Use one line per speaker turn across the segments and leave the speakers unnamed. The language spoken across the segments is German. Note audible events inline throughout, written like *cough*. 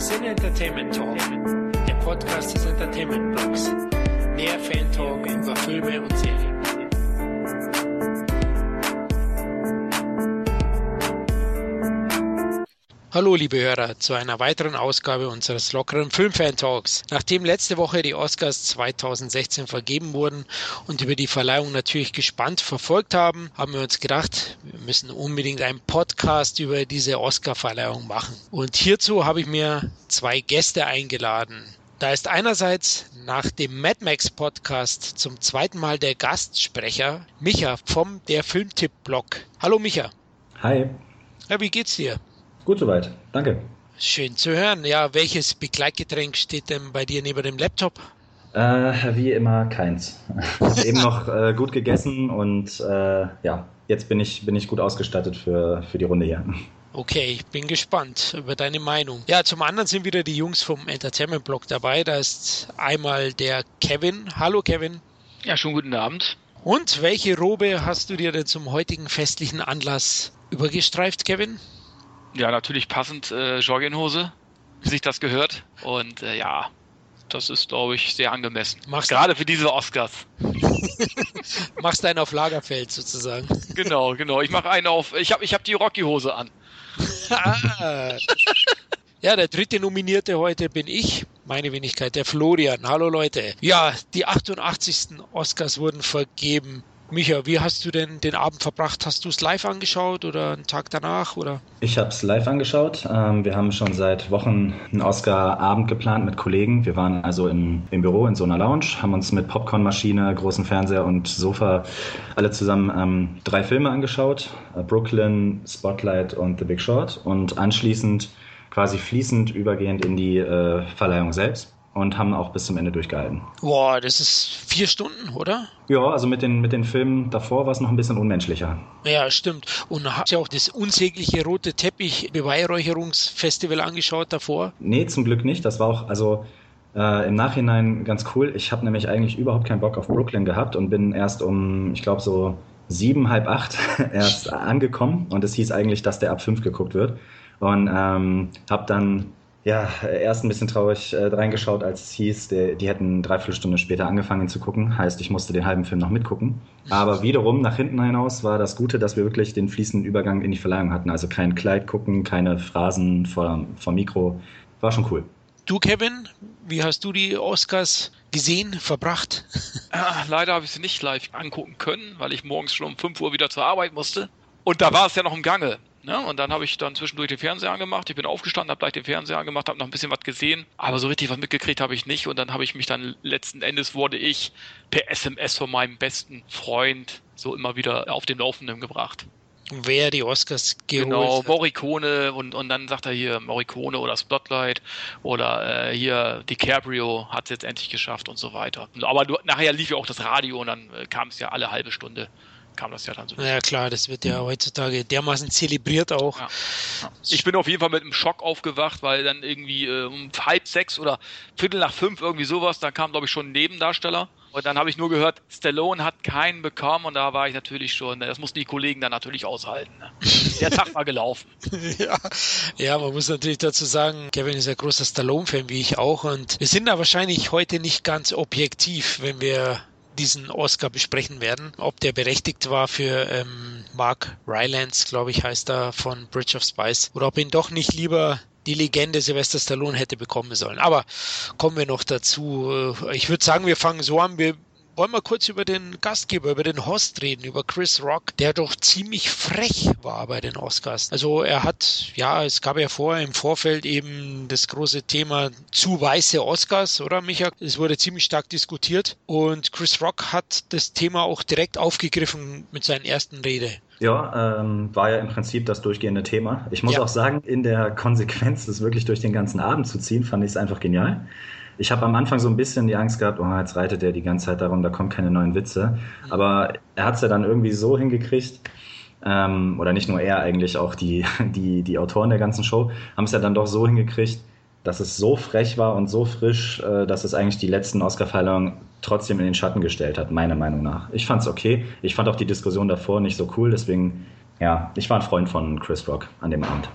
Sin Entertainment Talk, der Podcast des Entertainment Blogs. Mehr Fan Talk über Filme und Serien. Hallo liebe Hörer zu einer weiteren Ausgabe unseres lockeren Filmfan Talks. Nachdem letzte Woche die Oscars 2016 vergeben wurden und über die Verleihung natürlich gespannt verfolgt haben, haben wir uns gedacht, wir müssen unbedingt einen Podcast über diese Oscar-Verleihung machen. Und hierzu habe ich mir zwei Gäste eingeladen. Da ist einerseits nach dem Mad Max Podcast zum zweiten Mal der Gastsprecher Micha vom Der Filmtipp Blog. Hallo Micha.
Hi.
Ja, wie geht's dir?
Gut soweit. Danke.
Schön zu hören. Ja, welches Begleitgetränk steht denn bei dir neben dem Laptop?
Äh, wie immer keins. *laughs* Eben noch äh, gut gegessen und äh, ja, jetzt bin ich, bin ich gut ausgestattet für, für die Runde hier.
Okay, ich bin gespannt über deine Meinung. Ja, zum anderen sind wieder die Jungs vom Entertainment Blog dabei. Da ist einmal der Kevin. Hallo Kevin.
Ja, schon guten Abend.
Und welche Robe hast du dir denn zum heutigen festlichen Anlass übergestreift, Kevin?
Ja, natürlich passend äh, Jogginghose, wie sich das gehört. Und äh, ja, das ist, glaube ich, sehr angemessen.
Machst
Gerade für diese Oscars. *laughs*
Machst einen auf Lagerfeld sozusagen.
Genau, genau. Ich mache einen auf. Ich habe ich hab die Rocky-Hose an.
ah. Ja, der dritte Nominierte heute bin ich, meine Wenigkeit, der Florian. Hallo Leute. Ja, die 88. Oscars wurden vergeben. Micha, wie hast du denn den Abend verbracht? Hast du es live angeschaut oder einen Tag danach? Oder?
Ich habe es live angeschaut. Ähm, wir haben schon seit Wochen einen Oscar-Abend geplant mit Kollegen. Wir waren also in, im Büro in so einer Lounge, haben uns mit Popcornmaschine, großen Fernseher und Sofa alle zusammen ähm, drei Filme angeschaut. Äh, Brooklyn, Spotlight und The Big Short. Und anschließend quasi fließend übergehend in die äh, Verleihung selbst und haben auch bis zum Ende durchgehalten.
Boah, das ist vier Stunden, oder?
Ja, also mit den, mit den Filmen davor war es noch ein bisschen unmenschlicher.
Ja, stimmt. Und habt ihr auch das unsägliche rote Teppich Beweihräucherungsfestival angeschaut davor?
Nee, zum Glück nicht. Das war auch, also äh, im Nachhinein ganz cool. Ich habe nämlich eigentlich überhaupt keinen Bock auf Brooklyn gehabt und bin erst um, ich glaube so sieben, halb acht *laughs* erst angekommen und es hieß eigentlich, dass der ab fünf geguckt wird. Und ähm, habe dann ja, erst ein bisschen traurig äh, reingeschaut, als es hieß, die, die hätten dreiviertel Stunde später angefangen zu gucken. Heißt, ich musste den halben Film noch mitgucken. Aber wiederum, nach hinten hinaus, war das Gute, dass wir wirklich den fließenden Übergang in die Verleihung hatten. Also kein Kleid gucken, keine Phrasen vor, vor Mikro. War schon cool.
Du, Kevin, wie hast du die Oscars gesehen, verbracht?
Ja, *laughs* leider habe ich sie nicht live angucken können, weil ich morgens schon um 5 Uhr wieder zur Arbeit musste. Und da war es ja noch im Gange. Ne? Und dann habe ich dann zwischendurch den Fernseher angemacht. Ich bin aufgestanden, habe gleich den Fernseher angemacht, habe noch ein bisschen was gesehen. Aber so richtig was mitgekriegt habe ich nicht. Und dann habe ich mich dann letzten Endes wurde ich per SMS von meinem besten Freund so immer wieder auf den Laufenden gebracht.
Wer die Oscars geholt
Genau. Morricone und, und dann sagt er hier Morricone oder Spotlight oder äh, hier DiCaprio hat es jetzt endlich geschafft und so weiter. Aber du, nachher lief ja auch das Radio und dann äh, kam es ja alle halbe Stunde kam das ja dann so.
Ja klar, das wird ja heutzutage dermaßen zelebriert auch.
Ja. Ich bin auf jeden Fall mit einem Schock aufgewacht, weil dann irgendwie äh, um halb sechs oder Viertel nach fünf irgendwie sowas, dann kam glaube ich schon ein Nebendarsteller. Und dann habe ich nur gehört, Stallone hat keinen bekommen und da war ich natürlich schon, das mussten die Kollegen dann natürlich aushalten. Ne? *laughs* Der Tag war gelaufen. *laughs*
ja. ja, man muss natürlich dazu sagen, Kevin ist ein großer Stallone-Fan wie ich auch und wir sind da wahrscheinlich heute nicht ganz objektiv, wenn wir diesen Oscar besprechen werden. Ob der berechtigt war für ähm, Mark Rylance, glaube ich, heißt er, von Bridge of Spice, oder ob ihn doch nicht lieber die Legende Sylvester Stallone hätte bekommen sollen. Aber kommen wir noch dazu. Ich würde sagen, wir fangen so an. Wir wollen wir kurz über den Gastgeber, über den Host reden, über Chris Rock, der doch ziemlich frech war bei den Oscars. Also er hat, ja, es gab ja vorher im Vorfeld eben das große Thema zu weiße Oscars, oder Micha? Es wurde ziemlich stark diskutiert und Chris Rock hat das Thema auch direkt aufgegriffen mit seinen ersten Rede.
Ja, ähm, war ja im Prinzip das durchgehende Thema. Ich muss ja. auch sagen, in der Konsequenz, das wirklich durch den ganzen Abend zu ziehen, fand ich es einfach genial. Ich habe am Anfang so ein bisschen die Angst gehabt, oh, jetzt reitet er die ganze Zeit darum, da kommen keine neuen Witze. Aber er hat es ja dann irgendwie so hingekriegt, ähm, oder nicht nur er, eigentlich auch die, *laughs* die, die Autoren der ganzen Show, haben es ja dann doch so hingekriegt, dass es so frech war und so frisch, äh, dass es eigentlich die letzten Oscar-Verleihungen trotzdem in den Schatten gestellt hat, meiner Meinung nach. Ich fand es okay. Ich fand auch die Diskussion davor nicht so cool, deswegen, ja, ich war ein Freund von Chris Rock an dem Abend.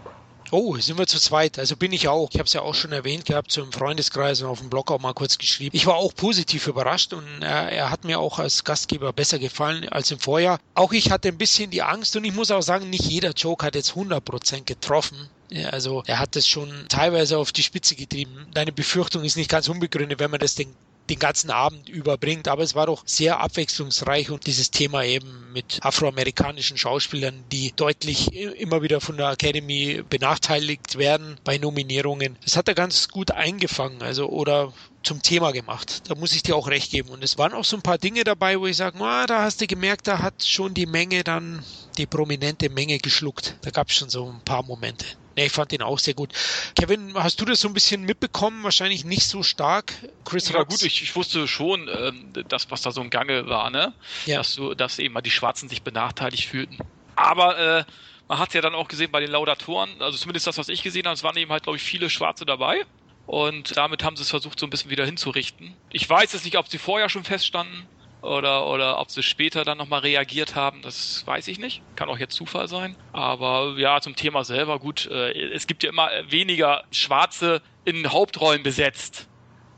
Oh, sind wir zu zweit. Also bin ich auch. Ich habe es ja auch schon erwähnt gehabt, so im Freundeskreis und auf dem Blog auch mal kurz geschrieben. Ich war auch positiv überrascht und er, er hat mir auch als Gastgeber besser gefallen als im Vorjahr. Auch ich hatte ein bisschen die Angst und ich muss auch sagen, nicht jeder Joke hat jetzt 100% getroffen. Also er hat das schon teilweise auf die Spitze getrieben. Deine Befürchtung ist nicht ganz unbegründet, wenn man das den den ganzen Abend überbringt. Aber es war doch sehr abwechslungsreich und dieses Thema eben mit afroamerikanischen Schauspielern, die deutlich immer wieder von der Academy benachteiligt werden bei Nominierungen. Das hat er ganz gut eingefangen, also oder zum Thema gemacht. Da muss ich dir auch recht geben. Und es waren auch so ein paar Dinge dabei, wo ich sage, ah, da hast du gemerkt, da hat schon die Menge dann, die prominente Menge geschluckt. Da gab es schon so ein paar Momente. Nee, ich fand den auch sehr gut. Kevin, hast du das so ein bisschen mitbekommen? Wahrscheinlich nicht so stark.
Chris Ja gut, ich, ich wusste schon, ähm, das, was da so im Gange war, ne? Ja. Dass, du, dass eben mal die Schwarzen sich benachteiligt fühlten. Aber äh, man hat es ja dann auch gesehen bei den Laudatoren, also zumindest das, was ich gesehen habe, es waren eben halt, glaube ich, viele Schwarze dabei. Und damit haben sie es versucht, so ein bisschen wieder hinzurichten. Ich weiß jetzt nicht, ob sie vorher schon feststanden oder, oder ob sie später dann nochmal reagiert haben, das weiß ich nicht. Kann auch jetzt Zufall sein. Aber ja, zum Thema selber, gut, äh, es gibt ja immer weniger Schwarze in Hauptrollen besetzt.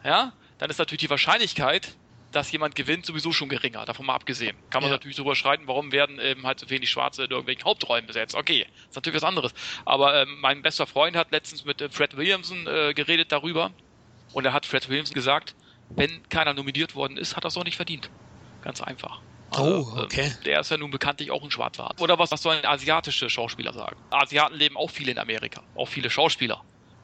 Ja, dann ist natürlich die Wahrscheinlichkeit, dass jemand gewinnt, sowieso schon geringer, davon mal abgesehen. Kann man ja. natürlich darüber schreiten, warum werden eben halt so wenig Schwarze in irgendwelchen Hauptrollen besetzt. Okay, ist natürlich was anderes. Aber ähm, mein bester Freund hat letztens mit äh, Fred Williamson äh, geredet darüber und er hat Fred Williamson gesagt, wenn keiner nominiert worden ist, hat er es auch nicht verdient. Ganz einfach.
Also, oh, okay.
Äh, der ist ja nun bekanntlich auch ein Schwarzwart. Oder was, was sollen asiatische Schauspieler sagen? Asiaten leben auch viele in Amerika. Auch viele Schauspieler.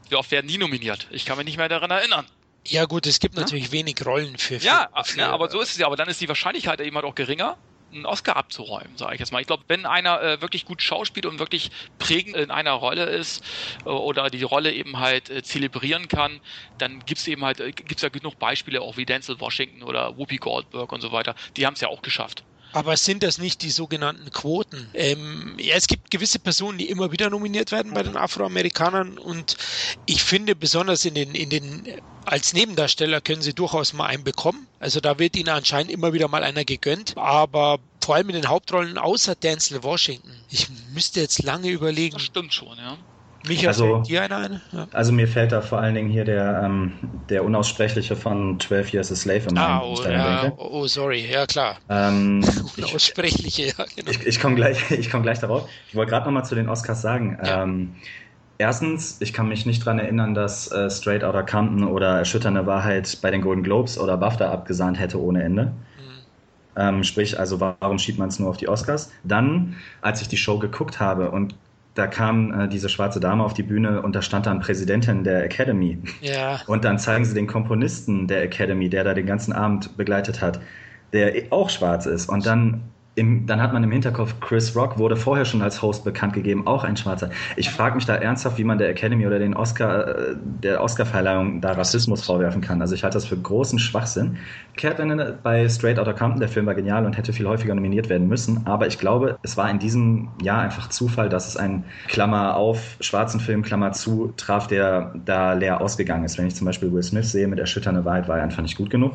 Wie oft werden die nominiert? Ich kann mich nicht mehr daran erinnern.
Ja gut, es gibt natürlich ja? wenig Rollen für, für
Ja,
für,
ja, aber so ist es ja. Aber dann ist die Wahrscheinlichkeit eben halt auch geringer, einen Oscar abzuräumen, sage ich jetzt mal. Ich glaube, wenn einer äh, wirklich gut schauspielt und wirklich prägend in einer Rolle ist äh, oder die Rolle eben halt äh, zelebrieren kann, dann gibt es eben halt, äh, gibt es ja genug Beispiele, auch wie Denzel Washington oder Whoopi Goldberg und so weiter. Die haben es ja auch geschafft.
Aber sind das nicht die sogenannten Quoten? Ähm, ja, es gibt gewisse Personen, die immer wieder nominiert werden bei den Afroamerikanern und ich finde besonders in den, in den, als Nebendarsteller können sie durchaus mal einen bekommen. Also da wird ihnen anscheinend immer wieder mal einer gegönnt, aber vor allem in den Hauptrollen außer Denzel Washington. Ich müsste jetzt lange überlegen. Das
stimmt schon, ja.
Micha, also, dir einer ein? Ja. Also mir fällt da vor allen Dingen hier der, ähm, der unaussprechliche von 12 Years a Slave
im ah, oh, ja, oh, sorry, ja klar.
Ähm, *laughs*
Unaussprechliche,
ja, genau. Ich, ich komme gleich, *laughs* komm gleich darauf. Ich wollte gerade nochmal zu den Oscars sagen. Ja. Ähm, erstens, ich kann mich nicht daran erinnern, dass äh, Straight Outta Compton oder Erschütternde Wahrheit bei den Golden Globes oder BAFTA abgesahnt hätte ohne Ende. Mhm. Ähm, sprich, also warum schiebt man es nur auf die Oscars? Dann, als ich die Show geguckt habe und da kam äh, diese schwarze Dame auf die Bühne und da stand dann Präsidentin der Academy.
Ja.
Und dann zeigen sie den Komponisten der Academy, der da den ganzen Abend begleitet hat, der auch schwarz ist. Und dann im, dann hat man im Hinterkopf, Chris Rock wurde vorher schon als Host bekannt gegeben, auch ein Schwarzer. Ich frage mich da ernsthaft, wie man der Academy oder den Oscar, äh, der Oscar-Verleihung da Rassismus vorwerfen kann. Also ich halte das für großen Schwachsinn. Kehrtwende bei Straight Outta Compton, der Film war genial und hätte viel häufiger nominiert werden müssen, aber ich glaube, es war in diesem Jahr einfach Zufall, dass es ein Klammer auf schwarzen Film, Klammer zu, traf, der da leer ausgegangen ist. Wenn ich zum Beispiel Will Smith sehe mit Erschütternde Wahrheit, war er einfach nicht gut genug.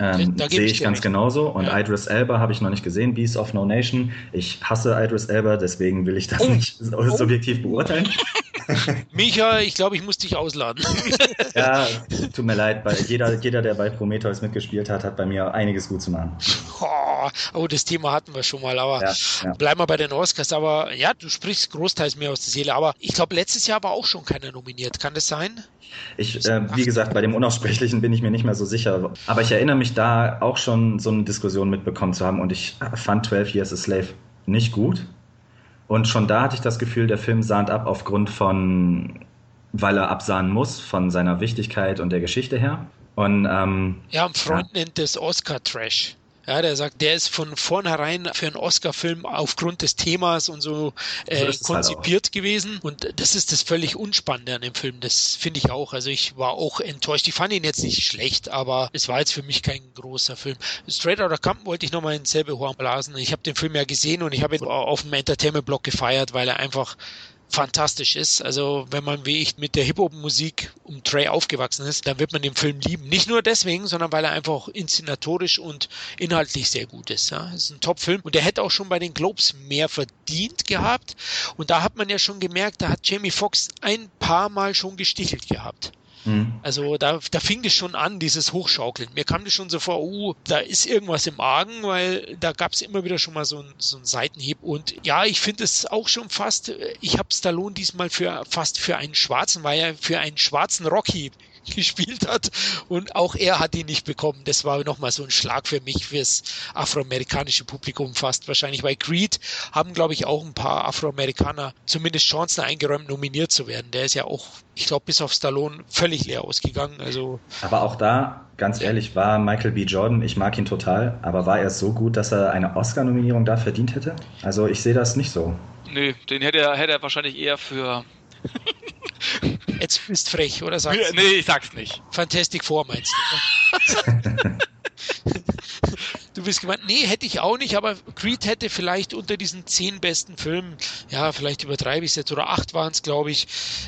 Ähm, Sehe ich ganz recht. genauso. Und ja. Idris Elba habe ich noch nicht gesehen, Beast of No Nation. Ich hasse Idris Elba, deswegen will ich das oh. nicht oh. subjektiv beurteilen. *laughs*
Micha, ich glaube, ich muss dich ausladen. *laughs*
ja, tut mir leid, weil jeder, jeder, der bei Prometheus mitgespielt hat, hat bei mir einiges gut zu machen. *laughs*
Oh, oh das Thema hatten wir schon mal, aber ja, ja. bleiben wir bei den Oscars. Aber ja, du sprichst großteils mehr aus der Seele. Aber ich glaube, letztes Jahr war auch schon keiner nominiert. Kann das sein?
Ich, äh, wie gesagt, bei dem Unaussprechlichen bin ich mir nicht mehr so sicher. Aber ich erinnere mich da auch schon so eine Diskussion mitbekommen zu haben und ich fand 12 Years a Slave nicht gut. Und schon da hatte ich das Gefühl, der Film sahnt ab aufgrund von, weil er absahnen muss, von seiner Wichtigkeit und der Geschichte her. Und, ähm,
ja, ein Freund ja. nennt das Oscar-Trash. Ja, der sagt, der ist von vornherein für einen Oscar-Film aufgrund des Themas und so, äh, so halt konzipiert halt gewesen. Und das ist das völlig Unspannende an dem Film. Das finde ich auch. Also ich war auch enttäuscht. Ich fand ihn jetzt nicht schlecht, aber es war jetzt für mich kein großer Film. Straight Outta Compton wollte ich nochmal in selbe Horn blasen. Ich habe den Film ja gesehen und ich habe ihn auf dem Entertainment-Blog gefeiert, weil er einfach fantastisch ist. Also wenn man wie ich mit der Hip-Hop-Musik um Trey aufgewachsen ist, dann wird man den Film lieben. Nicht nur deswegen, sondern weil er einfach inszenatorisch und inhaltlich sehr gut ist. Ja. Es ist ein Top-Film und der hätte auch schon bei den Globes mehr verdient gehabt. Und da hat man ja schon gemerkt, da hat Jamie Foxx ein paar Mal schon gestichelt gehabt. Mhm. Also da, da fing es schon an, dieses Hochschaukeln. Mir kam das schon so vor, oh, da ist irgendwas im Argen, weil da gab es immer wieder schon mal so, ein, so einen Seitenhieb. Und ja, ich finde es auch schon fast, ich habe Stallone diesmal für fast für einen Schwarzen, weil er für einen schwarzen Rocky *laughs* gespielt hat und auch er hat ihn nicht bekommen. Das war nochmal so ein Schlag für mich fürs afroamerikanische Publikum fast wahrscheinlich. Bei Creed haben, glaube ich, auch ein paar Afroamerikaner zumindest Chancen eingeräumt, nominiert zu werden. Der ist ja auch, ich glaube, bis auf Stallone völlig leer ausgegangen. Also
aber auch da, ganz ehrlich, war Michael B. Jordan, ich mag ihn total, aber war er so gut, dass er eine Oscar-Nominierung da verdient hätte? Also ich sehe das nicht so.
Nö, den hätte er, hätte er wahrscheinlich eher für
Jetzt bist du frech, oder sagst
du? Nee, ich sag's nicht.
Fantastic Four meinst du? *laughs* du bist gemeint, nee, hätte ich auch nicht, aber Creed hätte vielleicht unter diesen zehn besten Filmen, ja, vielleicht übertreibe ich es jetzt, oder acht waren es, glaube ich,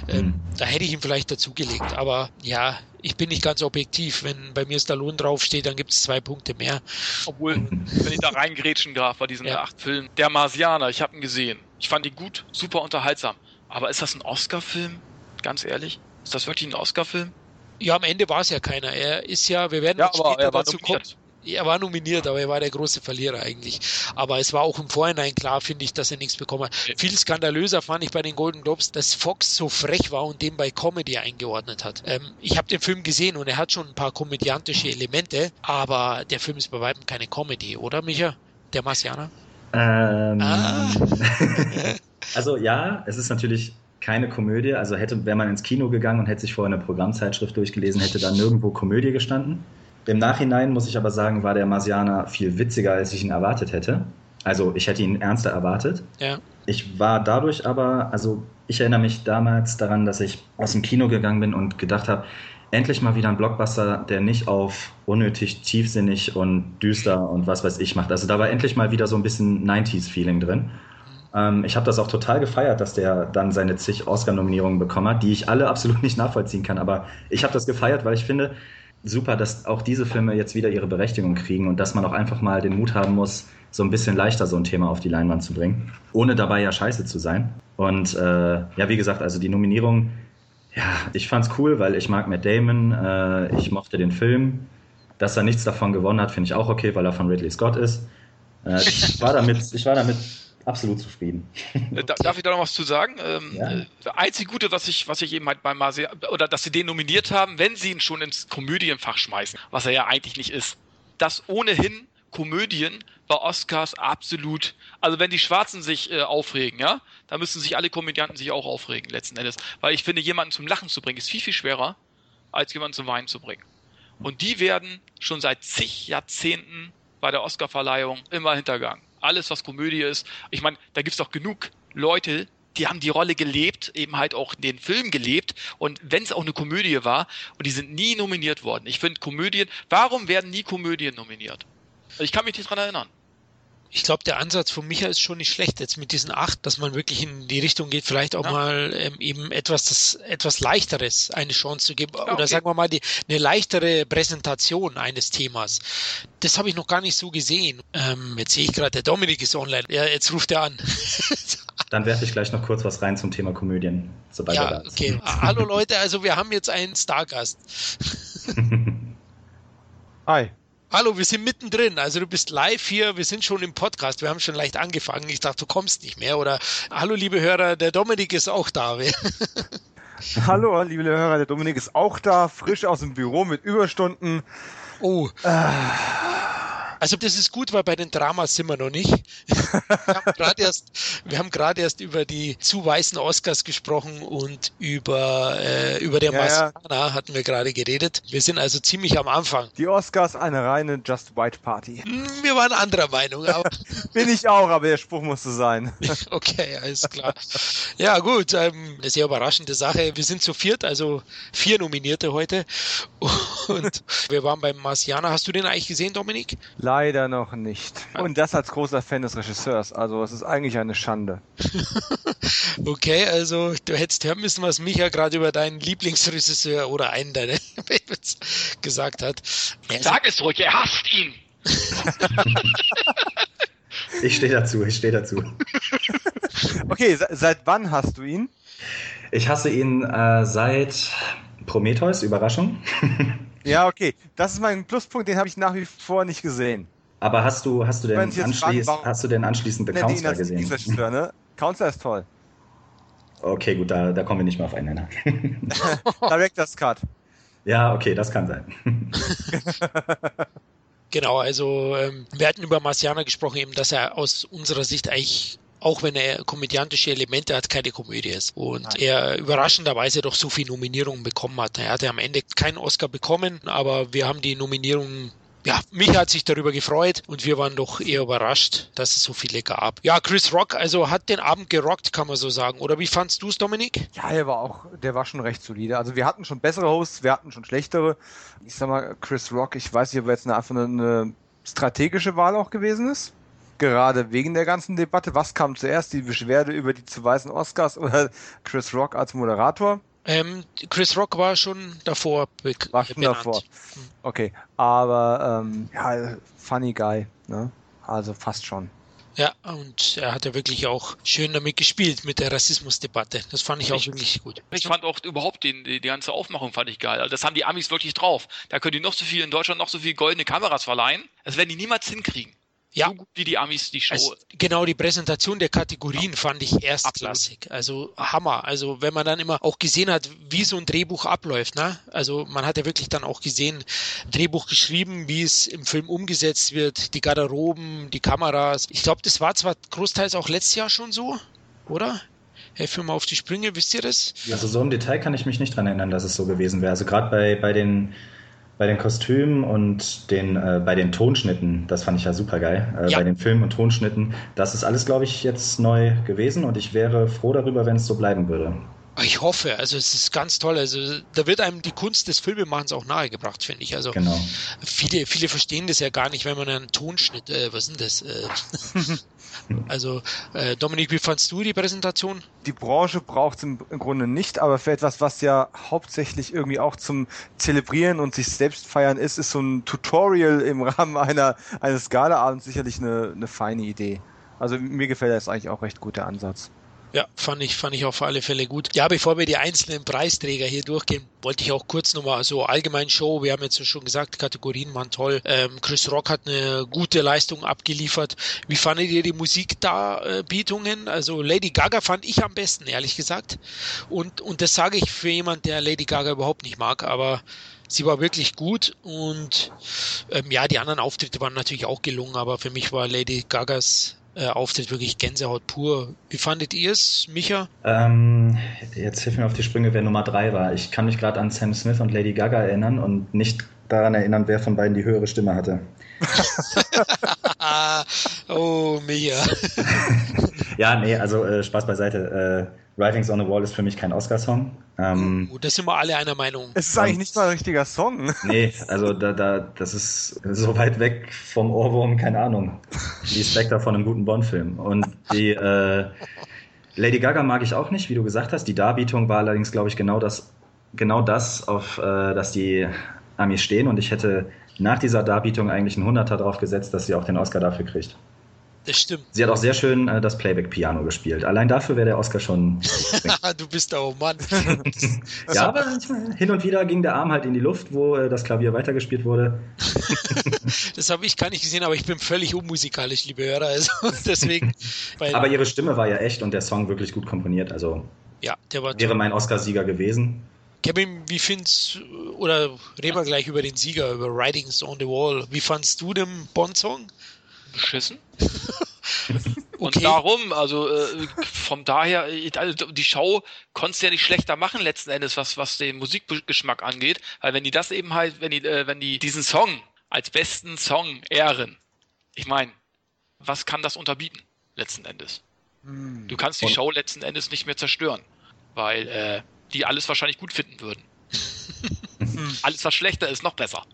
ähm, mhm. da hätte ich ihn vielleicht dazugelegt. Aber ja, ich bin nicht ganz objektiv. Wenn bei mir Stallone draufsteht, dann gibt es zwei Punkte mehr.
Obwohl, wenn ich da reingrätschen darf bei diesen ja. acht Filmen, der Marsianer, ich habe ihn gesehen. Ich fand ihn gut, super unterhaltsam. Aber ist das ein Oscar-Film? Ganz ehrlich? Ist das wirklich ein Oscar-Film?
Ja, am Ende war es ja keiner. Er ist ja, wir werden ja,
aber später dazu kommen.
Er war nominiert, aber er war der große Verlierer eigentlich. Aber es war auch im Vorhinein klar, finde ich, dass er nichts bekommen hat. Okay. Viel skandalöser fand ich bei den Golden Globes, dass Fox so frech war und den bei Comedy eingeordnet hat. Ähm, ich habe den Film gesehen und er hat schon ein paar komödiantische Elemente, aber der Film ist bei weitem keine Comedy, oder Micha? Der Marsianer?
Ähm, ah. *laughs* also ja, es ist natürlich keine Komödie. Also hätte, wäre man ins Kino gegangen und hätte sich vorher eine Programmzeitschrift durchgelesen, hätte da nirgendwo Komödie gestanden. Im Nachhinein muss ich aber sagen, war der Marsianer viel witziger, als ich ihn erwartet hätte. Also ich hätte ihn ernster erwartet.
Ja.
Ich war dadurch aber, also ich erinnere mich damals daran, dass ich aus dem Kino gegangen bin und gedacht habe, endlich mal wieder ein Blockbuster, der nicht auf unnötig tiefsinnig und düster und was weiß ich macht. Also da war endlich mal wieder so ein bisschen 90s-Feeling drin. Ähm, ich habe das auch total gefeiert, dass der dann seine zig Oscar-Nominierungen bekommen hat, die ich alle *laughs* absolut nicht nachvollziehen kann. Aber ich habe das gefeiert, weil ich finde, super, dass auch diese Filme jetzt wieder ihre Berechtigung kriegen und dass man auch einfach mal den Mut haben muss, so ein bisschen leichter so ein Thema auf die Leinwand zu bringen, ohne dabei ja scheiße zu sein. Und äh, ja, wie gesagt, also die Nominierung, ja, ich fand's cool, weil ich mag Matt Damon, äh, ich mochte den Film. Dass er nichts davon gewonnen hat, finde ich auch okay, weil er von Ridley Scott ist. Äh, ich, war damit, ich war damit absolut zufrieden.
Äh, darf ich da noch was zu sagen? Ähm, ja. Äh, einzig Gute, was ich, was ich eben halt bei Marseille, oder dass sie den nominiert haben, wenn sie ihn schon ins Komödienfach schmeißen, was er ja eigentlich nicht ist. Dass ohnehin Komödien bei Oscars absolut, also wenn die Schwarzen sich äh, aufregen, ja, da müssen sich alle Komödianten sich auch aufregen, letzten Endes. Weil ich finde, jemanden zum Lachen zu bringen, ist viel, viel schwerer, als jemanden zum Weinen zu bringen. Und die werden schon seit zig Jahrzehnten bei der Oscarverleihung immer hintergangen alles, was Komödie ist. Ich meine, da gibt es doch genug Leute, die haben die Rolle gelebt, eben halt auch den Film gelebt. Und wenn es auch eine Komödie war, und die sind nie nominiert worden. Ich finde Komödien, warum werden nie Komödien nominiert? Ich kann mich nicht dran erinnern
ich glaube, der Ansatz von Micha ist schon nicht schlecht jetzt mit diesen acht, dass man wirklich in die Richtung geht, vielleicht auch ja. mal ähm, eben etwas, das etwas leichteres eine Chance zu geben ja, okay. oder sagen wir mal die, eine leichtere Präsentation eines Themas. Das habe ich noch gar nicht so gesehen. Ähm, jetzt sehe ich gerade, der Dominik ist online. Ja, jetzt ruft er an. *laughs*
Dann werfe ich gleich noch kurz was rein zum Thema Komödien,
sobald ja, er da ist. Okay. *laughs* Hallo Leute, also wir haben jetzt einen Stargast. *laughs*
Hi.
Hallo, wir sind mittendrin. Also du bist live hier, wir sind schon im Podcast. Wir haben schon leicht angefangen. Ich dachte, du kommst nicht mehr. Oder hallo, liebe Hörer, der Dominik ist auch da. *laughs*
hallo, liebe Hörer, der Dominik ist auch da, frisch aus dem Büro mit Überstunden.
Oh. Äh. Also das ist gut, weil bei den Dramas sind wir noch nicht. wir haben gerade erst, wir haben gerade erst über die zu weißen Oscars gesprochen und über äh, über der ja, Masana ja. hatten wir gerade geredet. Wir sind also ziemlich am Anfang.
Die Oscars eine reine Just White Party.
Hm, wir waren anderer Meinung.
Aber *laughs* Bin ich auch, aber der Spruch musste sein. *laughs*
okay, alles klar. Ja gut, ähm, eine sehr überraschende Sache. Wir sind zu viert, also vier Nominierte heute und wir waren beim Marciana. Hast du den eigentlich gesehen, Dominik?
Leider noch nicht. Und das als großer Fan des Regisseurs. Also es ist eigentlich eine Schande. *laughs*
Okay, also du hättest hören müssen, was Micha gerade über deinen Lieblingsregisseur oder einen deiner *laughs* Favorites gesagt hat. Also,
Sag es ruhig, er hasst ihn. *laughs*
Ich stehe dazu, ich stehe dazu.
Okay, se- seit wann hast du ihn?
Ich hasse ihn äh, seit Prometheus, Überraschung.
Ja, okay. Das ist mein Pluspunkt, den habe ich nach wie vor nicht gesehen.
Aber hast du, hast du denn, anschließ,
fragen,
hast du denn anschließend The Counselor gesehen?
Ne? Counselor ist toll.
Okay, gut, da, da kommen wir nicht mehr auf einen Nenner.
Director's Cut.
ja, okay, das kann sein. *laughs*
Genau, also ähm, wir hatten über Marciana gesprochen, eben, dass er aus unserer Sicht eigentlich auch wenn er komödiantische Elemente hat, keine Komödie ist. Und
Nein.
er überraschenderweise doch so viele Nominierungen bekommen hat. Er hatte am Ende keinen Oscar bekommen, aber wir haben die Nominierungen ja, mich hat sich darüber gefreut und wir waren doch eher überrascht, dass es so viele gab. Ja, Chris Rock, also hat den Abend gerockt, kann man so sagen. Oder wie fandst du es, Dominik?
Ja, der war auch, der war schon recht solide. Also wir hatten schon bessere Hosts, wir hatten schon schlechtere. Ich sag mal, Chris Rock, ich weiß nicht, ob er jetzt eine, einfach eine, eine strategische Wahl auch gewesen ist. Gerade wegen der ganzen Debatte. Was kam zuerst? Die Beschwerde über die zu weißen Oscars oder Chris Rock als Moderator?
Ähm, Chris Rock war schon davor
War schon
benannt.
davor. Okay, aber ähm, ja, funny guy, ne? Also fast schon.
Ja, und er hat ja wirklich auch schön damit gespielt mit der Rassismusdebatte. Das fand ich auch
Ich-
wirklich gut.
Ich fand auch überhaupt den, die, die ganze Aufmachung fand ich geil. Also das haben die Amis wirklich drauf. Da können die noch so viel in Deutschland noch so viel goldene Kameras verleihen. Das werden die niemals hinkriegen.
Ja.
So gut wie die Amis die Show.
Also, genau, die Präsentation der Kategorien fand ich erstklassig. Also Hammer. Also wenn man dann immer auch gesehen hat, wie so ein Drehbuch abläuft, ne? Also man hat ja wirklich dann auch gesehen, Drehbuch geschrieben, wie es im Film umgesetzt wird, die Garderoben, die Kameras. Ich glaube, das war zwar großteils auch letztes Jahr schon so, oder? Helf mir mal auf die Sprünge, wisst ihr das?
Also so im Detail kann ich mich nicht dran erinnern, dass es so gewesen wäre. Also gerade bei, bei, den, bei den Kostümen und den, äh, bei den Tonschnitten, das fand ich ja super geil. Äh,
Ja.
Bei den Filmen und Tonschnitten, das ist alles, glaube ich, jetzt neu gewesen und ich wäre froh darüber, wenn es so bleiben würde.
Ich hoffe, also es ist ganz toll. Also da wird einem die Kunst des Filmemachens auch nahegebracht, finde ich. Also
Genau.
viele, viele verstehen das ja gar nicht, wenn man einen Tonschnitt, äh, was ist denn das? Äh, *laughs* also äh, Dominik, wie fandst du die Präsentation?
Die Branche braucht es im, im Grunde nicht, aber für etwas, was ja hauptsächlich irgendwie auch zum Zelebrieren und sich selbst feiern ist, ist so ein Tutorial im *laughs* Rahmen einer, eines Galaabends sicherlich eine, eine feine Idee. Also mir gefällt das eigentlich auch recht gut, der Ansatz.
Ja, fand ich, fand ich auf alle Fälle gut. Ja, bevor wir die einzelnen Preisträger hier durchgehen, wollte ich auch kurz nochmal so allgemein Show, wir haben jetzt schon gesagt, Kategorien waren toll. Ähm, Chris Rock hat eine gute Leistung abgeliefert. Wie fandet ihr die Musikdarbietungen? Also Lady Gaga fand ich am besten, ehrlich gesagt. Und, und das sage ich für jemand, der Lady Gaga überhaupt nicht mag, aber sie war wirklich gut und ähm, ja, die anderen Auftritte waren natürlich auch gelungen, aber für mich war Lady Gagas äh, Auftritt wirklich Gänsehaut pur. Wie fandet ihr es, Micha?
Ähm, jetzt hilf mir auf die Sprünge, wer Nummer drei war. Ich kann mich gerade an Sam Smith und Lady Gaga erinnern und nicht daran erinnern, wer von beiden die höhere Stimme hatte. *laughs*
oh, Micha. *laughs*
Ja, nee, also äh, Spaß beiseite. Äh, Writings on the Wall ist für mich kein Oscar-Song. Ähm,
Oh, da sind wir alle einer Meinung.
Es ist eigentlich nicht mal ein richtiger Song.
nee, also da, da, das ist so weit weg vom Ohrwurm, keine Ahnung. Die Spectre von einem guten Bond-Film. Und die äh, Lady Gaga mag ich auch nicht, wie du gesagt hast. Die Darbietung war allerdings, glaube ich, genau das, genau das, auf äh, das die Amis stehen. Und ich hätte nach dieser Darbietung eigentlich einen Hunderter drauf gesetzt, dass sie auch den Oscar dafür kriegt.
Das stimmt.
Sie hat auch sehr schön äh, das Playback-Piano gespielt. Allein dafür wäre der Oscar schon. *laughs*
du bist der oh Mann. *laughs*
ja, aber hin und wieder ging der Arm halt in die Luft, wo äh, das Klavier weitergespielt wurde. *laughs*
Das habe ich gar nicht gesehen, aber ich bin völlig unmusikalisch, liebe Hörer. Also deswegen.
Aber ihre Stimme war ja echt und der Song wirklich gut komponiert. Also
ja, der war
wäre mein Oscarsieger gewesen.
Kevin, wie findest oder reden wir gleich über den Sieger, über Writings on the Wall. Wie fandst du den Bond-Song?
Beschissen. *laughs* Und
Okay.
darum, also äh, von daher, äh, also die Show konntest du ja nicht schlechter machen letzten Endes, was, was den Musikgeschmack angeht. Weil wenn die das eben halt, wenn die, äh, wenn die diesen Song als besten Song ehren, ich meine, was kann das unterbieten, letzten Endes? Du kannst die
Und-
Show letzten Endes nicht mehr zerstören, weil äh, die alles wahrscheinlich gut finden würden. *laughs* alles, was schlechter ist, noch besser.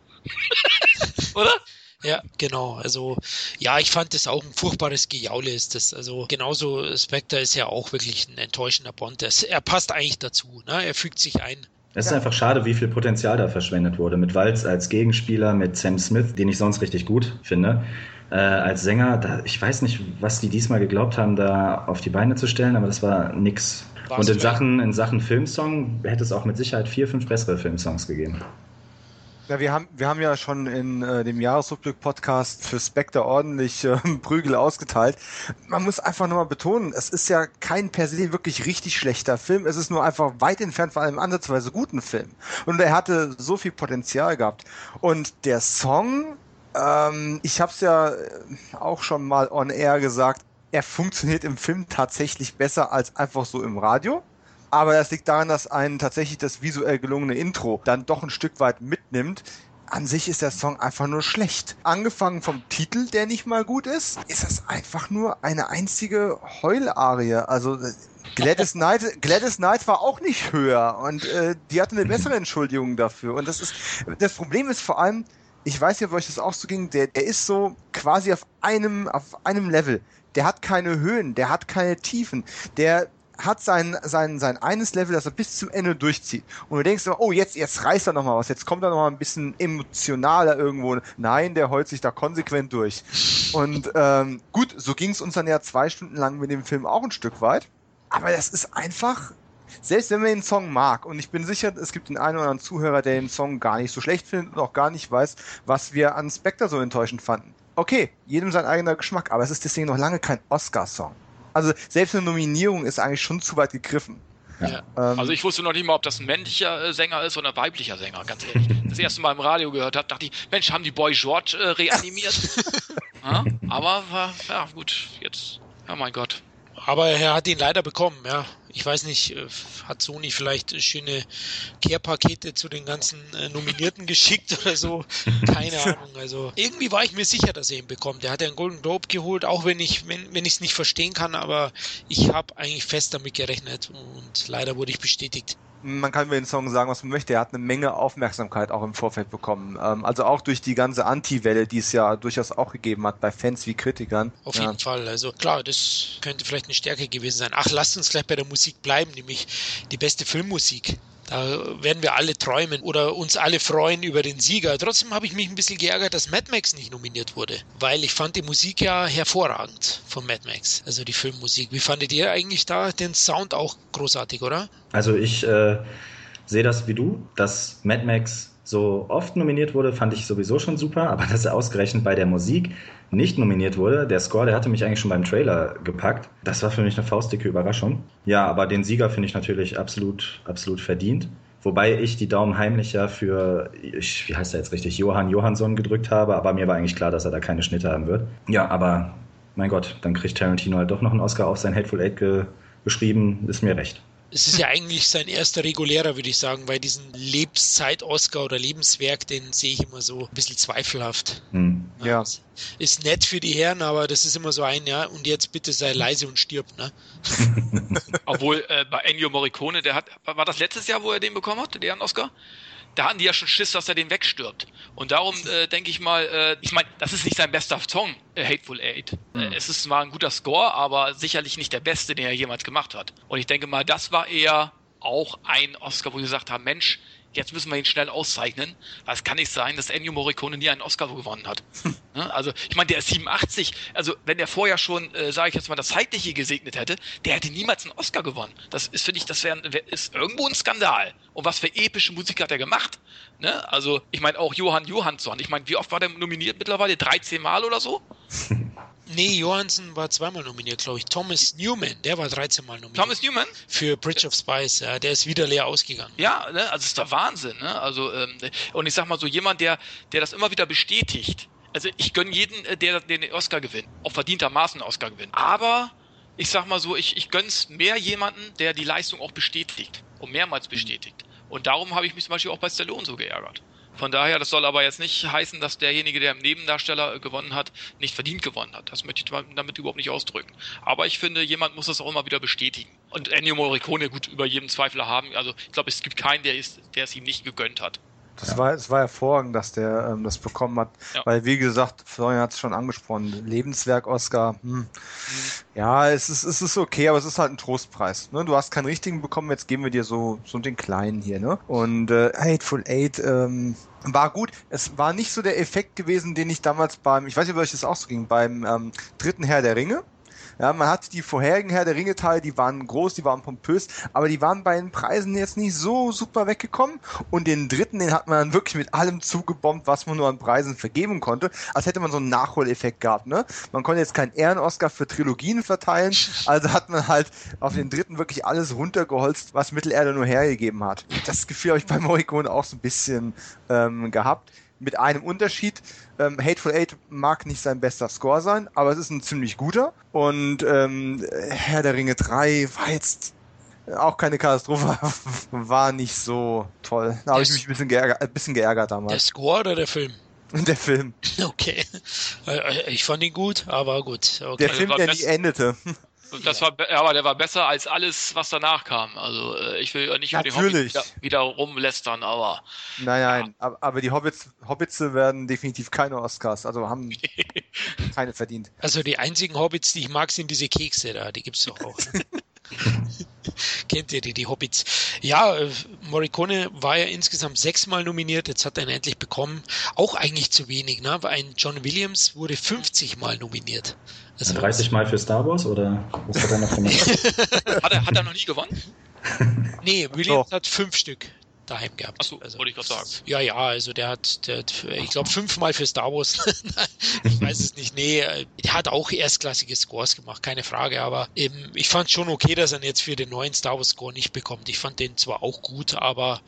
*laughs* Oder?
Ja, genau. Also, ja, ich fand das auch ein furchtbares Gejaule ist das. Also, genauso Spectre ist ja auch wirklich ein enttäuschender Bond. Er passt eigentlich dazu, ne? Er fügt sich ein.
Es ist einfach schade, wie viel Potenzial da verschwendet wurde. Mit Walz als Gegenspieler, mit Sam Smith, den ich sonst richtig gut finde. Äh, als Sänger, da, ich weiß nicht, was die diesmal geglaubt haben, da auf die Beine zu stellen, aber das war nix. War's Und in Sachen, in Sachen Filmsong hätte es auch mit Sicherheit vier, fünf bessere Filmsongs gegeben.
Ja, wir haben, wir haben ja schon in äh, dem Jahresrückblick-Podcast für Spectre ordentlich äh, *laughs* Prügel ausgeteilt. Man muss einfach nochmal betonen, es ist ja kein per se wirklich richtig schlechter Film. Es ist nur einfach weit entfernt von einem ansatzweise guten Film. Und er hatte so viel Potenzial gehabt. Und der Song, ähm, ich habe es ja auch schon mal on air gesagt, er funktioniert im Film tatsächlich besser als einfach so im Radio. Aber das liegt daran, dass einen tatsächlich das visuell gelungene Intro dann doch ein Stück weit mitnimmt. An sich ist der Song einfach nur schlecht. Angefangen vom Titel, der nicht mal gut ist, ist es einfach nur eine einzige Heularie. Also äh, Gladys *laughs* Knight, Gladys Knight war auch nicht höher und äh, die hatte eine bessere Entschuldigung dafür. Und das ist, das Problem ist vor allem, ich weiß ja, wo euch das auch so ging, der, der ist so quasi auf einem, auf einem Level. Der hat keine Höhen, der hat keine Tiefen, der hat sein, sein, sein eines Level, das er bis zum Ende durchzieht. Und du denkst immer, oh, jetzt, jetzt reißt er noch mal was, jetzt kommt er noch mal ein bisschen emotionaler irgendwo. Nein, der heult sich da konsequent durch. Und ähm, gut, so ging es uns dann ja zwei Stunden lang mit dem Film auch ein Stück weit. Aber das ist einfach, selbst wenn man den Song mag, und ich bin sicher, es gibt den einen oder anderen Zuhörer, der den Song gar nicht so schlecht findet und auch gar nicht weiß, was wir an Spectre so enttäuschend fanden. Okay, jedem sein eigener Geschmack, aber es ist deswegen noch lange kein Oscar-Song. Also selbst eine Nominierung ist eigentlich schon zu weit gegriffen.
Ja. Ähm, also ich wusste noch nicht mal, ob das ein männlicher äh, Sänger ist oder ein weiblicher Sänger, ganz ehrlich. *laughs* Das erste Mal im Radio gehört habe, dachte ich, Mensch, haben die Boy George äh, reanimiert? *laughs* ja, aber ja, gut, jetzt, ja mein Gott.
Aber er hat ihn leider bekommen, ja ich weiß nicht, äh, hat Sony vielleicht schöne Care-Pakete zu den ganzen äh, Nominierten geschickt oder so? *laughs* Keine Ahnung. Also irgendwie war ich mir sicher, dass er ihn bekommt. Er hat einen Golden Globe geholt, auch wenn ich wenn, wenn ich es nicht verstehen kann, aber ich habe eigentlich fest damit gerechnet und leider wurde ich bestätigt
man kann über den Song sagen, was man möchte. Er hat eine Menge Aufmerksamkeit auch im Vorfeld bekommen. Ähm, also auch durch die ganze Anti-Welle, die es ja durchaus auch gegeben hat bei Fans wie Kritikern.
Auf
ja.
jeden Fall. Also klar, das könnte vielleicht eine Stärke gewesen sein. Ach, lasst uns gleich bei der Musik bleiben, nämlich die beste Filmmusik. Da werden wir alle träumen oder uns alle freuen über den Sieger. Trotzdem habe ich mich ein bisschen geärgert, dass Mad Max nicht nominiert wurde, weil ich fand die Musik ja hervorragend von Mad Max, also die Filmmusik. Wie fandet ihr eigentlich da den Sound auch großartig, oder?
Also ich äh, sehe das wie du, dass Mad Max so oft nominiert wurde, fand ich sowieso schon super, aber dass er ausgerechnet bei der Musik nicht nominiert wurde, der Score, der hatte mich eigentlich schon beim Trailer gepackt. Das war für mich eine faustdicke Überraschung. Ja, aber den Sieger finde ich natürlich absolut, absolut verdient. Wobei ich die Daumen heimlich ja für, ich, wie heißt er jetzt richtig, Johann Johansson gedrückt habe, aber mir war eigentlich klar, dass er da keine Schnitte haben wird. Ja, aber mein Gott, dann kriegt Tarantino halt doch noch einen Oscar auf sein Hateful Eight ge geschrieben, ist mir recht
es ist ja eigentlich sein erster regulärer, würde ich sagen, weil diesen Lebenszeit-Oscar oder Lebenswerk, den sehe ich immer so ein bisschen zweifelhaft. Hm. Ja. Ist nett für die Herren, aber das ist immer so ein, ja, und jetzt bitte sei leise und stirb, ne? *laughs*
Obwohl äh, bei Ennio Morricone, der hat, war das letztes Jahr, wo er den bekommen hat, den Oscar? Da hatten die ja schon Schiss, dass er den wegstirbt. Und darum äh, denke ich mal, äh, ich meine, das ist nicht sein bester Song, äh, Hateful Eight. Mhm. es ist zwar ein guter Score, aber sicherlich nicht der beste, den er jemals gemacht hat. Und ich denke mal, das war eher auch ein Oscar, wo sie gesagt haben, Mensch, jetzt müssen wir ihn schnell auszeichnen. Es kann nicht sein, dass Ennio Morricone nie einen Oscar gewonnen hat. Ne? also, ich meine, der ist 87. Also, wenn der vorher schon, äh, sage ich jetzt mal, das Zeitliche gesegnet hätte, der hätte niemals einen Oscar gewonnen. Das ist, finde ich, das wäre wär, ist irgendwo ein Skandal. Und was für epische Musik hat er gemacht? Ne? Also, ich meine, auch Johann Johansson. Ich meine, wie oft war der nominiert mittlerweile? 13 Mal oder so? *laughs*
Nee, Johansson war zweimal nominiert, glaube ich. Thomas Newman, der war 13 Mal nominiert.
Thomas Newman?
Für Bridge of Spies, ja, der ist wieder leer ausgegangen.
Ja, ne, also ist der Wahnsinn, ne? Also, ähm, und ich sag mal so, jemand, der, der das immer wieder bestätigt. Also ich gönne jeden, äh, der den Oscar gewinnt. Auch verdientermaßen Oscar gewinnt. Aber ich sag mal so, ich, ich gönn's mehr jemanden, der die Leistung auch bestätigt. Und mehrmals bestätigt. Und darum habe ich mich zum Beispiel auch bei Stallone so geärgert. Von daher, das soll aber jetzt nicht heißen, dass derjenige, der im Nebendarsteller gewonnen hat, nicht verdient gewonnen hat. Das möchte ich damit überhaupt nicht ausdrücken. Aber ich finde, jemand muss das auch immer wieder bestätigen. Und Ennio Morricone, gut, über jedem Zweifel haben. Also ich glaube, es gibt keinen, der, ist, der es ihm nicht gegönnt hat.
Das, ja. war, das war hervorragend, dass der ähm, das bekommen hat. Ja. Weil, wie gesagt, Florian hat es schon angesprochen, Lebenswerk Oscar, hm. mhm. ja, es ist, es ist okay, aber es ist halt ein Trostpreis. Ne? Du hast keinen richtigen bekommen, jetzt geben wir dir so, so den kleinen hier. Ne? Und äh, Hateful Eight ähm, war gut. Es war nicht so der Effekt gewesen, den ich damals beim, ich weiß nicht, ob euch das auch so ging, beim ähm, dritten Herr der Ringe ja, man hat die vorherigen Herr der Ringe Teile, die waren groß, die waren pompös, aber die waren bei den Preisen jetzt nicht so super weggekommen. Und den dritten, den hat man dann wirklich mit allem zugebombt, was man nur an Preisen vergeben konnte, als hätte man so einen Nachholeffekt gehabt. Ne? Man konnte jetzt keinen Ehren-Oscar für Trilogien verteilen, *laughs* also hat man halt auf den dritten wirklich alles runtergeholzt, was Mittelerde nur hergegeben hat. Das Gefühl habe ich bei Morricone auch so ein bisschen ähm, gehabt mit einem Unterschied. Ähm, Hateful Eight mag nicht sein bester Score sein, aber es ist ein ziemlich guter. Und ähm, Herr der Ringe 3 war jetzt auch keine Katastrophe, *laughs* war nicht so toll. Da habe ich mich ein bisschen geärgert, ein bisschen geärgert damals.
Der Score oder der Film? *laughs*
Der Film.
Okay. Äh, ich fand ihn gut, aber gut. Okay.
Der Film, der nie endete.
Das war, ja, aber der war besser als alles, was danach kam. Also äh, ich will nicht
Natürlich.
über die Hobbits wieder, wieder rumlästern, aber.
Nein, nein, ja. aber, die Hobbits, Hobbits werden definitiv keine Oscars, also haben *laughs* keine verdient.
Also die einzigen Hobbits, die ich mag, sind diese Kekse da, die gibt's doch auch. *laughs* *laughs* Kennt ihr die, die Hobbits? Ja, äh, Morricone war ja insgesamt sechsmal nominiert, jetzt hat er ihn endlich bekommen. Auch eigentlich zu wenig, ne? Ein John Williams wurde 50 Mal nominiert.
Also 30 Mal für Star Wars oder was hat er noch gemacht? *laughs*
hat, er, hat er noch nie gewonnen?
nee, Williams Doch. hat fünf Stück daheim gehabt.
Achso, also, wollte ich gerade sagen.
Ja, ja, also der hat, der hat ich glaube, fünfmal für Star Wars. *laughs* ich *laughs* weiß es nicht. Nee, der hat auch erstklassige Scores gemacht, keine Frage. Aber eben, ich fand schon okay, dass er ihn jetzt für den neuen Star Wars Score nicht bekommt. Ich fand den zwar auch gut, aber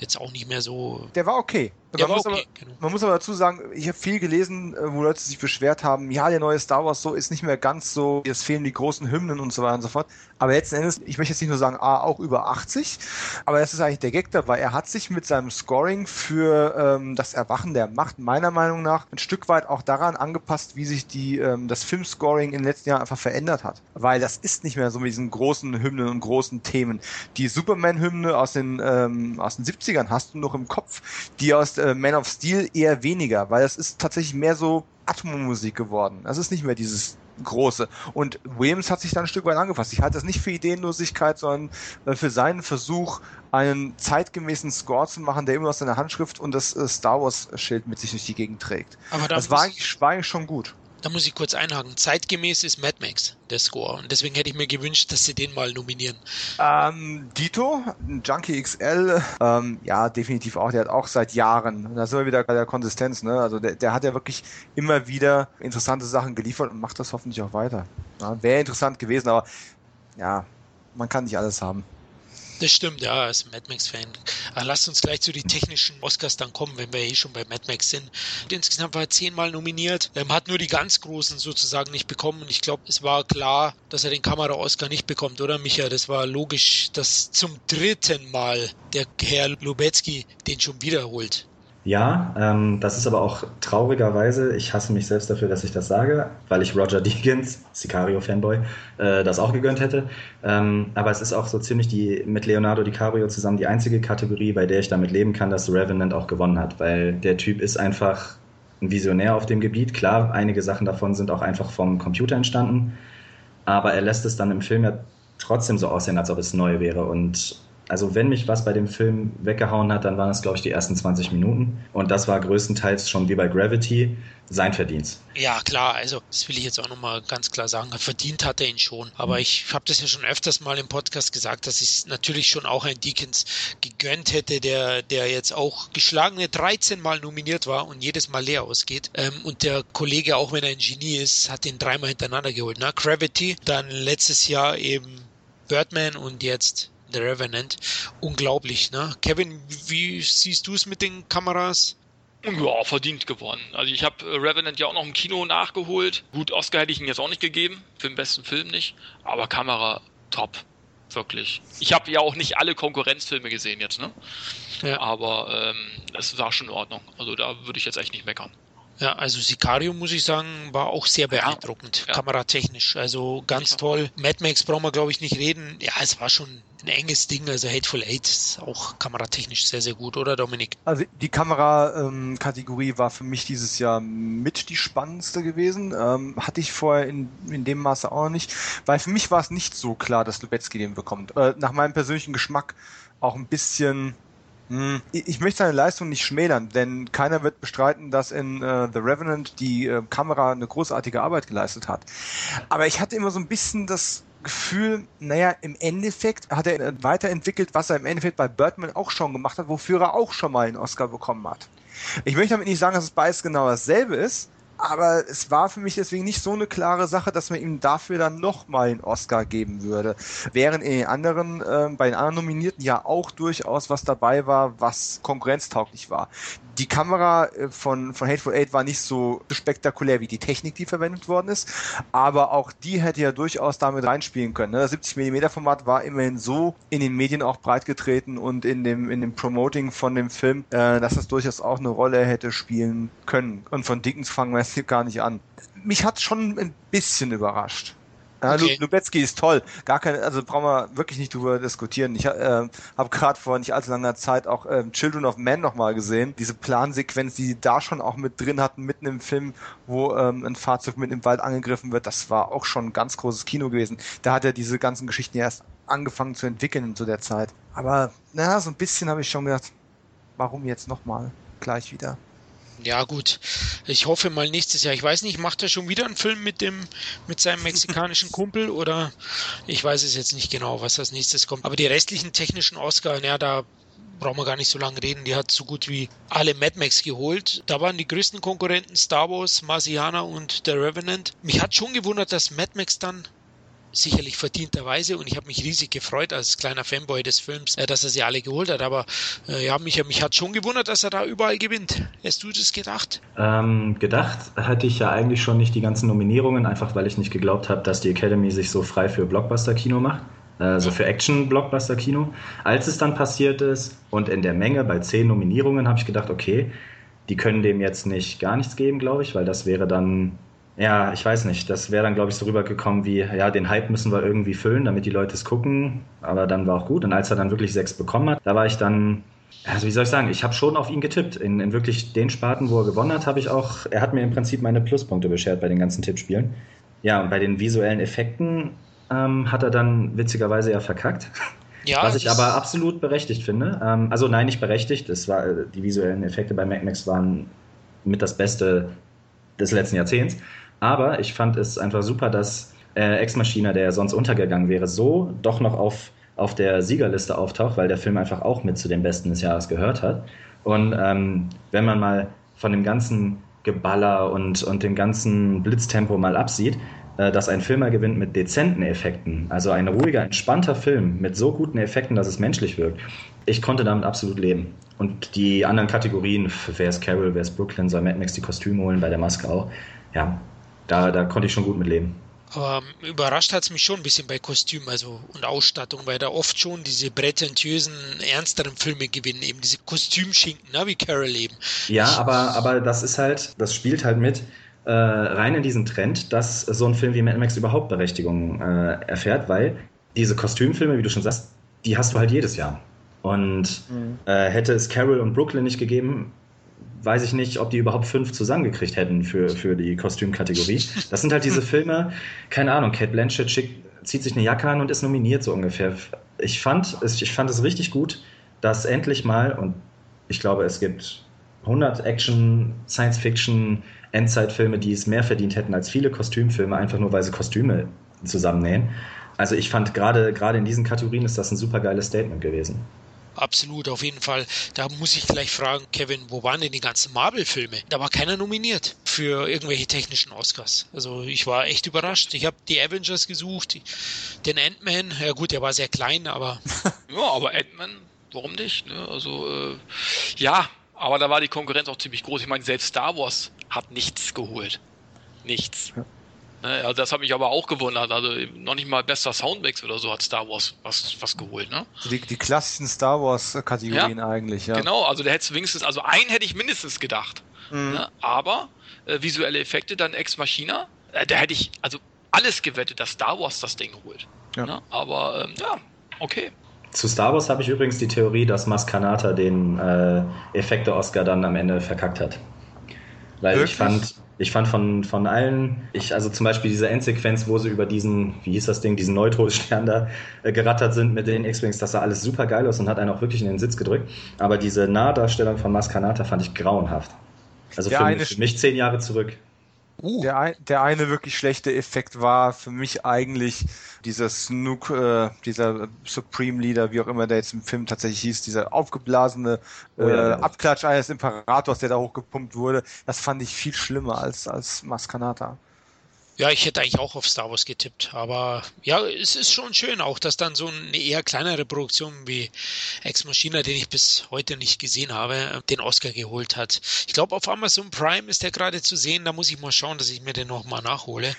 jetzt auch nicht mehr so.
Der war okay. Man, muss okay, aber, genau. man, muss aber, dazu sagen, ich habe viel gelesen, äh, wo Leute sich beschwert haben, ja, der neue Star Wars so ist nicht mehr ganz so, jetzt fehlen die großen Hymnen und so weiter und so fort. Aber letzten Endes, ich möchte jetzt nicht nur sagen, ah, auch über 80, aber das ist eigentlich der Gag dabei. Er hat sich mit seinem Scoring für ähm, das Erwachen der Macht meiner Meinung nach ein Stück weit auch daran angepasst, wie sich die, ähm, das Filmscoring in den letzten Jahren einfach verändert hat. Weil das ist nicht mehr so mit diesen großen Hymnen und großen Themen. Die Superman-Hymne aus den, ähm, aus den 70ern hast du noch im Kopf, die aus äh, Man of Steel eher weniger, weil das ist tatsächlich mehr so Atmomusik geworden. Das ist nicht mehr dieses große. Und Williams hat sich da ein Stück weit angepasst. Ich halte das nicht für Ideenlosigkeit, sondern äh, für seinen Versuch, einen zeitgemäßen Score zu machen, der immer aus seiner Handschrift und das äh, Star Wars Schild mit sich durch die Gegend trägt. Aber da das war eigentlich, war eigentlich schon gut
da muss ich kurz einhaken. Zeitgemäß ist Mad Max der Score und deswegen hätte ich mir gewünscht, dass sie den mal nominieren.
Ähm, Dito, Junkie XL, ähm, ja, definitiv auch. Der hat auch seit Jahren, da sind wir wieder bei der Konsistenz, ne? Also der, der hat ja wirklich immer wieder interessante Sachen geliefert und macht das hoffentlich auch weiter. Ja, Wäre interessant gewesen, aber ja, man kann nicht alles haben.
Das stimmt, ja, als Mad Max-Fan. Lasst uns gleich zu den technischen Oscars dann kommen, wenn wir eh schon bei Mad Max sind. Insgesamt war er zehnmal nominiert, ähm, hat nur die ganz Großen sozusagen nicht bekommen. Und ich glaube, es war klar, dass er den Kamera-Oscar nicht bekommt, oder Micha? Das war logisch, dass zum dritten Mal der Herr Lubetzky den schon wiederholt.
Ja, ähm, das ist aber auch traurigerweise, ich hasse mich selbst dafür, dass ich das sage, weil ich Roger *laughs* Deakins, Sicario-Fanboy, äh, das auch gegönnt hätte. Ähm, aber es ist auch so ziemlich die mit Leonardo DiCaprio zusammen die einzige Kategorie, bei der ich damit leben kann, dass Revenant auch gewonnen hat, weil der Typ ist einfach ein Visionär auf dem Gebiet. Klar, einige Sachen davon sind auch einfach vom Computer entstanden, aber er lässt es dann im Film ja trotzdem so aussehen, als ob es neu wäre und also wenn mich was bei dem Film weggehauen hat, dann waren es, glaube ich, die ersten 20 Minuten. Und das war größtenteils schon wie bei Gravity sein Verdienst.
Ja, klar, also das will ich jetzt auch nochmal ganz klar sagen. Verdient hat er ihn schon. Aber ich habe das ja schon öfters mal im Podcast gesagt, dass ich es natürlich schon auch ein Deakins gegönnt hätte, der, der jetzt auch geschlagene 13 Mal nominiert war und jedes Mal leer ausgeht. Ähm, und der Kollege, auch wenn er ein Genie ist, hat ihn dreimal hintereinander geholt. Ne? Gravity, dann letztes Jahr eben Birdman und jetzt The Revenant. Unglaublich, ne? Kevin, wie siehst du es mit den Kameras?
Ja, verdient gewonnen. Also ich habe äh, Revenant ja auch noch im Kino nachgeholt. Gut, Oscar hätte ich ihn jetzt auch nicht gegeben, für den besten Film nicht. Aber Kamera top, wirklich. Ich habe ja auch nicht alle Konkurrenzfilme gesehen jetzt, ne? Ja. Aber ähm, das war schon in Ordnung. Also da würde ich jetzt echt nicht meckern.
Ja, also Sicario, muss ich sagen, war auch sehr beeindruckend, ja. kameratechnisch. Also ganz ja. toll. Mad Max brauchen wir, glaube ich, nicht reden. Ja, es war schon ein enges Ding. Also Hateful Eight ist auch kameratechnisch sehr, sehr gut, oder Dominik?
Also die Kamerakategorie ähm, war für mich dieses Jahr mit die spannendste gewesen. Ähm, hatte ich vorher in, in dem Maße auch nicht. Weil für mich war es nicht so klar, dass Lubetzky den bekommt. Äh, nach meinem persönlichen Geschmack auch ein bisschen ich möchte seine Leistung nicht schmälern, denn keiner wird bestreiten, dass in äh, The Revenant die äh, Kamera eine großartige Arbeit geleistet hat. Aber ich hatte immer so ein bisschen das Gefühl, naja, im Endeffekt hat er weiterentwickelt, was er im Endeffekt bei Birdman auch schon gemacht hat, wofür er auch schon mal einen Oscar bekommen hat. Ich möchte damit nicht sagen, dass es beides genau dasselbe ist, aber es war für mich deswegen nicht so eine klare Sache, dass man ihm dafür dann nochmal einen Oscar geben würde. Während in den anderen, äh, bei den anderen Nominierten ja auch durchaus was dabei war, was konkurrenztauglich war. Die Kamera äh, von, von Hateful Eight war nicht so spektakulär wie die Technik, die verwendet worden ist, aber auch die hätte ja durchaus damit reinspielen können. Ne? Das 70 mm Format war immerhin so in den Medien auch breitgetreten und in dem, in dem Promoting von dem Film, äh, dass das durchaus auch eine Rolle hätte spielen können. Und von Dickens fangen wir jetzt gar nicht an. Mich hat schon ein bisschen überrascht. Ja, okay. Lubetzky ist toll. Gar keine, also brauchen wir wirklich nicht drüber diskutieren. Ich äh, habe gerade vor nicht allzu langer Zeit auch ähm, Children of Men nochmal gesehen. Diese Plansequenz, die da schon auch mit drin hatten, mitten im Film, wo ähm, ein Fahrzeug mit im Wald angegriffen wird, das war auch schon ein ganz großes Kino gewesen. Da hat er diese ganzen Geschichten erst angefangen zu entwickeln zu der Zeit. Aber na, so ein bisschen habe ich schon gedacht, warum jetzt nochmal gleich wieder?
Ja, gut. Ich hoffe mal nächstes Jahr. Ich weiß nicht, macht er schon wieder einen Film mit dem, mit seinem mexikanischen *laughs* Kumpel oder ich weiß es jetzt nicht genau, was als nächstes kommt. Aber die restlichen technischen Oscar, ja, da brauchen wir gar nicht so lange reden. Die hat so gut wie alle Mad Max geholt. Da waren die größten Konkurrenten Star Wars, Marsiana und The Revenant. Mich hat schon gewundert, dass Mad Max dann sicherlich verdienterweise und ich habe mich riesig gefreut als kleiner Fanboy des Films, äh, dass er sie alle geholt hat. Aber äh, ja, mich, mich hat schon gewundert, dass er da überall gewinnt. Hast du das gedacht?
Ähm, gedacht hatte ich ja eigentlich schon nicht die ganzen Nominierungen, einfach weil ich nicht geglaubt habe, dass die Academy sich so frei für Blockbuster-Kino macht also für Action-Blockbuster-Kino. Als es dann passiert ist und in der Menge bei zehn Nominierungen habe ich gedacht, okay, die können dem jetzt nicht gar nichts geben, glaube ich, weil das wäre dann ja, ich weiß nicht. Das wäre dann, glaube ich, so rübergekommen wie, ja, den Hype müssen wir irgendwie füllen, damit die Leute es gucken. Aber dann war auch gut. Und als er dann wirklich sechs bekommen hat, da war ich dann, also wie soll ich sagen, ich habe schon auf ihn getippt. In, in wirklich den Sparten, wo er gewonnen hat, habe ich auch, er hat mir im Prinzip meine Pluspunkte beschert bei den ganzen Tippspielen. Ja, und bei den visuellen Effekten ähm, hat er dann witzigerweise ja verkackt. *laughs* Ja, Was ich aber absolut berechtigt finde. Ähm, also nein, nicht berechtigt. Es war, die visuellen Effekte bei Mac Max waren mit das Beste des letzten Jahrzehnts. Aber ich fand es einfach super, dass äh, Ex Machina, der sonst untergegangen wäre, so doch noch auf, auf der Siegerliste auftaucht, weil der Film einfach auch mit zu den Besten des Jahres gehört hat. Und ähm, wenn man mal von dem ganzen Geballer und, und dem ganzen Blitztempo mal absieht, äh, dass ein Film mal gewinnt mit dezenten Effekten, also ein ruhiger, entspannter Film mit so guten Effekten, dass es menschlich wirkt. Ich konnte damit absolut leben. Und die anderen Kategorien, wer ist Carol, wer ist Brooklyn, soll Mad Max die Kostüme holen, bei der Maske auch, ja, da, da konnte ich schon gut mit leben.
Aber überrascht hat es mich schon ein bisschen bei Kostümen also, und Ausstattung, weil da oft schon diese prätentiösen, ernsteren Filme gewinnen, eben diese Kostümschinken, ne, wie Carol eben.
Ja, aber, aber das ist halt, das spielt halt mit äh, rein in diesen Trend, dass so ein Film wie Mad Max überhaupt Berechtigung äh, erfährt, weil diese Kostümfilme, wie du schon sagst, die hast du halt jedes Jahr. Und mhm. äh, hätte es Carol und Brooklyn nicht gegeben, weiß ich nicht, ob die überhaupt fünf zusammengekriegt hätten für, für die Kostümkategorie. Das sind halt diese *laughs* Filme, keine Ahnung, Kate Blanchett schickt, zieht sich eine Jacke an und ist nominiert so ungefähr. Ich fand, es, ich fand es richtig gut, dass endlich mal, und ich glaube, es gibt 100 Action, Science-Fiction, Endzeitfilme, die es mehr verdient hätten als viele Kostümfilme, einfach nur weil sie Kostüme zusammennähen. Also ich fand gerade gerade in diesen Kategorien ist das ein super geiles Statement gewesen.
Absolut, auf jeden Fall. Da muss ich gleich fragen, Kevin, wo waren denn die ganzen Marvel-Filme? Da war keiner nominiert für irgendwelche technischen Oscars. Also ich war echt überrascht. Ich habe die Avengers gesucht, den Ant-Man. Ja gut, der war sehr klein, aber... *laughs*
ja, aber Ant-Man, warum nicht? Ne? Also äh, ja, aber da war die Konkurrenz auch ziemlich groß. Ich meine, selbst Star Wars hat nichts geholt. Nichts. Ja. Ne, also das hat mich aber auch gewundert. Also noch nicht mal bester Soundmix oder so hat Star Wars was, was geholt, ne?
Die, die klassischen Star Wars-Kategorien ja, eigentlich, ja.
Genau, also der hätte wenigstens, also einen hätte ich mindestens gedacht. Mhm. Ne? Aber äh, visuelle Effekte, dann Ex Machina, äh, da hätte ich also alles gewettet, dass Star Wars das Ding holt. Ja. Ne? Aber ähm, ja, okay.
Zu Star Wars habe ich übrigens die Theorie, dass Maskanata den äh, Effekte-Oscar dann am Ende verkackt hat. Weil Wirklich? ich fand, ich fand von, von allen, ich, also zum Beispiel diese Endsequenz, wo sie über diesen, wie hieß das Ding, diesen Neutronenstern da äh, gerattert sind mit den X-Wings, das sah alles super geil aus und hat einen auch wirklich in den Sitz gedrückt. Aber diese Nahdarstellung von Maskanata fand ich grauenhaft. Also für für mich zehn Jahre zurück.
Uh. Der, ein, der eine wirklich schlechte Effekt war für mich eigentlich dieser Snook, äh, dieser Supreme Leader, wie auch immer der jetzt im Film tatsächlich hieß, dieser aufgeblasene oh, ja, äh, Abklatsch eines Imperators, der da hochgepumpt wurde. Das fand ich viel schlimmer als, als Maskanata.
Ja, ich hätte eigentlich auch auf Star Wars getippt, aber ja, es ist schon schön auch, dass dann so eine eher kleinere Produktion wie Ex Machina, den ich bis heute nicht gesehen habe, den Oscar geholt hat. Ich glaube, auf Amazon Prime ist der gerade zu sehen, da muss ich mal schauen, dass ich mir den nochmal nachhole.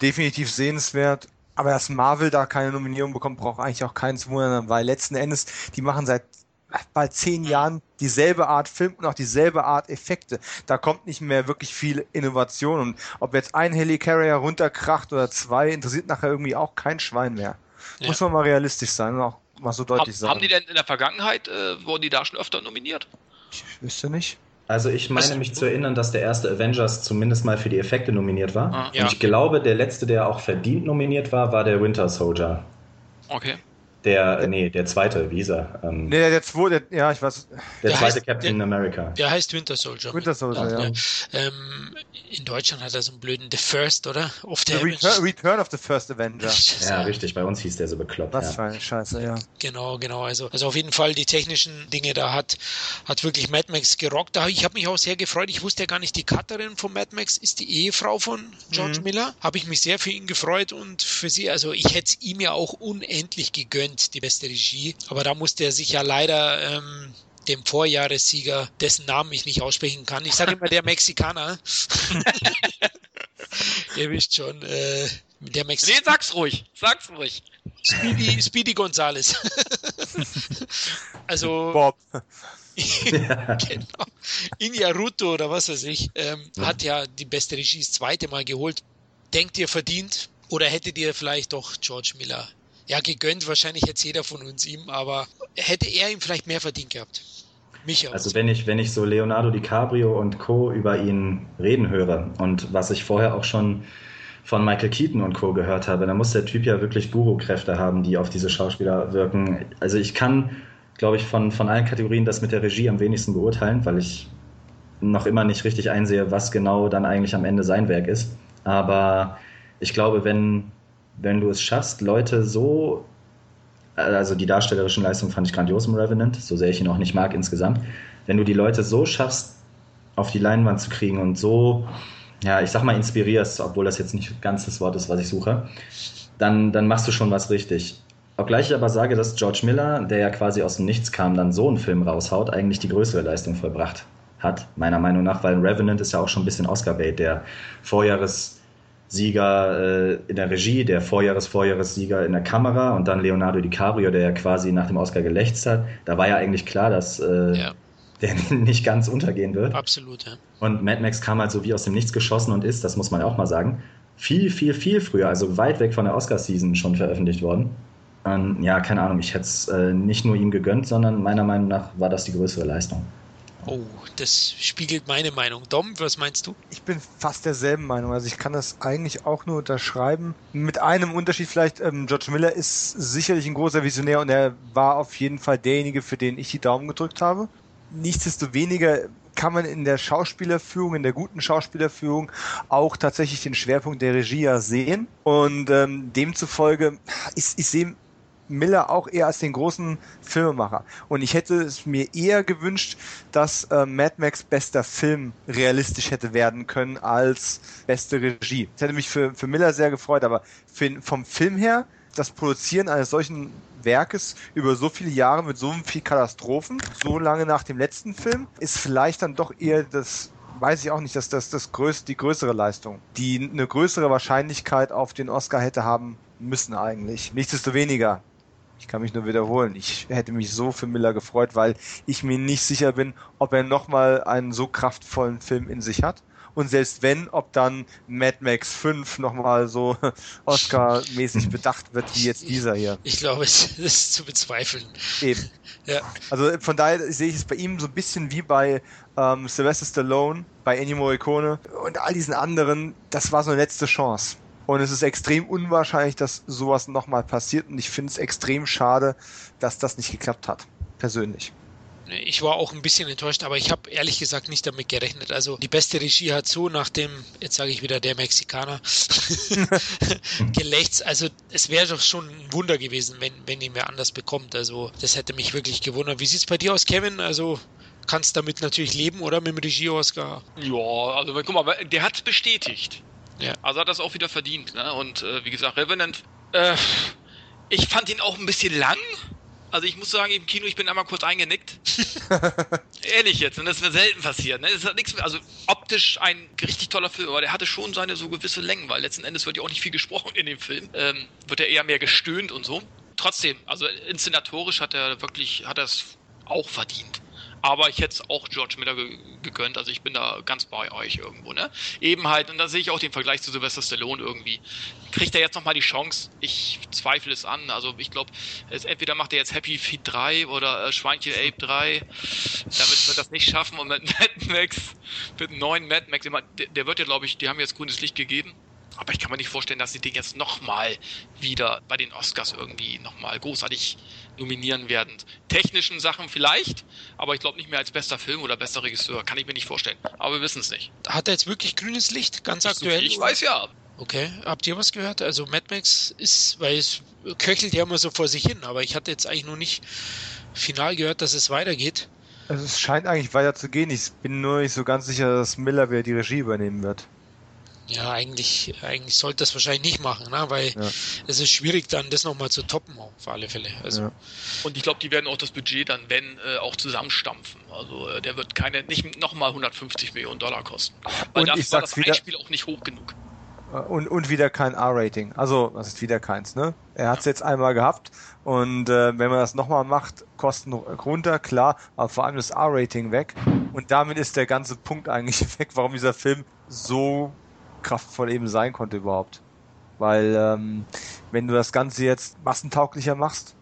Definitiv sehenswert. Aber dass Marvel da keine Nominierung bekommt, braucht eigentlich auch keinen zu wundern, weil letzten Endes, die machen seit bald zehn Jahren dieselbe Art Film und auch dieselbe Art Effekte. Da kommt nicht mehr wirklich viel Innovation. Und ob jetzt ein Helicarrier runterkracht oder zwei, interessiert nachher irgendwie auch kein Schwein mehr. Ja. Muss man mal realistisch sein und auch mal so deutlich
Hab,
sagen.
Haben die denn in der Vergangenheit, äh, wurden die da schon öfter nominiert?
Ich wüsste nicht.
Also ich meine mich zu erinnern, dass der erste Avengers zumindest mal für die Effekte nominiert war. Ah, ja. Und ich glaube, der letzte, der auch verdient nominiert war, war der Winter Soldier.
Okay.
Der, nee, der zweite, wie hieß er?
Ähm, nee, der zweite, ja, ich weiß.
Der, der zweite heißt, Captain der, America.
Der heißt Winter Soldier.
Winter Soldier, ja. ja.
Ähm, in Deutschland hat er so einen blöden The First, oder?
Of the, the Return, Return, of the First Avenger. *laughs*
ja, richtig, bei uns hieß der so bekloppt.
Was ja. für eine Scheiße, ja.
Genau, genau. Also, also auf jeden Fall die technischen Dinge, da hat, hat wirklich Mad Max gerockt. Da, ich habe mich auch sehr gefreut. Ich wusste ja gar nicht, die Cutterin von Mad Max ist die Ehefrau von George mhm. Miller. Habe ich mich sehr für ihn gefreut und für sie, also ich hätte es ihm ja auch unendlich gegönnt, die beste Regie Regie. Aber da musste er sich ja leider ähm, dem Vorjahressieger, dessen Namen ich nicht aussprechen kann. Ich sage immer der Mexikaner. *laughs* Ihr wisst schon, äh, der
Mexikaner. Nee, sag's ruhig, sag's ruhig.
Speedy, Speedy Gonzales. also.
Bob. *laughs*
genau. Inyaruto oder was weiß ich, ähm, ja. hat ja die beste Regie das zweite Mal geholt. Denkt ihr verdient? Oder hättet ihr vielleicht doch George Miller ja, gegönnt wahrscheinlich jetzt jeder von uns ihm, aber hätte er ihm vielleicht mehr verdient gehabt.
Mich auch. Also wenn ich, wenn ich so Leonardo DiCaprio und Co. über ihn reden höre und was ich vorher auch schon von Michael Keaton und Co. gehört habe, dann muss der Typ ja wirklich Guru-Kräfte haben, die auf diese Schauspieler wirken. Also ich kann, glaube ich, von, von allen Kategorien das mit der Regie am wenigsten beurteilen, weil ich noch immer nicht richtig einsehe, was genau dann eigentlich am Ende sein Werk ist. Aber ich glaube, wenn wenn du es schaffst, Leute so, also die darstellerischen Leistungen fand ich grandios im Revenant, so sehr ich ihn auch nicht mag insgesamt, wenn du die Leute so schaffst, auf die Leinwand zu kriegen und so, ja, ich sag mal, inspirierst, obwohl das jetzt nicht ganz das Wort ist, was ich suche, dann, dann machst du schon was richtig. Obgleich ich aber sage, dass George Miller, der ja quasi aus dem Nichts kam, dann so einen Film raushaut, eigentlich die größere Leistung vollbracht hat, meiner Meinung nach, weil Revenant ist ja auch schon ein bisschen Oscar-Bait, der Vorjahres Sieger äh, in der Regie, der Vorjahres-Vorjahressieger in der Kamera und dann Leonardo DiCaprio, der ja quasi nach dem Oscar gelächzt hat. Da war ja eigentlich klar, dass äh, ja. der *laughs* nicht ganz untergehen wird.
Absolut, ja.
Und Mad Max kam halt so wie aus dem Nichts geschossen und ist, das muss man auch mal sagen, viel, viel, viel früher, also weit weg von der Oscar-Season schon veröffentlicht worden. Und ja, keine Ahnung, ich hätte es äh, nicht nur ihm gegönnt, sondern meiner Meinung nach war das die größere Leistung.
Oh, das spiegelt meine Meinung. Dom, was meinst du?
Ich bin fast derselben Meinung. Also ich kann das eigentlich auch nur unterschreiben. Mit einem Unterschied vielleicht, ähm, George Miller ist sicherlich ein großer Visionär und er war auf jeden Fall derjenige, für den ich die Daumen gedrückt habe. Nichtsdestoweniger kann man in der Schauspielerführung, in der guten Schauspielerführung auch tatsächlich den Schwerpunkt der Regie ja sehen. Und ähm, demzufolge, ich, ich sehe Miller auch eher als den großen Filmemacher. Und ich hätte es mir eher gewünscht, dass äh, Mad Max bester Film realistisch hätte werden können als beste Regie. Das hätte mich für, für Miller sehr gefreut, aber für, vom Film her, das Produzieren eines solchen Werkes über so viele Jahre mit so viel Katastrophen, so lange nach dem letzten Film, ist vielleicht dann doch eher das weiß ich auch nicht, dass das, das größte, die größere Leistung, die eine größere Wahrscheinlichkeit auf den Oscar hätte haben müssen eigentlich. Nichtsdestoweniger Ich kann mich nur wiederholen. Ich hätte mich so für Miller gefreut, weil ich mir nicht sicher bin, ob er nochmal einen so kraftvollen Film in sich hat. Und selbst wenn, ob dann Mad Max 5 nochmal so *laughs* Oscar-mäßig *laughs* bedacht wird wie jetzt dieser hier.
Ich glaube, es ist zu bezweifeln.
Eben. Ja. Also von daher sehe ich es bei ihm so ein bisschen wie bei ähm, Sylvester Stallone, bei Ennio Morricone und all diesen anderen. Das war so eine letzte Chance. Und es ist extrem unwahrscheinlich, dass sowas nochmal passiert. Und ich finde es extrem schade, dass das nicht geklappt hat. Persönlich.
Ich war auch ein bisschen enttäuscht, aber ich habe ehrlich gesagt nicht damit gerechnet. Also die beste Regie hat so nach dem, jetzt sage ich wieder der Mexikaner, *laughs* *laughs* gelächzt. Also es wäre doch schon ein Wunder gewesen, wenn, wenn ihn wer anders bekommt. Also das hätte mich wirklich gewundert. Wie sieht es bei dir aus, Kevin? Also kannst damit natürlich leben, oder mit dem Regie-Oscar?
Ja, also guck mal, der hat bestätigt.
Ja.
Also hat das auch wieder verdient. Ne? Und äh, wie gesagt, Revenant, äh, ich fand ihn auch ein bisschen lang. Also ich muss sagen, im Kino, ich bin einmal kurz eingenickt. *laughs* Ehrlich jetzt, und das ist mir selten passiert. Ne? Das hat nichts mehr, also optisch ein richtig toller Film, aber der hatte schon seine so gewisse Längen, weil letzten Endes wird ja auch nicht viel gesprochen in dem Film. Ähm, wird ja eher mehr gestöhnt und so. Trotzdem, also inszenatorisch hat er wirklich, hat er es auch verdient. Aber ich hätte es auch George Miller ge gegönnt. Also ich bin da ganz bei euch irgendwo, ne? Eben halt, und da sehe ich auch den Vergleich zu Sylvester Stallone irgendwie. Kriegt er jetzt nochmal die Chance? Ich zweifle es an. Also ich glaube, entweder macht er jetzt Happy Feet 3 oder äh, Schweinchen Ape 3. Damit wird das nicht schaffen. Und mit *laughs* Mad Max, mit einem neuen Mad Max, der, der wird ja, glaube ich, die haben jetzt grünes Licht gegeben. Aber ich kann mir nicht vorstellen, dass sie den jetzt nochmal wieder bei den Oscars irgendwie nochmal großartig nominieren werden. Technischen Sachen vielleicht, aber ich glaube nicht mehr als bester Film oder bester Regisseur. Kann ich mir nicht vorstellen. Aber wir wissen es nicht.
Hat er jetzt wirklich grünes Licht, ganz aktuell?
Ich weiß ja.
Okay, habt ihr was gehört? Also Mad Max ist, weil es köchelt ja immer so vor sich hin, aber ich hatte jetzt eigentlich noch nicht final gehört, dass es weitergeht.
Also es scheint eigentlich weiter zu gehen. Ich bin nur nicht so ganz sicher, dass Miller wieder die Regie übernehmen wird.
Ja, eigentlich, eigentlich sollte das wahrscheinlich nicht machen, ne? weil ja. es ist schwierig, dann das nochmal zu toppen, auf alle Fälle. Also. Ja.
Und ich glaube, die werden auch das Budget dann, wenn, äh, auch zusammenstampfen. Also äh, der wird keine, nicht nochmal 150 Millionen Dollar kosten. Weil
und
dafür
ich
war das
wieder,
Einspiel auch nicht hoch genug.
Äh, und, und wieder kein R-Rating. Also, was ist wieder keins, ne? Er hat es ja. jetzt einmal gehabt und äh, wenn man das nochmal macht, Kosten runter, klar, aber vor allem das R-Rating weg. Und damit ist der ganze Punkt eigentlich *laughs* weg, warum dieser Film so kraftvoll eben sein konnte überhaupt. Weil ähm, wenn du das Ganze jetzt massentauglicher machst,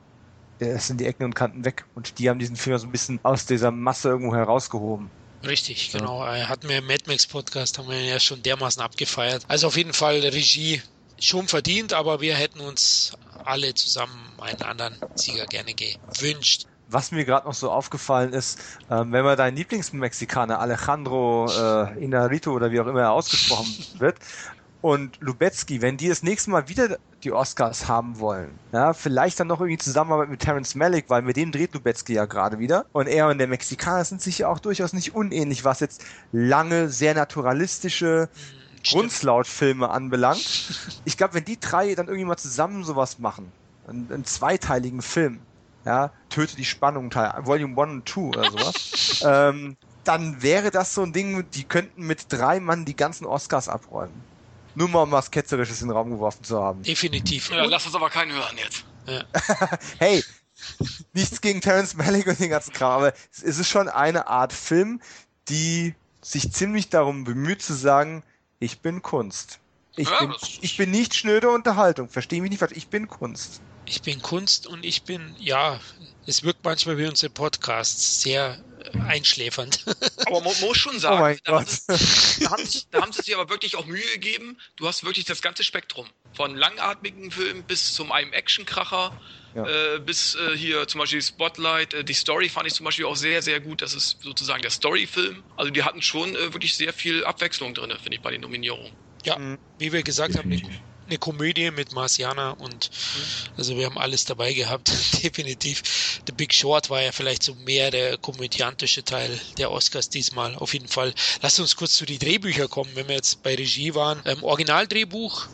es sind die Ecken und Kanten weg. Und die haben diesen Film so ein bisschen aus dieser Masse irgendwo herausgehoben.
Richtig, genau. Ja. Hatten wir im Mad Max Podcast, haben wir ja schon dermaßen abgefeiert. Also auf jeden Fall Regie schon verdient, aber wir hätten uns alle zusammen einen anderen Sieger gerne gewünscht.
Was mir gerade noch so aufgefallen ist, ähm, wenn man deinen Lieblingsmexikaner Alejandro äh, Inarito oder wie auch immer er ausgesprochen *laughs* wird und Lubetzky, wenn die das nächste Mal wieder die Oscars haben wollen, ja, vielleicht dann noch irgendwie Zusammenarbeit mit Terence Malick, weil mit dem dreht Lubetzky ja gerade wieder und er und der Mexikaner sind sich ja auch durchaus nicht unähnlich, was jetzt lange, sehr naturalistische Grundslautfilme anbelangt. Ich glaube, wenn die drei dann irgendwie mal zusammen sowas machen, einen, einen zweiteiligen Film, ja, Töte die Spannung Teil, Volume 1 und 2 oder sowas, *laughs* ähm, dann wäre das so ein Ding, die könnten mit drei Mann die ganzen Oscars abräumen. Nur mal um was Ketzerisches in den Raum geworfen zu haben.
Definitiv.
Ja, lass uns aber keinen hören jetzt. Ja. *laughs*
hey, nichts gegen Terence Malick und den ganzen Kram, aber es ist schon eine Art Film, die sich ziemlich darum bemüht zu sagen, ich bin Kunst. Ich, ja, bin, ich bin nicht schnöde Unterhaltung, verstehe mich nicht falsch, ich bin Kunst
ich bin Kunst und ich bin, ja, es wirkt manchmal wie unsere Podcasts sehr äh, einschläfernd. *laughs*
Aber man muss schon sagen, oh mein da, Gott. Haben sie, da, haben sie, da haben sie sich aber wirklich auch Mühe gegeben. Du hast wirklich das ganze Spektrum. Von langatmigen Filmen bis zum einem Actionkracher. Ja. Äh, bis äh, hier zum Beispiel Spotlight. Äh, die Story fand ich zum Beispiel auch sehr, sehr gut. Das ist sozusagen der Storyfilm. Also die hatten schon äh, wirklich sehr viel Abwechslung drin, finde ich, bei den Nominierungen.
Ja, mhm. wie wir gesagt haben, eine Komödie mit Marciana und also wir haben alles dabei gehabt, *laughs* definitiv. The Big Short war ja vielleicht so mehr der komödiantische Teil der Oscars diesmal, auf jeden Fall. Lass uns kurz zu den Drehbüchern kommen, wenn wir jetzt bei Regie waren. Ähm, Originaldrehbuch,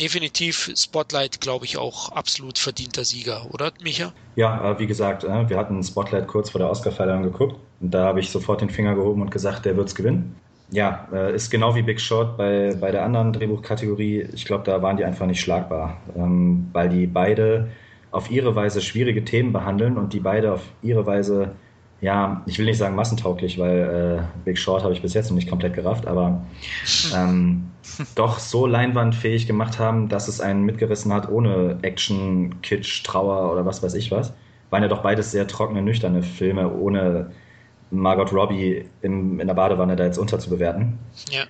definitiv Spotlight, glaube ich, auch absolut verdienter Sieger, oder Micha?
Ja, wie gesagt, äh, wir hatten Spotlight kurz vor der Oscarverleihung geguckt und da habe ich sofort den Finger gehoben und gesagt, der wird es gewinnen ja, äh, ist genau wie Big Short bei, bei der anderen Drehbuchkategorie. Ich glaube, da waren die einfach nicht schlagbar, ähm, weil die beide auf ihre Weise schwierige Themen behandeln und die beide auf ihre Weise, ja, ich will nicht sagen massentauglich, weil äh, Big Short habe ich bis jetzt noch nicht komplett gerafft, aber *laughs* ähm, doch so leinwandfähig gemacht haben, dass es einen mitgerissen hat, ohne Action, Kitsch, Trauer oder was weiß ich was. Waren ja doch beides sehr trockene, nüchterne Filme, ohne Margot Robbie im, in der Badewanne da jetzt unterzubewerten.
Ja.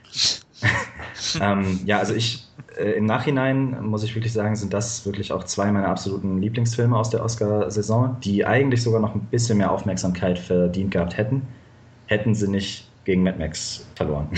*laughs*
ähm, ja, also ich äh, im Nachhinein muss ich wirklich sagen, sind das wirklich auch zwei meiner absoluten Lieblingsfilme aus der Oscar-Saison, die eigentlich sogar noch ein bisschen mehr Aufmerksamkeit verdient gehabt hätten, hätten sie nicht gegen Mad Max verloren.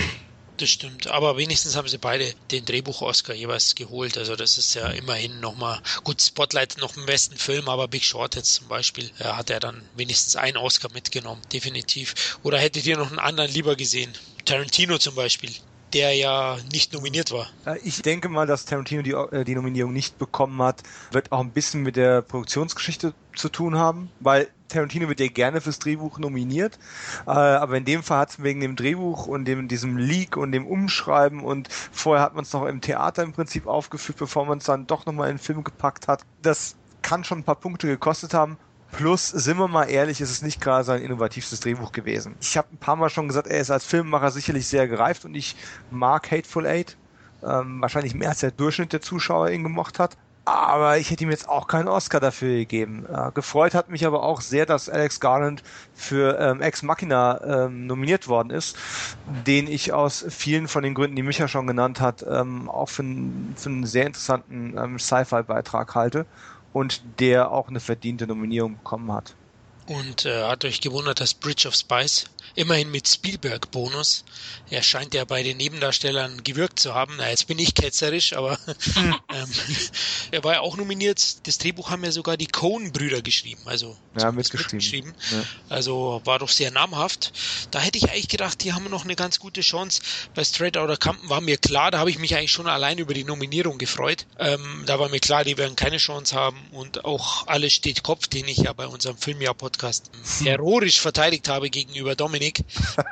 Das stimmt, aber wenigstens haben sie beide den Drehbuch-Oscar jeweils geholt. Also das ist ja immerhin nochmal, gut, Spotlight noch im besten Film, aber Big Short jetzt zum Beispiel, äh, hat er dann wenigstens einen Oscar mitgenommen, definitiv. Oder hättet ihr noch einen anderen lieber gesehen? Tarantino zum Beispiel der ja nicht nominiert war.
Ich denke mal, dass Tarantino die, äh, die Nominierung nicht bekommen hat, wird auch ein bisschen mit der Produktionsgeschichte zu tun haben, weil Tarantino wird ja gerne fürs Drehbuch nominiert, äh, aber in dem Fall hat es wegen dem Drehbuch und dem, diesem Leak und dem Umschreiben und vorher hat man es noch im Theater im Prinzip aufgeführt, bevor man es dann doch nochmal in den Film gepackt hat. Das kann schon ein paar Punkte gekostet haben Plus, sind wir mal ehrlich, ist es nicht gerade sein innovativstes Drehbuch gewesen. Ich habe ein paar Mal schon gesagt, er ist als Filmemacher sicherlich sehr gereift und ich mag Hateful Eight. Ähm, wahrscheinlich mehr als der Durchschnitt der Zuschauer ihn gemocht hat. Aber ich hätte ihm jetzt auch keinen Oscar dafür gegeben. Äh, gefreut hat mich aber auch sehr, dass Alex Garland für ähm, Ex Machina ähm, nominiert worden ist, den ich aus vielen von den Gründen, die Micha schon genannt hat, ähm, auch für, für einen sehr interessanten ähm, Sci-Fi-Beitrag halte und der auch eine verdiente Nominierung bekommen hat.
Und äh, hat euch gewundert, dass Bridge of Spice immerhin mit Spielberg-Bonus. Er scheint ja bei den Nebendarstellern gewirkt zu haben. Na, jetzt bin ich ketzerisch, aber hm. *laughs* ähm, er war ja auch nominiert. Das Drehbuch haben ja sogar die Coen-Brüder geschrieben, also
ja, mitgeschrieben. mitgeschrieben.
Ja. Also war doch sehr namhaft. Da hätte ich eigentlich gedacht, die haben noch eine ganz gute Chance. Bei Straight Outta Compton war mir klar, da habe ich mich eigentlich schon allein über die Nominierung gefreut. Ähm, da war mir klar, die werden keine Chance haben und auch alles steht Kopf, den ich ja bei unserem Filmjahr-Podcast hm. heroisch verteidigt habe gegenüber Dominik.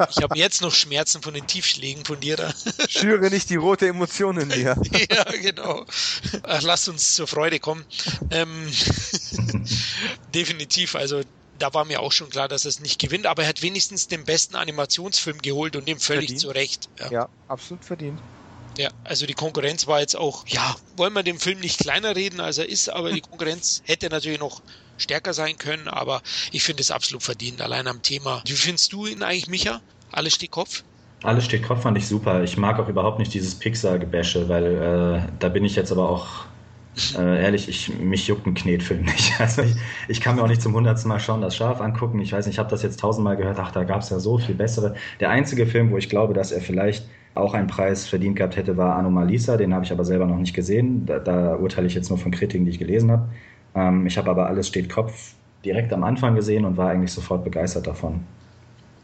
Ich habe jetzt noch Schmerzen von den Tiefschlägen von dir da.
Schüre nicht die rote Emotion in dir. *laughs*
ja, genau. Ach, lass uns zur Freude kommen. Ähm, *laughs* definitiv, also da war mir auch schon klar, dass er es nicht gewinnt, aber er hat wenigstens den besten Animationsfilm geholt und dem völlig verdient. zu Recht.
Ja. ja, absolut verdient.
Ja, also die Konkurrenz war jetzt auch, ja, wollen wir den Film nicht kleiner reden, als er ist, aber die *laughs* Konkurrenz hätte natürlich noch stärker sein können, aber ich finde es absolut verdient, allein am Thema. Wie findest du ihn eigentlich, Micha? Alles steht Kopf?
Alles steht Kopf fand ich super. Ich mag auch überhaupt nicht dieses Pixar-Gebäsche, weil äh, da bin ich jetzt aber auch äh, ehrlich, ich, mich juckt ein Knetfilm nicht. *laughs* Also ich, ich, kann mir auch nicht zum hundertsten Mal schauen, das Schaf angucken. Ich weiß nicht, ich habe das jetzt tausendmal gehört. Ach, da gab es ja so viel bessere. Der einzige Film, wo ich glaube, dass er vielleicht auch einen Preis verdient gehabt hätte, war Anomalisa. Den habe ich aber selber noch nicht gesehen. Da, da urteile ich jetzt nur von Kritiken, die ich gelesen habe. Ähm, ich habe aber alles steht Kopf direkt am Anfang gesehen und war eigentlich sofort begeistert davon.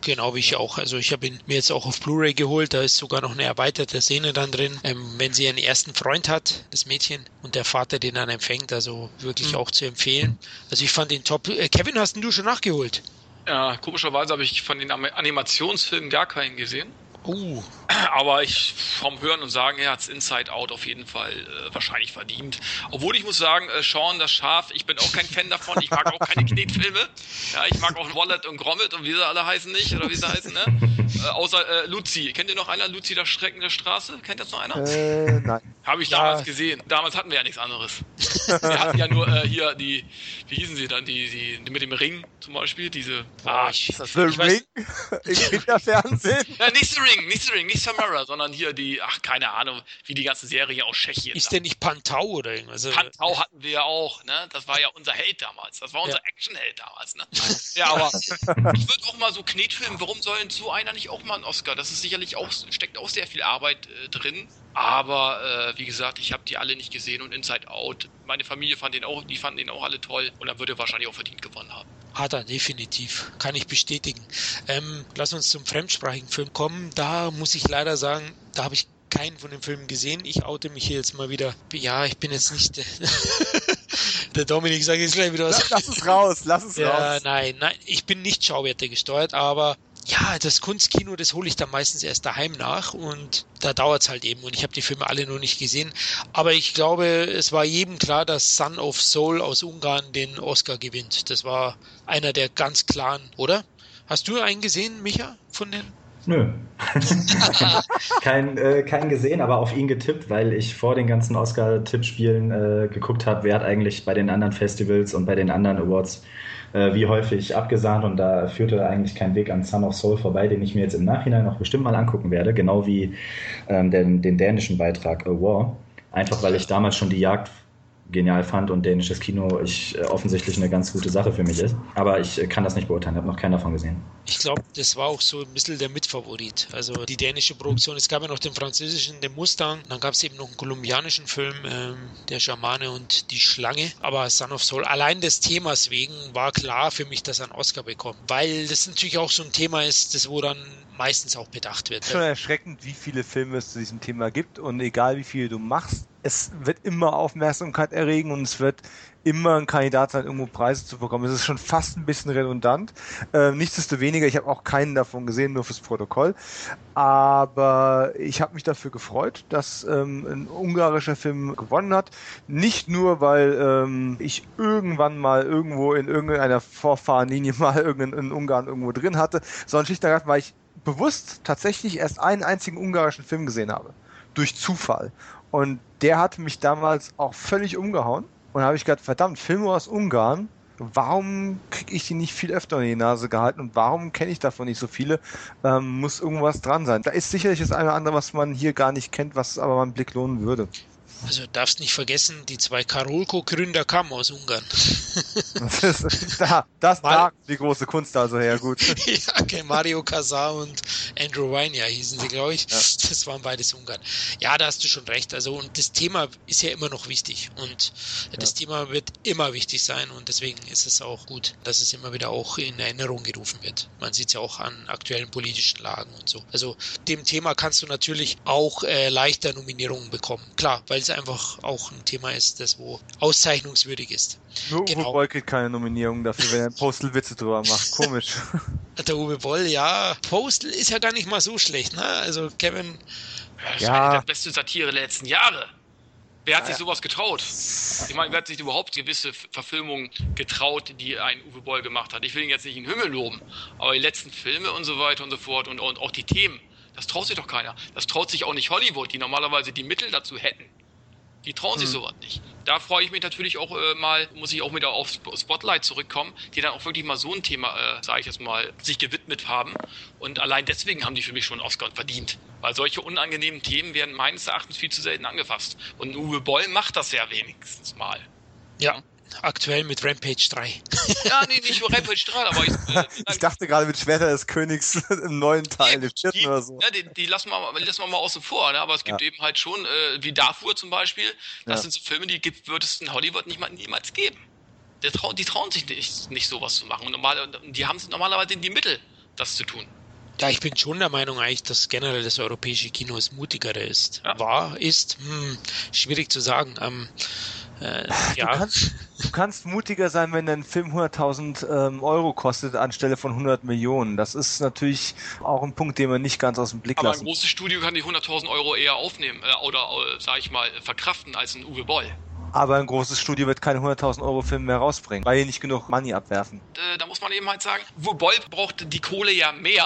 Genau wie ich auch. Also ich habe ihn mir jetzt auch auf Blu-ray geholt. Da ist sogar noch eine erweiterte Szene dann drin, ähm, wenn sie ihren ersten Freund hat, das Mädchen, und der Vater den dann empfängt. Also wirklich mhm. auch zu empfehlen. Also ich fand ihn top. Äh, Kevin, hast du schon nachgeholt?
Ja, komischerweise habe ich von den Animationsfilmen gar keinen gesehen.
Uh.
Aber ich vom Hören und Sagen her hat es Inside Out auf jeden Fall äh, wahrscheinlich verdient. Obwohl ich muss sagen, äh, Sean das Schaf, ich bin auch kein Fan davon. Ich mag auch keine Knetfilme. Ja, ich mag auch Wallet und Grommet und wie sie alle heißen nicht, oder wie sie heißen, ne? Äh, außer äh, Luzi. Kennt ihr noch einer? Luzi, das Schrecken der Straße? Kennt das noch einer?
Äh, nein.
Habe ich ja. damals gesehen. Damals hatten wir ja nichts anderes. wir hatten ja nur äh, hier die, wie hießen sie dann, die, die, die mit dem Ring zum Beispiel, diese.
Ah, ich, das The Ring? *laughs* Im Kinderfernsehen?
ja, nicht The Ring, nicht The Ring, nicht Samara, sondern hier die, ach, keine Ahnung, wie die ganze Serie aus Tschechien.
Ist denn nicht Pantau oder irgendwas?
Pantau hatten wir ja auch, ne? Das war ja unser Held damals. Das war unser ja. Actionheld damals, ne? *laughs* ja, aber ich würde auch mal so Knetfilmen, warum sollen so einer nicht auch mal einen Oscar? Das ist sicherlich auch, steckt auch sehr viel Arbeit äh, drin. Aber äh, wie gesagt, ich habe die alle nicht gesehen und Inside Out. Meine Familie fand den auch, die fanden den auch alle toll und dann würde er wahrscheinlich auch verdient gewonnen haben.
Hat er, definitiv. Kann ich bestätigen. Ähm, lass uns zum fremdsprachigen Film kommen. Da muss ich leider sagen, da habe ich keinen von den Filmen gesehen. Ich oute mich hier jetzt mal wieder. Ja, ich bin jetzt nicht. Der *laughs* Dominik sagt jetzt gleich wieder was.
Lass es raus, lass es
ja,
raus.
Nein, nein, ich bin nicht Schauwerte gesteuert, aber ja, das Kunstkino, das hole ich dann meistens erst daheim nach und da dauert es halt eben und ich habe die Filme alle noch nicht gesehen. Aber ich glaube, es war jedem klar, dass Son of Soul aus Ungarn den Oscar gewinnt. Das war einer der ganz klaren, oder? Hast du einen gesehen, Micha, von den
Nö. *laughs* kein, äh, kein gesehen, aber auf ihn getippt, weil ich vor den ganzen Oscar-Tippspielen äh, geguckt habe, wer hat eigentlich bei den anderen Festivals und bei den anderen Awards äh, wie häufig abgesahnt und da führte eigentlich kein Weg an Son of Soul vorbei, den ich mir jetzt im Nachhinein noch bestimmt mal angucken werde, genau wie ähm, den, den dänischen Beitrag A War. Einfach weil ich damals schon die Jagd genial fand und dänisches Kino ich, äh, offensichtlich eine ganz gute Sache für mich ist. Aber ich äh, kann das nicht beurteilen, habe noch keinen davon gesehen.
Ich glaube, das war auch so ein bisschen der Mitfavorit. Also die dänische Produktion, es gab ja noch den französischen, den Mustang, dann gab es eben noch einen kolumbianischen Film, ähm, der Schamane und die Schlange. Aber Son of Soul, allein des Themas wegen, war klar für mich, dass er einen Oscar bekommt. Weil das natürlich auch so ein Thema ist, das wo dann meistens auch bedacht wird.
Schon erschreckend, wie viele Filme es zu diesem Thema gibt und egal wie viele du machst, es wird immer Aufmerksamkeit erregen und es wird immer ein Kandidat sein, irgendwo Preise zu bekommen. Es ist schon fast ein bisschen redundant. Äh, nichtsdestoweniger, ich habe auch keinen davon gesehen, nur fürs Protokoll. Aber ich habe mich dafür gefreut, dass ähm, ein ungarischer Film gewonnen hat. Nicht nur, weil ähm, ich irgendwann mal irgendwo in irgendeiner Vorfahrenlinie *laughs* mal irgendeinen Ungarn irgendwo drin hatte, sondern schlicht und ergreifend, weil ich bewusst tatsächlich erst einen einzigen ungarischen Film gesehen habe. Durch Zufall. Und der hat mich damals auch völlig umgehauen. Und da habe ich gedacht, verdammt, Filme aus Ungarn, warum kriege ich die nicht viel öfter in die Nase gehalten und warum kenne ich davon nicht so viele? Ähm, muss irgendwas dran sein. Da ist sicherlich das eine oder andere, was man hier gar nicht kennt, was aber mal Blick lohnen würde.
Also darfst nicht vergessen, die zwei Karolko-Gründer kamen aus Ungarn. *laughs*
das, da, das Mar die große Kunst also her, gut. *laughs*
ja, okay, Mario Casar und Andrew Weiner hießen sie, glaube ich. Ja. Das waren beides Ungarn. Ja, da hast du schon recht. Also und das Thema ist ja immer noch wichtig und das ja. Thema wird immer wichtig sein und deswegen ist es auch gut, dass es immer wieder auch in Erinnerung gerufen wird. Man sieht es ja auch an aktuellen politischen Lagen und so. Also dem Thema kannst du natürlich auch äh, leichter Nominierungen bekommen. Klar, weil es einfach auch ein Thema ist, das wo auszeichnungswürdig ist.
Nur genau. Uwe Boll kriegt keine Nominierung dafür, wenn er Postel Witze drüber macht. *laughs* Komisch.
Der Uwe Boll, ja. Postel ist ja gar nicht mal so schlecht, ne? Also Kevin.
Das ja. ist eine der besten Satire der letzten Jahre. Wer hat ja, sich sowas getraut? Ich meine, wer hat sich überhaupt gewisse Verfilmungen getraut, die ein Uwe Boll gemacht hat? Ich will ihn jetzt nicht in den Himmel loben, aber die letzten Filme und so weiter und so fort und, und auch die Themen, das traut sich doch keiner. Das traut sich auch nicht Hollywood, die normalerweise die Mittel dazu hätten. Die trauen sich hm. sowas nicht. Da freue ich mich natürlich auch äh, mal, muss ich auch wieder auf Spotlight zurückkommen, die dann auch wirklich mal so ein Thema, äh, sage ich jetzt mal, sich gewidmet haben. Und allein deswegen haben die für mich schon Oscar verdient. Weil solche unangenehmen Themen werden meines Erachtens viel zu selten angefasst. Und Uwe Boll macht das ja wenigstens mal.
Ja, aktuell mit Rampage 3.
Ja, nee, nicht nur Rampage 3, aber ich,
äh, *laughs* ich dachte gerade mit Schwerter des Königs *laughs* im neuen Teil,
im vierten oder so. Ja, die, die, lassen, wir, lassen wir mal außen vor, ne? aber es gibt ja. eben halt schon, äh, wie Darfur zum Beispiel, das ja. sind so Filme, die gibt, wird es in Hollywood nicht mal, niemals geben. Die, trau, die trauen sich nicht, nicht sowas zu machen und normal, die haben normalerweise die Mittel, das zu tun.
Ja, ich bin schon der Meinung eigentlich, dass generell das europäische Kino das mutigere ist. Ja. War, ist, hm, schwierig zu sagen. Ähm,
äh, ja. Du kannst, du kannst, mutiger sein, wenn dein Film 100.000 ähm, Euro kostet anstelle von 100 Millionen. Das ist natürlich auch ein Punkt, den man nicht ganz aus dem Blick
Aber
lassen.
Aber ein großes Studio kann die 100.000 Euro eher aufnehmen äh, oder, äh, sag ich mal, verkraften als ein Uwe Boll.
Aber ein großes Studio wird keine 100.000 Euro Filme mehr rausbringen, weil die nicht genug Money abwerfen.
Da muss man eben halt sagen, Uwe Boll brauchte die Kohle ja mehr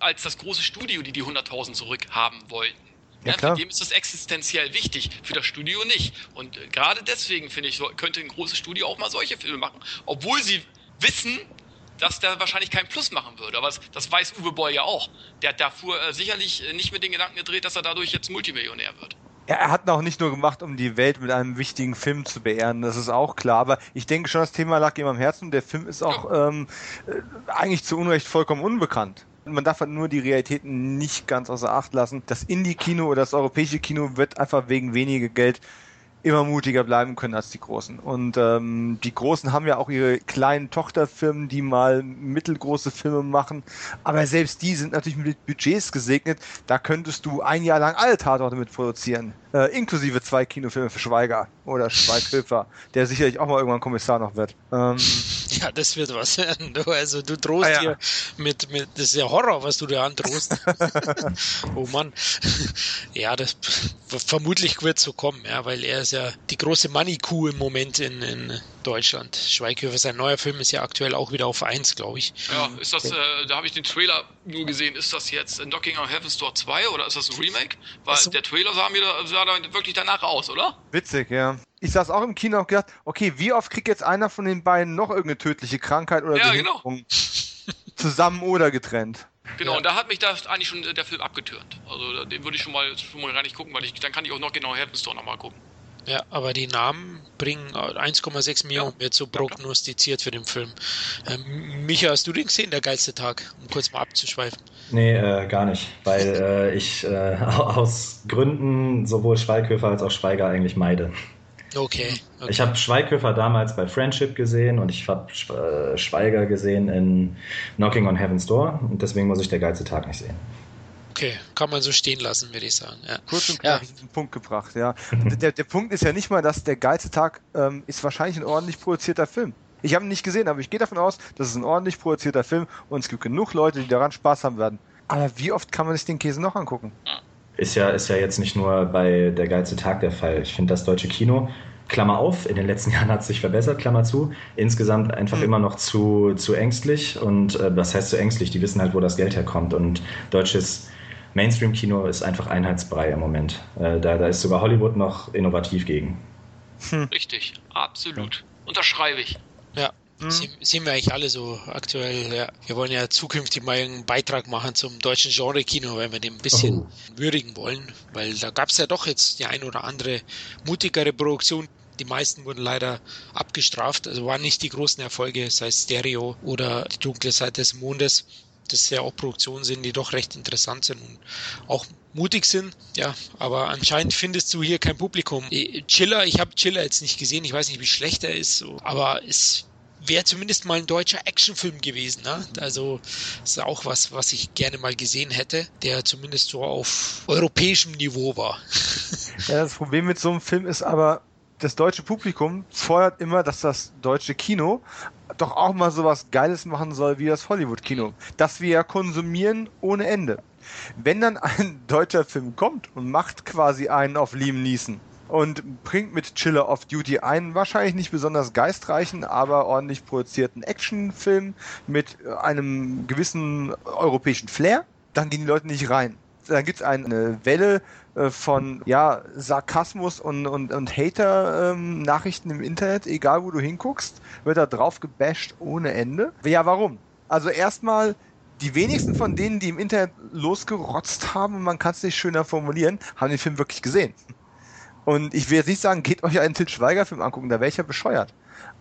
als das große Studio, die die 100.000 zurückhaben wollten. Ja, ja, für dem ist das existenziell wichtig, für das Studio nicht. Und äh, gerade deswegen, finde ich, so, könnte ein großes Studio auch mal solche Filme machen. Obwohl sie wissen, dass der wahrscheinlich keinen Plus machen würde. Aber das, das weiß Uwe Boll ja auch. Der hat davor äh, sicherlich äh, nicht mit den Gedanken gedreht, dass er dadurch jetzt Multimillionär wird.
Ja, er hat auch nicht nur gemacht, um die Welt mit einem wichtigen Film zu beehren, das ist auch klar. Aber ich denke schon, das Thema lag ihm am Herzen. Der Film ist auch ja. ähm, äh, eigentlich zu Unrecht vollkommen unbekannt man darf halt nur die Realitäten nicht ganz außer Acht lassen. Das Indie-Kino oder das europäische Kino wird einfach wegen weniger Geld immer mutiger bleiben können als die Großen. Und ähm, die Großen haben ja auch ihre kleinen Tochterfirmen, die mal mittelgroße Filme machen. Aber selbst die sind natürlich mit Budgets gesegnet. Da könntest du ein Jahr lang alle Tatorte mit produzieren. Äh, inklusive zwei Kinofilme für Schweiger oder Schweighöfer, *laughs* der sicherlich auch mal irgendwann Kommissar noch wird. Ähm,
ja, das wird was werden. Du, also du drohst ah, ja. hier mit, mit, das ist ja Horror, was du dir androhst. *laughs* oh Mann. ja, das vermutlich wird so kommen, ja, weil er ist ja die große Money-Kuh im Moment in, in Deutschland. Schweighöfer, sein neuer Film ist ja aktuell auch wieder auf 1, glaube ich.
Ja, ist das, äh, da habe ich den Trailer nur gesehen, ist das jetzt in Docking on Heaven's Door 2 oder ist das ein Remake? Weil so. der Trailer sah mir da, sah da wirklich danach aus, oder?
Witzig, ja. Ich saß auch im Kino und gedacht, okay, wie oft kriegt jetzt einer von den beiden noch irgendeine tödliche Krankheit oder ja, genau. *laughs* zusammen oder getrennt?
Genau, ja. und da hat mich das eigentlich schon der Film abgetürnt. Also den würde ich schon mal, schon mal gar nicht gucken, weil ich, dann kann ich auch noch genau Heaven's Door nochmal gucken.
Ja, aber die Namen bringen 1,6 Millionen, ja. wird so prognostiziert für den Film. Ähm, Micha, hast du den gesehen, der geilste Tag, um kurz mal abzuschweifen?
Nee, äh, gar nicht, weil äh, ich äh, *laughs* aus Gründen sowohl Schweighöfer als auch Schweiger eigentlich meide.
Okay.
okay. Ich habe Schweighöfer damals bei Friendship gesehen und ich habe äh, Schweiger gesehen in Knocking on Heaven's Door und deswegen muss ich der geilste Tag nicht sehen.
Okay, kann man so stehen lassen, würde ich sagen. Ja.
Kurz und knapp ja. den Punkt gebracht, ja. der, der Punkt ist ja nicht mal, dass der geilste Tag ähm, ist wahrscheinlich ein ordentlich produzierter Film. Ich habe ihn nicht gesehen, aber ich gehe davon aus, dass es ein ordentlich produzierter Film und es gibt genug Leute, die daran Spaß haben werden. Aber wie oft kann man sich den Käse noch angucken?
Ist ja, ist ja jetzt nicht nur bei Der geilste Tag der Fall. Ich finde das deutsche Kino, Klammer auf, in den letzten *laughs* Jahren hat es sich verbessert, Klammer zu, insgesamt einfach mhm. immer noch zu, zu ängstlich und äh, was heißt zu ängstlich? Die wissen halt, wo das Geld herkommt und deutsches Mainstream-Kino ist einfach einheitsbrei im Moment. Äh, da, da ist sogar Hollywood noch innovativ gegen.
Hm. Richtig, absolut. Unterschreibe ich.
Ja, Mhm. Sehen wir eigentlich alle so aktuell. Ja. Wir wollen ja zukünftig mal einen Beitrag machen zum deutschen Genre-Kino, weil wir den ein bisschen oh. würdigen wollen. Weil da gab es ja doch jetzt die ein oder andere mutigere Produktion. Die meisten wurden leider abgestraft, also waren nicht die großen Erfolge, sei es Stereo oder die dunkle Seite des Mondes das ja auch Produktionen sind, die doch recht interessant sind und auch mutig sind. Ja, aber anscheinend findest du hier kein Publikum. Äh, Chiller, ich habe Chiller jetzt nicht gesehen, ich weiß nicht, wie schlecht er ist, aber es wäre zumindest mal ein deutscher Actionfilm gewesen. Ne? Also ist auch was, was ich gerne mal gesehen hätte, der zumindest so auf europäischem Niveau war. *laughs*
Ja, das Problem mit so einem Film ist aber, das deutsche Publikum fordert immer, dass das deutsche Kino doch auch mal sowas Geiles machen soll wie das Hollywood-Kino. Das wir ja konsumieren ohne Ende. Wenn dann ein *laughs* deutscher Film kommt und macht quasi einen auf Liam Neeson und bringt mit Chiller of Duty einen wahrscheinlich nicht besonders geistreichen, aber ordentlich produzierten Actionfilm mit einem gewissen europäischen Flair, dann gehen die Leute nicht rein. Dann gibt es eine Welle äh, von ja, Sarkasmus und, und, und Hater-Nachrichten ähm, im Internet, egal wo du hinguckst, wird da drauf gebasht ohne Ende. Ja, warum? Also erstmal, die wenigsten von denen, die im Internet losgerotzt haben, man kann es nicht schöner formulieren, haben den Film wirklich gesehen. Und ich will jetzt nicht sagen, geht euch einen Til Schweiger-Film angucken, da wäre ich ja bescheuert.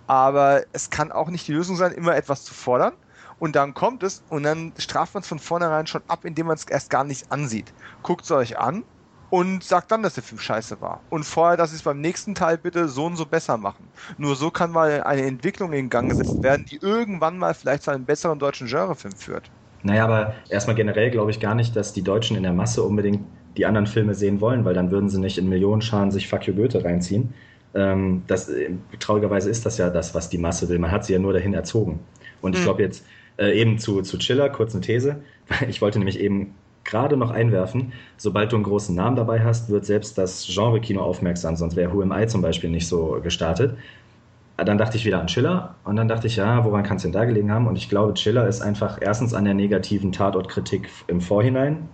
Aber es kann auch nicht die Lösung sein, immer etwas zu fordern. Und dann kommt es und dann straft man es von vornherein schon ab, indem man es erst gar nicht ansieht. Guckt es euch an, und sagt dann, dass der Film scheiße war. Und vorher, dass sie es beim nächsten Teil bitte so und so besser machen. Nur so kann mal eine Entwicklung in Gang gesetzt werden, die irgendwann mal vielleicht zu einem besseren deutschen Genrefilm führt.
Naja, aber erstmal generell glaube ich gar nicht, dass die Deutschen in der Masse unbedingt die anderen Filme sehen wollen, weil dann würden sie nicht in Millionenscharen sich Fuck You Goethe reinziehen. Ähm, das, äh, traurigerweise ist das ja das, was die Masse will. Man hat sie ja nur dahin erzogen. Und ich hm. glaube jetzt äh, eben zu, zu Chiller, kurz eine These. *laughs* Ich wollte nämlich eben gerade noch einwerfen, sobald du einen großen Namen dabei hast, wird selbst das Genre-Kino aufmerksam, sonst wäre Who Am I zum Beispiel nicht so gestartet. Dann dachte ich wieder an Chiller und dann dachte ich, ja, woran kann es denn da gelegen haben? Und ich glaube, Chiller ist einfach erstens an der negativen Tatortkritik im Vorhinein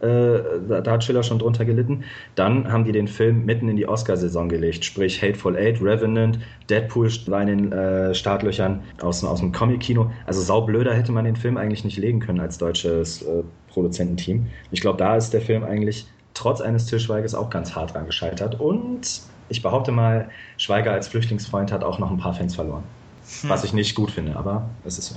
äh, da, hat Schiller schon drunter gelitten. Dann haben die den Film mitten in die Oscarsaison gelegt, sprich Hateful Eight, Revenant, Deadpool war in den äh, Startlöchern aus, aus dem Comic-Kino. Also saublöder hätte man den Film eigentlich nicht legen können als deutsches äh, Produzententeam. Ich glaube, da ist der Film eigentlich trotz eines Tischweiges auch ganz hart dran gescheitert. Und ich behaupte mal, Schweiger als Flüchtlingsfreund hat auch noch ein paar Fans verloren. Hm. Was ich nicht gut finde, aber es ist so.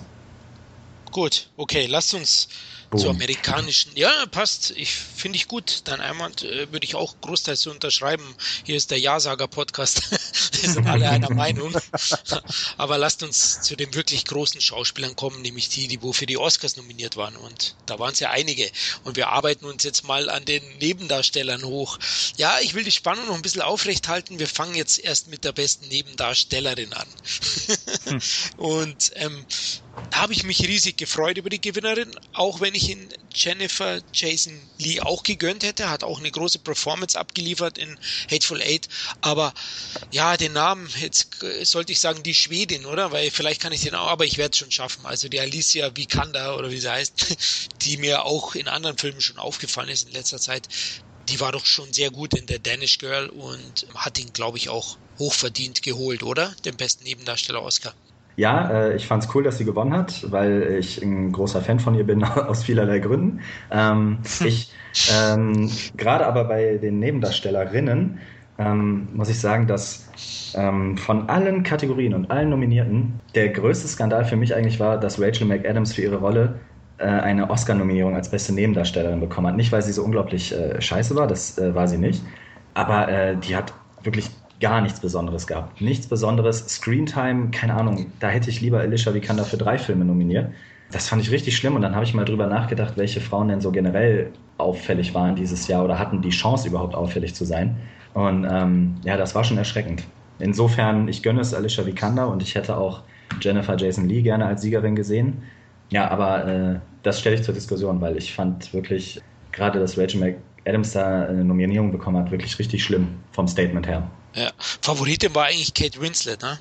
Gut, okay, lasst uns Boom. zu amerikanischen. Ja, passt. Ich finde ich gut. Dann einmal äh, würde ich auch großteils unterschreiben. Hier ist der Ja-Sager-Podcast. *laughs* Wir sind alle einer Meinung. *laughs* Aber lasst uns zu den wirklich großen Schauspielern kommen, nämlich die, die wo für die Oscars nominiert waren. Und da waren es ja einige. Und wir arbeiten uns jetzt mal an den Nebendarstellern hoch. Ja, ich will die Spannung noch ein bisschen aufrechthalten. Wir fangen jetzt erst mit der besten Nebendarstellerin an. *laughs* hm. Und ähm, da habe ich mich riesig gefreut über die Gewinnerin, auch wenn ich ihn Jennifer Jason Lee auch gegönnt hätte, hat auch eine große Performance abgeliefert in Hateful Eight, aber ja, den Namen, jetzt sollte ich sagen die Schwedin, oder? Weil vielleicht kann ich den auch, aber ich werde es schon schaffen. Also die Alicia Vikander oder wie sie heißt, *laughs* die mir auch in anderen Filmen schon aufgefallen ist in letzter Zeit, die war doch schon sehr gut in der Danish Girl und hat ihn, glaube ich, auch hochverdient geholt, oder? Den besten Nebendarsteller Oscar.
Ja, äh, ich fand es cool, dass sie gewonnen hat, weil ich ein großer Fan von ihr bin, *laughs* aus vielerlei Gründen. Ähm, ich, *laughs* ähm, gerade aber bei den Nebendarstellerinnen, ähm, muss ich sagen, dass ähm, von allen Kategorien und allen Nominierten der größte Skandal für mich eigentlich war, dass Rachel McAdams für ihre Rolle äh, eine Oscar-Nominierung als beste Nebendarstellerin bekommen hat. Nicht, weil sie so unglaublich äh, scheiße war, das äh, war sie nicht, aber äh, die hat wirklich gar nichts Besonderes gab. Nichts Besonderes. Screentime, keine Ahnung, da hätte ich lieber Alicia Vikander für drei Filme nominiert. Das fand ich richtig schlimm und dann habe ich mal drüber nachgedacht, welche Frauen denn so generell auffällig waren dieses Jahr oder hatten die Chance überhaupt auffällig zu sein. Und ähm, ja, das war schon erschreckend. Insofern, ich gönne es Alicia Vikander und ich hätte auch Jennifer Jason Lee gerne als Siegerin gesehen. Ja, aber äh, das stelle ich zur Diskussion, weil ich fand wirklich gerade, dass Rachel McAdams da eine Nominierung bekommen hat, wirklich richtig schlimm vom Statement her.
Ja. Favoritin war eigentlich Kate Winslet, ne?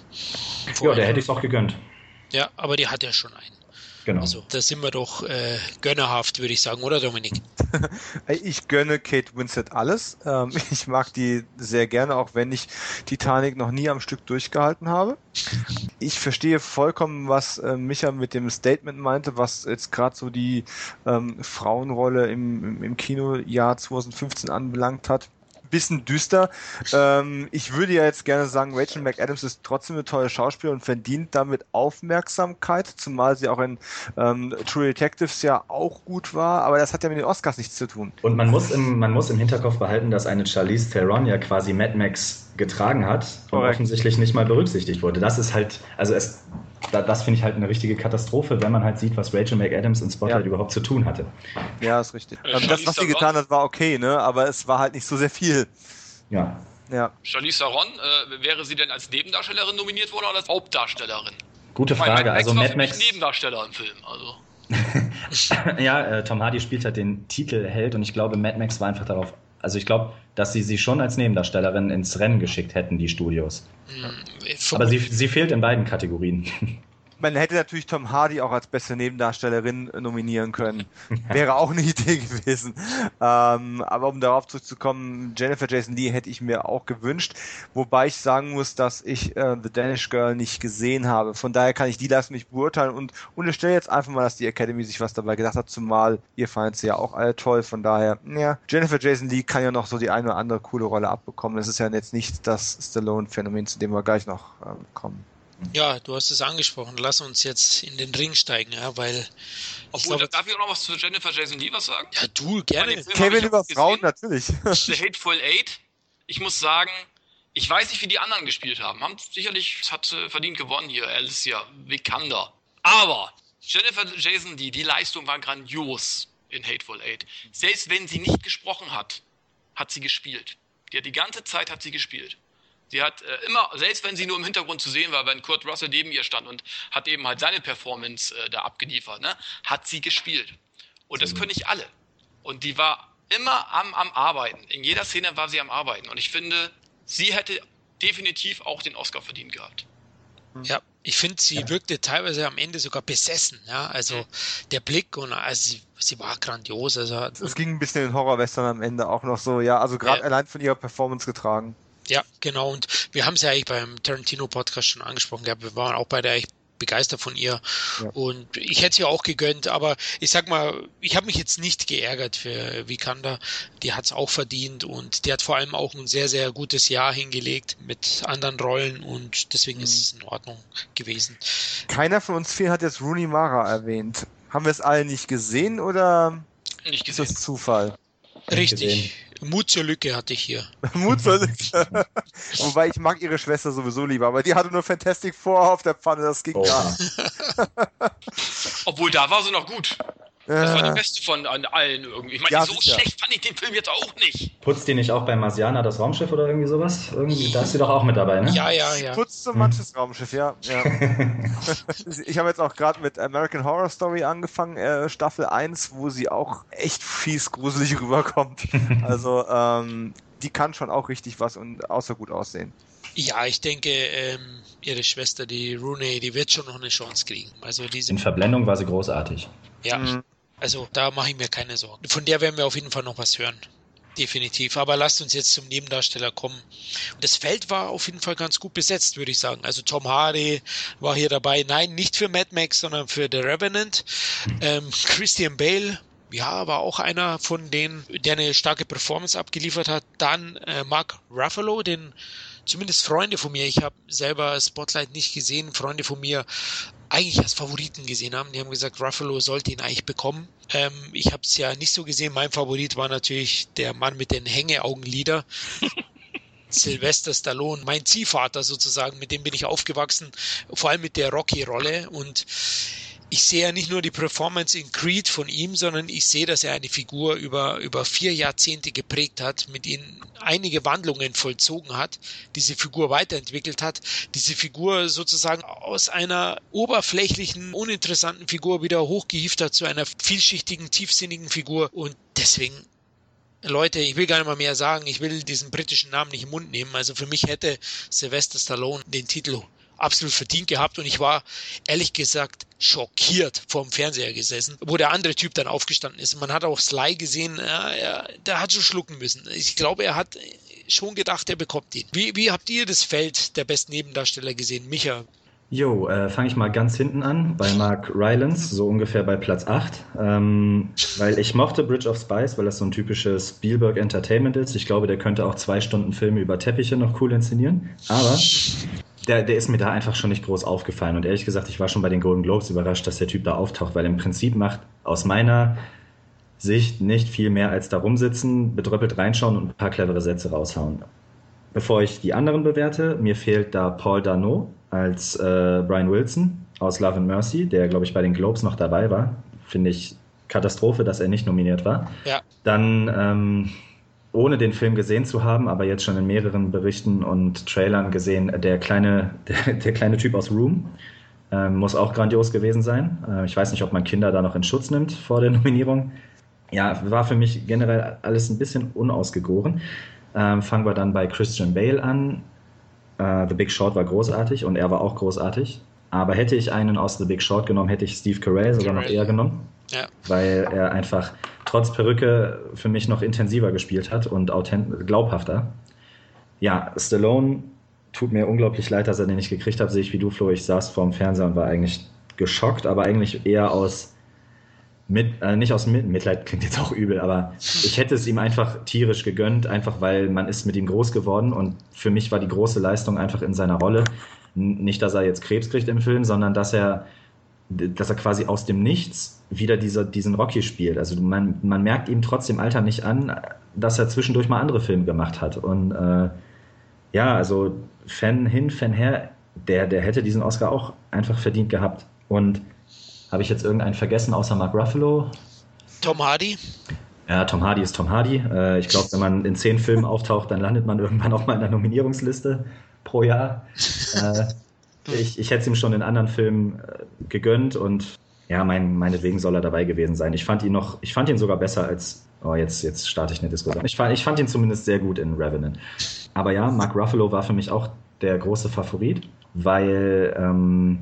ja, der hätte ich es auch gegönnt.
Ja, aber die hat ja schon einen. Genau. Also da sind wir doch äh, gönnerhaft, würde ich sagen, oder Dominik? *laughs*
ich gönne Kate Winslet alles. Ähm, *laughs* ich mag die sehr gerne, auch wenn ich Titanic noch nie am Stück durchgehalten habe. Ich verstehe vollkommen, was äh, Micha mit dem Statement meinte, was jetzt gerade so die ähm, Frauenrolle im, im Kinojahr 2015 anbelangt hat bisschen düster. Ähm, ich würde ja jetzt gerne sagen, Rachel McAdams ist trotzdem eine tolle Schauspielerin und verdient damit Aufmerksamkeit, zumal sie auch in ähm, True Detectives ja auch gut war, aber das hat ja mit den Oscars nichts zu tun.
Und man muss im, man muss im Hinterkopf behalten, dass eine Charlize Theron ja quasi Mad Max getragen hat und Correct. offensichtlich nicht mal berücksichtigt wurde. Das ist halt, also es, das finde ich halt eine richtige Katastrophe, wenn man halt sieht, was Rachel McAdams in Spotlight ja. überhaupt zu tun hatte.
Ja, ist richtig. Äh, das, was sie getan hat, war okay, ne? aber es war halt nicht so sehr viel.
Ja.
ja. Charlize Theron, äh, wäre sie denn als Nebendarstellerin nominiert worden oder als Hauptdarstellerin?
Gute Frage. Also Mad Max.
Nebendarsteller im Film, also. *laughs*
ja, äh, Tom Hardy spielt halt den Titelheld und ich glaube, Mad Max war einfach darauf also ich glaube, dass sie sie schon als Nebendarstellerin ins Rennen geschickt hätten, die Studios. Mhm. Aber sie, sie fehlt in beiden Kategorien. *laughs*
Man hätte natürlich Tom Hardy auch als beste Nebendarstellerin nominieren können. *laughs* Wäre auch eine *laughs* Idee gewesen. Ähm, aber um darauf zurückzukommen, Jennifer Jason Lee hätte ich mir auch gewünscht. Wobei ich sagen muss, dass ich äh, The Danish Girl nicht gesehen habe. Von daher kann ich die Leistung nicht beurteilen und unterstelle jetzt einfach mal, dass die Academy sich was dabei gedacht hat, zumal ihr fandet sie ja auch alle toll. Von daher, ja, Jennifer Jason Lee kann ja noch so die eine oder andere coole Rolle abbekommen. Das ist ja jetzt nicht das Stallone-Phänomen, zu dem wir gleich noch äh, kommen.
Ja, du hast es angesprochen. Lass uns jetzt in den Ring steigen, ja, weil.
Obwohl, glaube, darf ich auch noch was zu Jennifer Jason Lee was sagen?
Ja, du, gerne.
Kevin über Frauen, natürlich. *laughs*
The Hateful Eight. Ich muss sagen, ich weiß nicht, wie die anderen gespielt haben. Haben sicherlich, hat äh, verdient gewonnen hier, Alicia Vikander. Aber Jennifer Jason Lee, die Leistung war grandios in Hateful Eight. Selbst wenn sie nicht gesprochen hat, hat sie gespielt. Die hat die ganze Zeit hat sie gespielt. Sie hat äh, immer, selbst wenn sie nur im Hintergrund zu sehen war, wenn Kurt Russell neben ihr stand und hat eben halt seine Performance äh, da abgeliefert, ne, hat sie gespielt. Und das können nicht alle. Und die war immer am, am Arbeiten. In jeder Szene war sie am Arbeiten. Und ich finde, sie hätte definitiv auch den Oscar verdient gehabt.
Ja, ich finde, sie ja. wirkte teilweise am Ende sogar besessen. Ja, also mhm. der Blick und also sie, sie war grandios. Also
es ging ein bisschen in Horrorwestern am Ende auch noch so. Ja, also gerade ja. allein von ihrer Performance getragen.
Ja, genau. Und wir haben es ja eigentlich beim Tarantino-Podcast schon angesprochen gehabt. Wir waren auch beide eigentlich begeistert von ihr. Ja. Und ich hätte sie auch gegönnt, aber ich sag mal, ich habe mich jetzt nicht geärgert für Vikander. Die hat es auch verdient und die hat vor allem auch ein sehr, sehr gutes Jahr hingelegt mit anderen Rollen und deswegen mhm. ist es in Ordnung gewesen.
Keiner von uns vier hat jetzt Rooney Mara erwähnt. Haben wir es alle nicht gesehen oder
Nicht
ist
gesehen.
das Zufall?
Richtig. Mut zur Lücke hatte ich hier. *laughs*
Mut zur Lücke. *laughs* Wobei ich mag ihre Schwester sowieso lieber, aber die hatte nur Fantastic Four auf der Pfanne, das ging
Oh,
gar nicht. *laughs*
Obwohl, da war sie noch gut. Das war die
Äh,
beste von allen irgendwie. Ich meine,
Ja,
so
sicher.
schlecht fand ich den Film jetzt auch nicht.
Putzt die nicht auch bei Marsiana das Raumschiff oder irgendwie sowas? Irgendwie, da ist sie doch auch mit dabei, ne?
Ja, ja, ja.
Putzt so manches Raumschiff, ja. ja. *laughs* ich habe jetzt auch gerade mit American Horror Story angefangen, äh, Staffel 1, wo sie auch echt fies gruselig *laughs* rüberkommt. Also, ähm, die kann schon auch richtig was und außer gut aussehen.
Ja, ich denke, ähm, ihre Schwester, die Rooney, die wird schon noch eine Chance kriegen. Also diese,
In Verblendung war sie großartig.
ja,
Mhm.
Also da mache ich mir keine Sorgen. Von der werden wir auf jeden Fall noch was hören. Definitiv. Aber lasst uns jetzt zum Nebendarsteller kommen. Das Feld war auf jeden Fall ganz gut besetzt, würde ich sagen. Also Tom Hardy war hier dabei. Nein, nicht für Mad Max, sondern für The Revenant. Ähm, Christian Bale, ja, war auch einer von denen, der eine starke Performance abgeliefert hat. Dann äh, Mark Ruffalo, den zumindest Freunde von mir, ich habe selber Spotlight nicht gesehen, Freunde von mir eigentlich als Favoriten gesehen haben. Die haben gesagt, Ruffalo sollte ihn eigentlich bekommen. Ähm, ich habe es ja nicht so gesehen. Mein Favorit war natürlich der Mann mit den Hängeaugenlider. *laughs* Sylvester Stallone, mein Ziehvater sozusagen, mit dem bin ich aufgewachsen, vor allem mit der Rocky-Rolle und ich sehe ja nicht nur die Performance in Creed von ihm, sondern ich sehe, dass er eine Figur über, über vier Jahrzehnte geprägt hat, mit ihnen einige Wandlungen vollzogen hat, diese Figur weiterentwickelt hat, diese Figur sozusagen aus einer oberflächlichen, uninteressanten Figur wieder hochgehieft hat zu einer vielschichtigen, tiefsinnigen Figur und deswegen Leute, ich will gar nicht mal mehr sagen, ich will diesen britischen Namen nicht im Mund nehmen. Also für mich hätte Sylvester Stallone den Titel absolut verdient gehabt und ich war ehrlich gesagt schockiert vorm Fernseher gesessen, wo der andere Typ dann aufgestanden ist. Man hat auch Sly gesehen, ja, er, der hat schon schlucken müssen. Ich glaube, er hat schon gedacht, er bekommt ihn. Wie, wie habt ihr das Feld der besten Nebendarsteller gesehen? Micha,
Jo, äh, fange ich mal ganz hinten an, bei Mark Rylance, so ungefähr bei Platz 8. Ähm, weil ich mochte Bridge of Spies, weil das so ein typisches Spielberg Entertainment ist. Ich glaube, der könnte auch zwei Stunden Filme über Teppiche noch cool inszenieren. Aber der, der ist mir da einfach schon nicht groß aufgefallen. Und ehrlich gesagt, ich war schon bei den Golden Globes überrascht, dass der Typ da auftaucht, weil im Prinzip macht aus meiner Sicht nicht viel mehr als da rumsitzen, bedröppelt reinschauen und ein paar clevere Sätze raushauen. Bevor ich die anderen bewerte, mir fehlt da Paul Dano als äh, Brian Wilson aus Love and Mercy, der, glaube ich, bei den Globes noch dabei war. Finde ich Katastrophe, dass er nicht nominiert war.
Ja.
Dann, ähm, ohne den Film gesehen zu haben, aber jetzt schon in mehreren Berichten und Trailern gesehen, der kleine, *laughs* der, der kleine Typ aus Room ähm, muss auch grandios gewesen sein. Äh, ich weiß nicht, ob man Kinder da noch in Schutz nimmt vor der *laughs* Nominierung. Ja, war für mich generell alles ein bisschen unausgegoren. Ähm, fangen wir dann bei Christian Bale an. Äh, The Big Short war großartig und er war auch großartig. Aber hätte ich einen aus The Big Short genommen, hätte ich Steve Carell sogar noch eher genommen,
ja,
weil er einfach trotz Perücke für mich noch intensiver gespielt hat und glaubhafter. Ja, Stallone tut mir unglaublich leid, dass er den nicht gekriegt hat, sehe ich wie du, Flo. Ich saß vorm Fernseher und war eigentlich geschockt, aber eigentlich eher aus mit, äh, nicht aus Mit Mitleid klingt jetzt auch übel, aber ich hätte es ihm einfach tierisch gegönnt, einfach weil man ist mit ihm groß geworden und für mich war die große Leistung einfach in seiner Rolle. Nicht, dass er jetzt Krebs kriegt im Film, sondern dass er, dass er quasi aus dem Nichts wieder dieser, diesen Rocky spielt. Also man, man merkt ihm trotzdem Alter nicht an, dass er zwischendurch mal andere Filme gemacht hat. Und äh, ja, also Fan hin, Fan her, der, der hätte diesen Oscar auch einfach verdient gehabt. Und habe ich jetzt irgendeinen vergessen außer Mark Ruffalo?
Tom Hardy,
Ja, Tom Hardy ist Tom Hardy. Äh, ich glaube, wenn man in zehn Filmen auftaucht, dann landet man irgendwann auch mal in der Nominierungsliste pro Jahr. Äh, ich, ich hätte es ihm schon in anderen Filmen äh, gegönnt und ja, mein, meinetwegen soll er dabei gewesen sein. Ich fand ihn noch, ich fand ihn sogar besser als, oh, jetzt, jetzt starte ich eine Diskussion. Ich fand, ich fand ihn zumindest sehr gut in Revenant. Aber ja, Mark Ruffalo war für mich auch der große Favorit, weil ähm,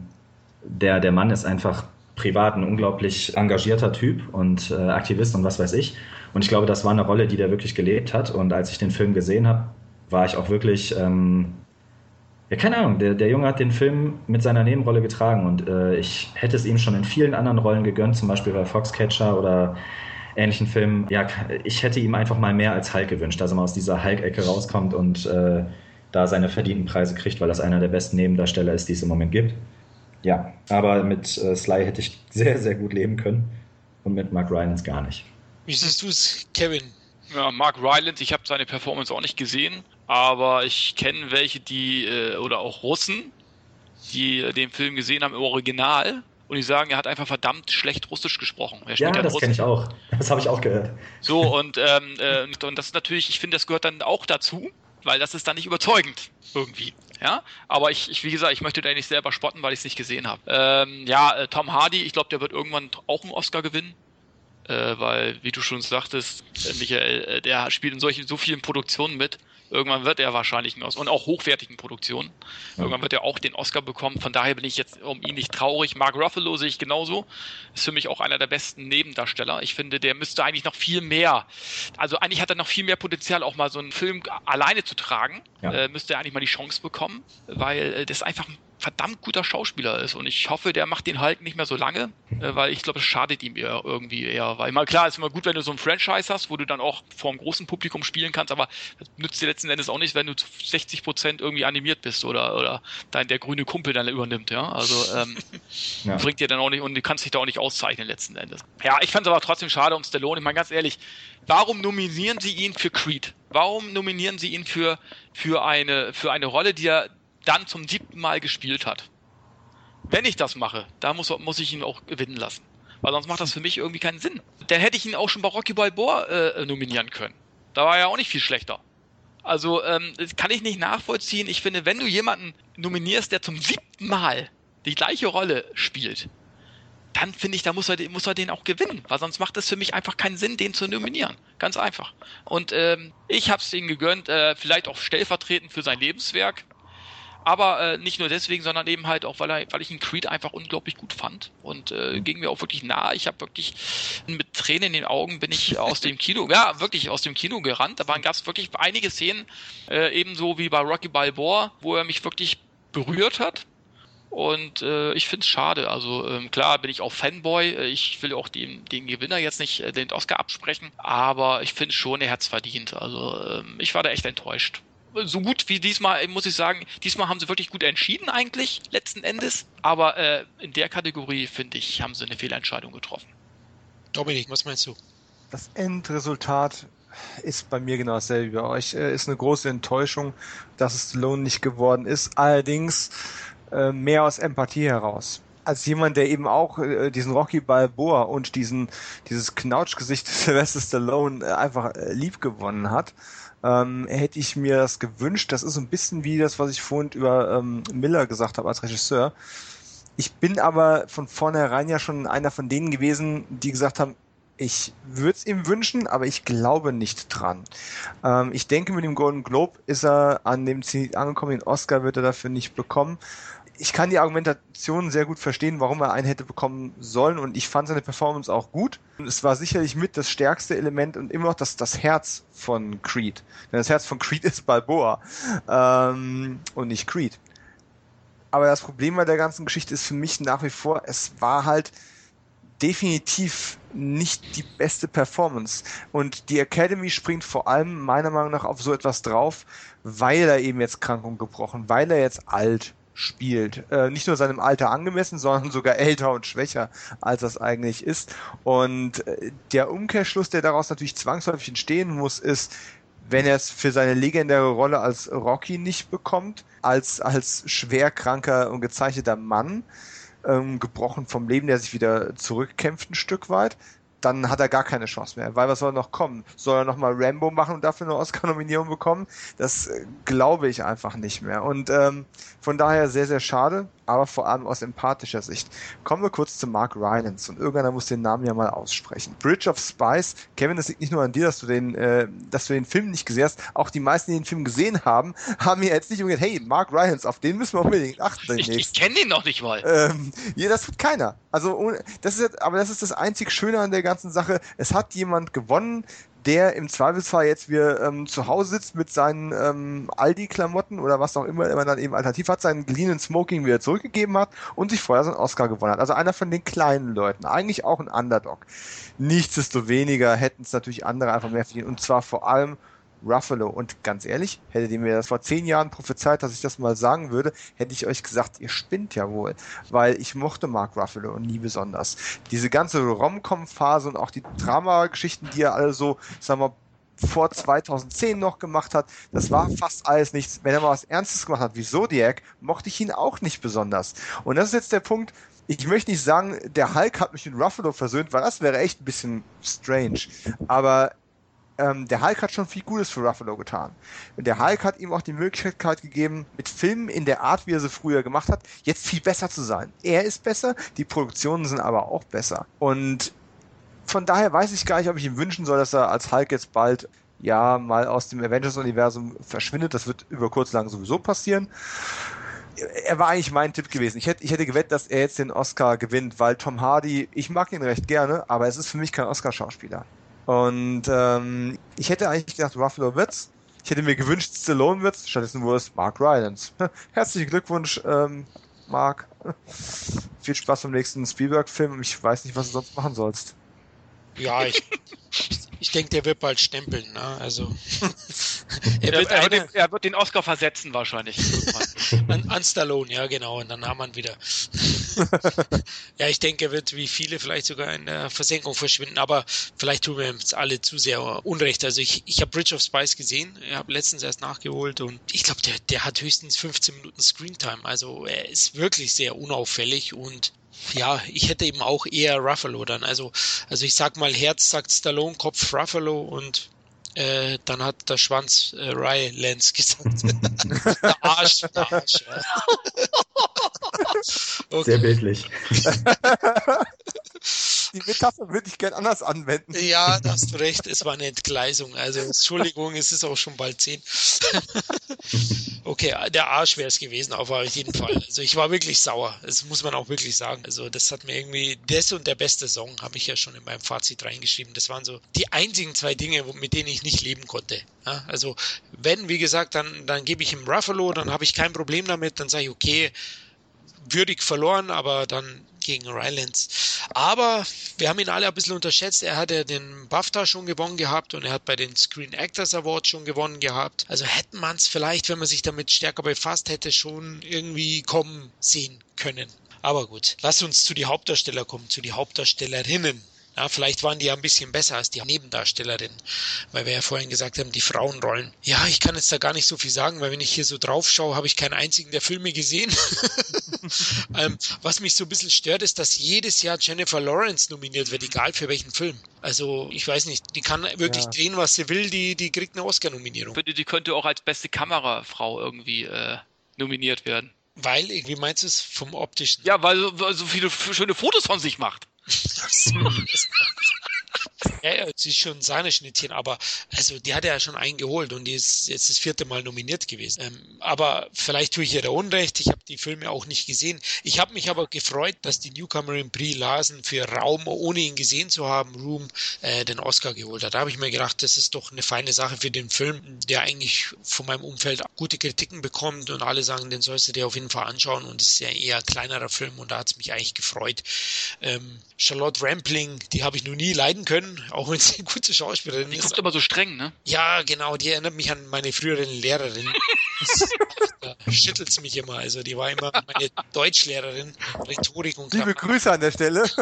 der, der Mann ist einfach privat ein unglaublich engagierter Typ und äh, Aktivist und was weiß ich. Und ich glaube, das war eine Rolle, die der wirklich gelebt hat. Und als ich den Film gesehen habe, war ich auch wirklich, ähm, ja, keine Ahnung, der, der Junge hat den Film mit seiner Nebenrolle getragen und äh, ich hätte es ihm schon in vielen anderen Rollen gegönnt, zum Beispiel bei Foxcatcher oder ähnlichen Filmen. Ja, ich hätte ihm einfach mal mehr als Hulk gewünscht, dass er mal aus dieser Hulk-Ecke rauskommt und äh, da seine verdienten Preise kriegt, weil das einer der besten Nebendarsteller ist, die es im Moment gibt. Ja, aber mit äh, Sly hätte ich sehr, sehr gut leben können und mit Mark Rylance gar nicht.
Wie siehst du es, Kevin?
Ja, Mark Rylance, ich habe seine Performance auch nicht gesehen, aber ich kenne welche, die, äh, oder auch Russen, die äh, den Film gesehen haben im Original und die sagen, er hat einfach verdammt schlecht Russisch gesprochen.
ja, das kenne ich auch. Das habe ich auch gehört.
So, und, ähm, äh, und das ist natürlich, ich finde, das gehört dann auch dazu, weil das ist dann nicht überzeugend irgendwie. Ja, aber ich, ich, wie gesagt, ich möchte da nicht selber spotten, weil ich es nicht gesehen habe. Ähm, ja, äh, Tom Hardy, ich glaube, der wird irgendwann auch einen Oscar gewinnen. Äh, weil, wie du schon sagtest, äh, Michael, äh, der spielt in solchen, so vielen Produktionen mit. Irgendwann wird er wahrscheinlich einen Oscar, und auch hochwertigen Produktionen. Irgendwann wird er auch den Oscar bekommen. Von daher bin ich jetzt um ihn nicht traurig. Mark Ruffalo sehe ich genauso. Ist für mich auch einer der besten Nebendarsteller. Ich finde, der müsste eigentlich noch viel mehr, also eigentlich hat er noch viel mehr Potenzial, auch mal so einen Film alleine zu tragen. Ja. Äh, müsste er eigentlich mal die Chance bekommen, weil äh, das einfach ein verdammt guter Schauspieler ist und ich hoffe, der macht den halt nicht mehr so lange, äh, weil ich glaube, es schadet ihm eher irgendwie eher, weil mal klar ist immer gut, wenn du so ein Franchise hast, wo du dann auch vor einem großen Publikum spielen kannst, aber das nützt dir letzten Endes auch nicht, wenn du zu 60 Prozent irgendwie animiert bist oder oder dein der grüne Kumpel dann übernimmt, ja, also ähm, *laughs* ja. bringt dir dann auch nicht und du kannst dich da auch nicht auszeichnen letzten Endes. Ja, ich fand es aber trotzdem schade um Stallone. Ich meine ganz ehrlich, warum nominieren Sie ihn für Creed? Warum nominieren Sie ihn für für eine für eine Rolle, die er dann zum siebten Mal gespielt hat. Wenn ich das mache, da muss, muss ich ihn auch gewinnen lassen. Weil sonst macht das für mich irgendwie keinen Sinn. Dann hätte ich ihn auch schon bei Rocky Balboa äh, nominieren können. Da war er ja auch nicht viel schlechter. Also ähm, das kann ich nicht nachvollziehen. Ich finde, wenn du jemanden nominierst, der zum siebten Mal die gleiche Rolle spielt, dann finde ich, da muss er, muss er den auch gewinnen, weil sonst macht es für mich einfach keinen Sinn, den zu nominieren. Ganz einfach. Und ähm, ich habe es ihm gegönnt, äh, vielleicht auch stellvertretend für sein Lebenswerk. Aber äh, nicht nur deswegen, sondern eben halt auch, weil, er, weil ich ihn Creed einfach unglaublich gut fand und äh, mhm. ging mir auch wirklich nah. Ich habe wirklich mit Tränen in den Augen bin ich aus dem Kino, ja wirklich aus dem Kino gerannt. Da waren gab es wirklich einige Szenen, äh, ebenso wie bei Rocky Balboa, wo er mich wirklich berührt hat. Und äh, ich finde es schade. Also ähm, klar bin ich auch Fanboy. Äh, ich will auch dem, den Gewinner jetzt nicht äh, den Oscar absprechen. Aber ich finde schon, er hat es verdient. Also ähm, ich war da echt enttäuscht so gut wie diesmal, muss ich sagen, diesmal haben sie wirklich gut entschieden eigentlich, letzten Endes. Aber äh, in der Kategorie, finde ich, haben sie eine Fehlentscheidung getroffen.
Dominik, was meinst du?
Das Endresultat ist bei mir genau dasselbe wie bei euch. Äh, ist eine große Enttäuschung, dass es Stallone nicht geworden ist. Allerdings äh, mehr aus Empathie heraus als jemand, der eben auch äh, diesen Rocky Balboa und diesen dieses Knautschgesicht Sylvester Stallone äh, einfach äh, lieb gewonnen hat, ähm, hätte ich mir das gewünscht. Das ist so ein bisschen wie das, was ich vorhin über ähm, Miller gesagt habe als Regisseur. Ich bin aber von vornherein ja schon einer von denen gewesen, die gesagt haben, ich würde es ihm wünschen, aber ich glaube nicht dran. Ähm, ich denke, mit dem Golden Globe ist er an dem Ziel angekommen. Den Oscar wird er dafür nicht bekommen ich kann die Argumentation sehr gut verstehen, warum er einen hätte bekommen sollen und ich fand seine Performance auch gut. Es war sicherlich mit das stärkste Element und immer noch das, das Herz von Creed. Denn das Herz von Creed ist Balboa ähm, und nicht Creed. Aber das Problem bei der ganzen Geschichte ist für mich nach wie vor, es war halt definitiv nicht die beste Performance. Und die Academy springt vor allem meiner Meinung nach auf so etwas drauf, weil er eben jetzt krank und gebrochen, weil er jetzt alt spielt. Äh, nicht nur seinem Alter angemessen, *laughs* sondern sogar älter und schwächer, als das eigentlich ist. Und äh, der Umkehrschluss, der daraus natürlich zwangsläufig entstehen muss, ist, wenn er es für seine legendäre Rolle als Rocky nicht bekommt, als, als schwerkranker und gezeichneter Mann, ähm, gebrochen vom Leben, der sich wieder zurückkämpft ein Stück weit, dann hat er gar keine Chance mehr. Weil was soll noch kommen? Soll er nochmal Rambo machen und dafür eine Oscar-Nominierung bekommen? Das äh, glaube ich einfach nicht mehr. Und ähm, von daher sehr, sehr schade aber vor allem aus empathischer Sicht. Kommen wir kurz zu Mark Rylance und irgendeiner muss den Namen ja mal aussprechen. Bridge of Spies. Kevin, das liegt nicht nur an dir, dass du den, äh, dass du den Film nicht gesehen hast. Auch die meisten, die den Film gesehen haben, *laughs* haben mir jetzt nicht gesagt, hey, Mark Rylance, auf den müssen wir unbedingt achten.
Ich, ich kenne den noch nicht mal.
Ähm, ja, das tut keiner. Also, das ist aber das ist das einzig Schöne an der ganzen Sache. Es hat jemand gewonnen, der im Zweifelsfall jetzt wieder ähm, zu Hause sitzt mit seinen ähm, Aldi-Klamotten oder was auch immer er dann eben alternativ hat, seinen geliehenen Smoking wieder zurückgegeben hat und sich vorher so einen Oscar gewonnen hat. Also einer von den kleinen Leuten. Eigentlich auch ein Underdog. Nichtsdestoweniger hätten es natürlich andere einfach mehr verdient. Und zwar vor allem Ruffalo. Und ganz ehrlich, hättet ihr mir das vor zehn Jahren prophezeit, dass ich das mal sagen würde, hätte ich euch gesagt, ihr spinnt ja wohl. Weil ich mochte Mark Ruffalo und nie besonders. Diese ganze Rom-Com-Phase und auch die Drama-Geschichten, die er alle so, sagen wir, vor 2010 noch gemacht hat, das war fast alles nichts. Wenn er mal was Ernstes gemacht hat, wie Zodiac, mochte ich ihn auch nicht besonders. Und das ist jetzt der Punkt, ich möchte nicht sagen, der Hulk hat mich mit Ruffalo versöhnt, weil das wäre echt ein bisschen strange. Aber ähm, der Hulk hat schon viel Gutes für Ruffalo getan. Und der Hulk hat ihm auch die Möglichkeit gegeben, mit Filmen in der Art, wie er sie früher gemacht hat, jetzt viel besser zu sein. Er ist besser, die Produktionen sind aber auch besser. Und von daher weiß ich gar nicht, ob ich ihm wünschen soll, dass er als Hulk jetzt bald ja mal aus dem Avengers-Universum verschwindet. Das wird über kurz lang sowieso passieren. Er war eigentlich mein Tipp gewesen. Ich hätte, ich hätte gewettet, dass er jetzt den Oscar gewinnt, weil Tom Hardy, ich mag ihn recht gerne, aber es ist für mich kein Oscar-Schauspieler. Und ähm, ich hätte eigentlich gedacht, Ruffalo wird's. Ich hätte mir gewünscht, Stallone wird's. Stattdessen wurde es Mark Rylance. *laughs* Herzlichen Glückwunsch, ähm, Mark. *laughs* Viel Spaß beim nächsten Spielberg-Film. Ich weiß nicht, was du sonst machen sollst.
Ja, ich, ich denke, der wird bald stempeln. Ne? Also *laughs*
er, wird er, den, er, wird den, Oscar versetzen wahrscheinlich. *laughs*
an, an Stallone, ja genau. Und dann haben wir ihn wieder. *laughs* ja, ich denke, er wird wie viele vielleicht sogar in der Versenkung verschwinden. Aber vielleicht tun wir uns alle zu sehr Unrecht. Also ich, ich habe Bridge of Spice gesehen. Ich habe letztens erst nachgeholt und ich glaube, der, der hat höchstens 15 Minuten Screentime. Also er ist wirklich sehr unauffällig und ja, ich hätte eben auch eher Ruffalo dann. Also, also ich sag mal, Herz sagt Stallone, Kopf Ruffalo und äh, dann hat der Schwanz äh, Ry Lance gesagt. *laughs* der Arsch. Der Arsch ja.
okay. Sehr bildlich. *laughs*
Die Metapher würde ich gern anders anwenden.
Ja, da hast du recht. Es war eine Entgleisung. Also, Entschuldigung, es ist auch schon bald zehn. *laughs* okay, der Arsch wäre es gewesen, auf jeden Fall. Also, ich war wirklich sauer. Das muss man auch wirklich sagen. Also, das hat mir irgendwie, das und der beste Song habe ich ja schon in meinem Fazit reingeschrieben. Das waren so die einzigen zwei Dinge, mit denen ich nicht leben konnte. Ja, also, wenn, wie gesagt, dann, dann gebe ich ihm Ruffalo, dann habe ich kein Problem damit, dann sage ich, okay, würdig verloren, aber dann gegen Rylands. Aber wir haben ihn alle ein bisschen unterschätzt. Er hat ja den BAFTA schon gewonnen gehabt und er hat bei den Screen Actors Awards schon gewonnen gehabt. Also hätte man es vielleicht, wenn man sich damit stärker befasst hätte, schon irgendwie kommen sehen können. Aber gut, lass uns zu die Hauptdarsteller kommen, zu die Hauptdarstellerinnen. Ja, vielleicht waren die ja ein bisschen besser als die Nebendarstellerin, weil wir ja vorhin gesagt haben, die Frauenrollen. Ja, ich kann jetzt da gar nicht so viel sagen, weil wenn ich hier so drauf schaue, habe ich keinen einzigen der Filme gesehen. *laughs* ähm, was mich so ein bisschen stört, ist, dass jedes Jahr Jennifer Lawrence nominiert wird, egal für welchen Film. Also, ich weiß nicht, die kann wirklich ja. drehen, was sie will, die, die kriegt eine Oscar-Nominierung.
Ich finde, die könnte auch als beste Kamerafrau irgendwie äh, nominiert werden.
Weil, wie meinst du es vom optischen?
Ja, weil, weil so viele schöne Fotos von sich macht. *laughs*
so, ja, sie ist schon Sahneschnittchen, aber also die hat er ja schon eingeholt und die ist jetzt das vierte Mal nominiert gewesen. Ähm, aber vielleicht tue ich ihr da Unrecht. Ich habe die Filme auch nicht gesehen. Ich habe mich aber gefreut, dass die Newcomerin Brie Larsen für Raum, ohne ihn gesehen zu haben, Room, äh, den Oscar geholt hat. Da habe ich mir gedacht, das ist doch eine feine Sache für den Film, der eigentlich von meinem Umfeld gute Kritiken bekommt und alle sagen, den sollst du dir auf jeden Fall anschauen und es ist ja eher ein kleinerer Film und da hat es mich eigentlich gefreut. Ähm, Charlotte Rampling, die habe ich noch nie leiden können, auch wenn sie eine gute Schauspielerin
die
ist.
Die guckt immer so streng, ne?
Ja, genau, die erinnert mich an meine frühere Lehrerin. *laughs* da schüttelt es mich immer. Also die war immer meine Deutschlehrerin, Rhetorik und
Liebe Grüße an der Stelle. *laughs*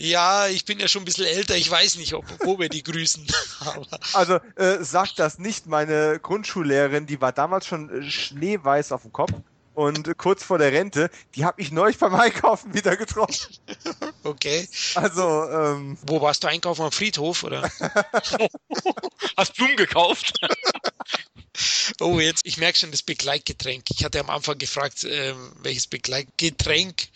Ja, ich bin ja schon ein bisschen älter, ich weiß nicht, ob, wo wir die grüßen. *laughs*
also äh, sagt das nicht meine Grundschullehrerin, die war damals schon schneeweiß auf dem Kopf und kurz vor der Rente, die habe ich neulich beim Einkaufen wieder getroffen.
Okay.
Also, ähm,
Wo warst du einkaufen am Friedhof, oder? *laughs*
Hast Blumen gekauft? *laughs*
Oh, jetzt, ich merke schon das Begleitgetränk. Ich hatte am Anfang gefragt, äh, welches Begleitgetränk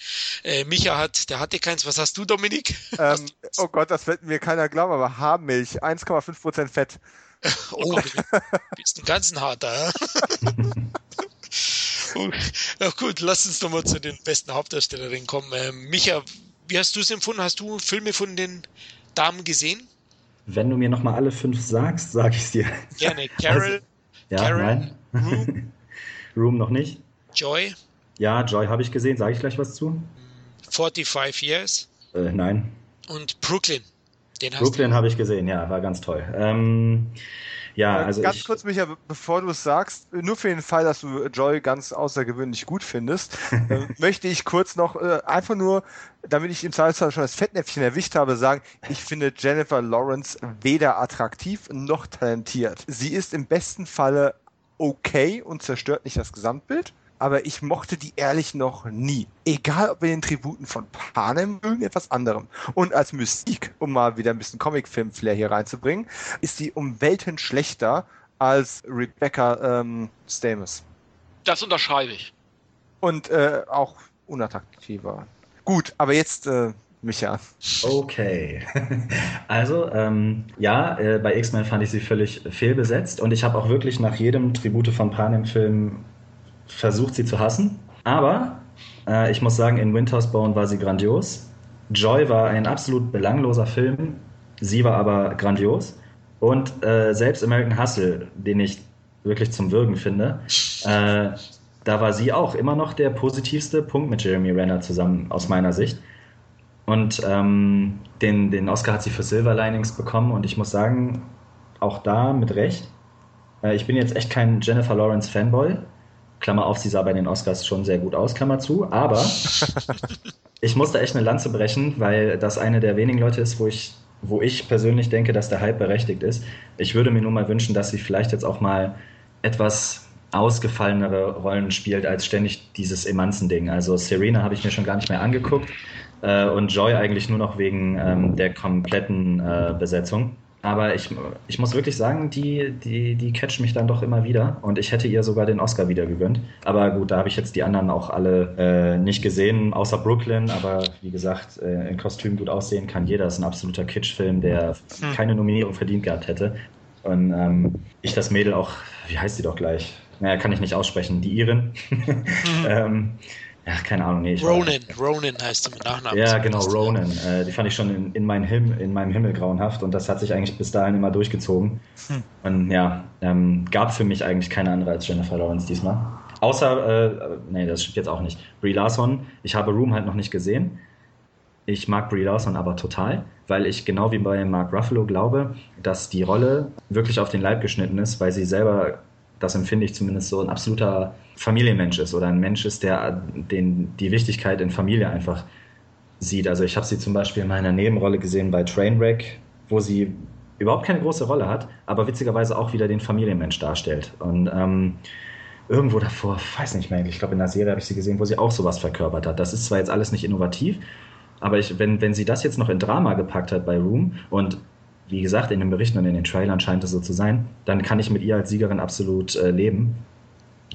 äh, Micha hat. Der hatte keins. Was hast du, Dominik?
Ähm, oh Gott, das wird mir keiner glauben, aber Haarmilch, 1,5% Fett. *laughs*
oh, bist du ganz ein harter, Ja, gut, lass uns doch mal zu den besten Hauptdarstellerinnen kommen. Ähm, Micha, wie hast du es empfunden? Hast du Filme von den Damen gesehen?
Wenn du mir nochmal alle fünf sagst, sag ich es dir.
Gerne. Carol. Also, *laughs*
ja, Carol, nein. Room. *laughs* Room noch nicht.
Joy.
Ja, Joy habe ich gesehen. Sage ich gleich was zu?
45 Years.
Äh, nein.
Und Brooklyn.
Den Brooklyn habe ich gesehen, ja, war ganz toll. Ähm, ja,
äh,
also
ganz
ich,
kurz, Micha, bevor du es sagst, nur für den Fall, dass du Joy ganz außergewöhnlich gut findest, *laughs* äh, möchte ich kurz noch äh, einfach nur, damit ich im Zweifelsfall schon das Fettnäpfchen erwischt habe, sagen, ich finde Jennifer Lawrence weder attraktiv noch talentiert. Sie ist im besten Falle okay und zerstört nicht das Gesamtbild aber ich mochte die ehrlich noch nie. Egal ob in den Tributen von Panem irgendetwas anderem. Und als Mystik, um mal wieder ein bisschen Comicfilm-Flair hier reinzubringen, ist die um Welten schlechter als Rebecca ähm, Stamos.
Das unterschreibe ich.
Und äh, auch unattraktiver. Gut, aber jetzt äh, Micha.
Okay. *laughs* Also, ähm, ja, äh, bei X-Men fand ich sie völlig fehlbesetzt und ich habe auch wirklich nach jedem Tribute von Panem-Film versucht, sie zu hassen. Aber äh, ich muss sagen, in Winter's Bone war sie grandios. Joy war ein absolut belangloser Film. Sie war aber grandios. Und äh, selbst American Hustle, den ich wirklich zum Würgen finde, äh, da war sie auch immer noch der positivste Punkt mit Jeremy Renner zusammen, aus meiner Sicht. Und ähm, den, den Oscar hat sie für Silver Linings bekommen und ich muss sagen, auch da mit Recht. Äh, ich bin jetzt echt kein Jennifer Lawrence Fanboy, Klammer auf, sie sah bei den Oscars schon sehr gut aus, Klammer zu, aber *laughs* ich musste echt eine Lanze brechen, weil das eine der wenigen Leute ist, wo ich, wo ich persönlich denke, dass der Hype berechtigt ist. Ich würde mir nur mal wünschen, dass sie vielleicht jetzt auch mal etwas ausgefallenere Rollen spielt als ständig dieses Emanzen-Ding. Also Serena habe ich mir schon gar nicht mehr angeguckt äh, und Joy eigentlich nur noch wegen ähm, der kompletten äh, Besetzung. Aber ich, ich muss wirklich sagen, die, die, die catcht mich dann doch immer wieder. Und ich hätte ihr sogar den Oscar wieder gegönnt. Aber gut, da habe ich jetzt die anderen auch alle äh, nicht gesehen, außer Brooklyn. Aber wie gesagt, äh, in Kostüm gut aussehen kann jeder. Das ist ein absoluter Kitschfilm, der hm. keine Nominierung verdient gehabt hätte. Und ähm, ich das Mädel auch, wie heißt sie doch gleich? Naja, kann ich nicht aussprechen. Die Irin. *laughs* Mhm. ähm, ja, keine Ahnung. Nee,
Ronan, Ronan heißt sie mit Nachnamen.
Ja, genau, Ronan. Äh, die fand ich schon in, in, mein Him in meinem Himmel grauenhaft und das hat sich eigentlich bis dahin immer durchgezogen. Hm. Und ja, ähm, gab für mich eigentlich keine andere als Jennifer Lawrence diesmal. Außer, äh, nee, das stimmt jetzt auch nicht. Brie Larson, ich habe Room halt noch nicht gesehen. Ich mag Brie Larson aber total, weil ich genau wie bei Mark Ruffalo glaube, dass die Rolle wirklich auf den Leib geschnitten ist, weil sie selber das empfinde ich zumindest so, ein absoluter Familienmensch ist oder ein Mensch ist, der den, die Wichtigkeit in Familie einfach sieht. Also ich habe sie zum Beispiel in meiner Nebenrolle gesehen bei Trainwreck, wo sie überhaupt keine große Rolle hat, aber witzigerweise auch wieder den Familienmensch darstellt. Und ähm, irgendwo davor, weiß nicht mehr, ich glaube in der Serie habe ich sie gesehen, wo sie auch sowas verkörpert hat. Das ist zwar jetzt alles nicht innovativ, aber ich, wenn, wenn sie das jetzt noch in Drama gepackt hat bei Room und wie gesagt, in den Berichten und in den Trailern scheint es so zu sein, dann kann ich mit ihr als Siegerin absolut äh, leben,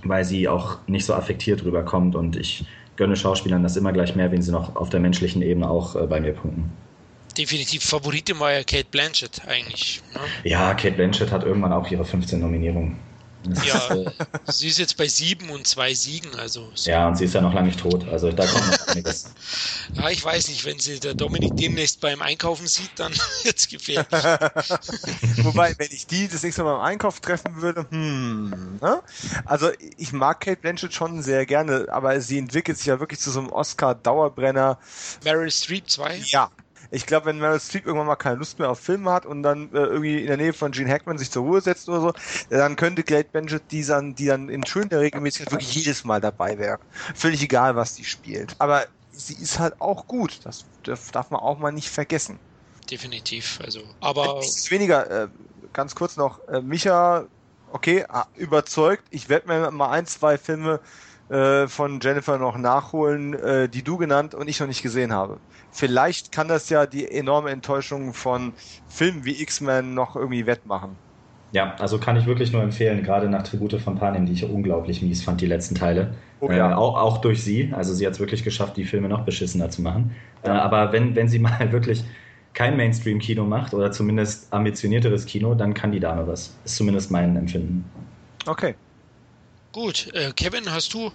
weil sie auch nicht so affektiert rüberkommt und ich gönne Schauspielern das immer gleich mehr, wenn sie noch auf der menschlichen Ebene auch äh, bei mir punkten.
Definitiv Favoritin war ja Kate Blanchett eigentlich.
Ne? Ja, Kate Blanchett hat irgendwann auch ihre 15 Nominierungen.
Ja, *laughs* sie ist jetzt bei sieben und zwei Siegen, also.
So. Ja, und sie ist ja noch lange nicht tot, also da kommt noch einiges. *laughs*
ja, ich weiß nicht, wenn sie der Dominik demnächst beim Einkaufen sieht, dann *laughs* wird es gefährlich.
Wobei, wenn ich die das nächste Mal beim Einkauf treffen würde, hm, ne? Also ich mag Kate Blanchett schon sehr gerne, aber sie entwickelt sich ja wirklich zu so einem Oscar-Dauerbrenner.
Meryl Streep 2?
Ja, ich glaube, wenn Meryl Streep irgendwann mal keine Lust mehr auf Filme hat und dann äh, irgendwie in der Nähe von Gene Hackman sich zur Ruhe setzt oder so, dann könnte Kate Blanchett die dann, die dann in schöner Regelmäßigkeit wirklich jedes Mal dabei wäre. Völlig egal, was die spielt. Aber sie ist halt auch gut. Das darf man auch mal nicht vergessen.
Definitiv. Also, aber.
Nichts weniger, äh, ganz kurz noch, äh, Micha, okay, überzeugt. Ich werde mir mal ein, zwei Filme äh, von Jennifer noch nachholen, äh, die du genannt und ich noch nicht gesehen habe. Vielleicht kann das ja die enorme Enttäuschung von Filmen wie X-Men noch irgendwie wettmachen.
Ja, also kann ich wirklich nur empfehlen, gerade nach Tribute von Panem, die ich unglaublich mies fand, die letzten Teile. Oh, ja. äh, auch, auch durch sie. Also sie hat es wirklich geschafft, die Filme noch beschissener zu machen. Ja. Äh, aber wenn, wenn sie *laughs* mal wirklich kein Mainstream-Kino macht oder zumindest ambitionierteres Kino, dann kann die Dame was. Ist zumindest mein Empfinden.
Okay.
Gut, äh, Kevin, hast du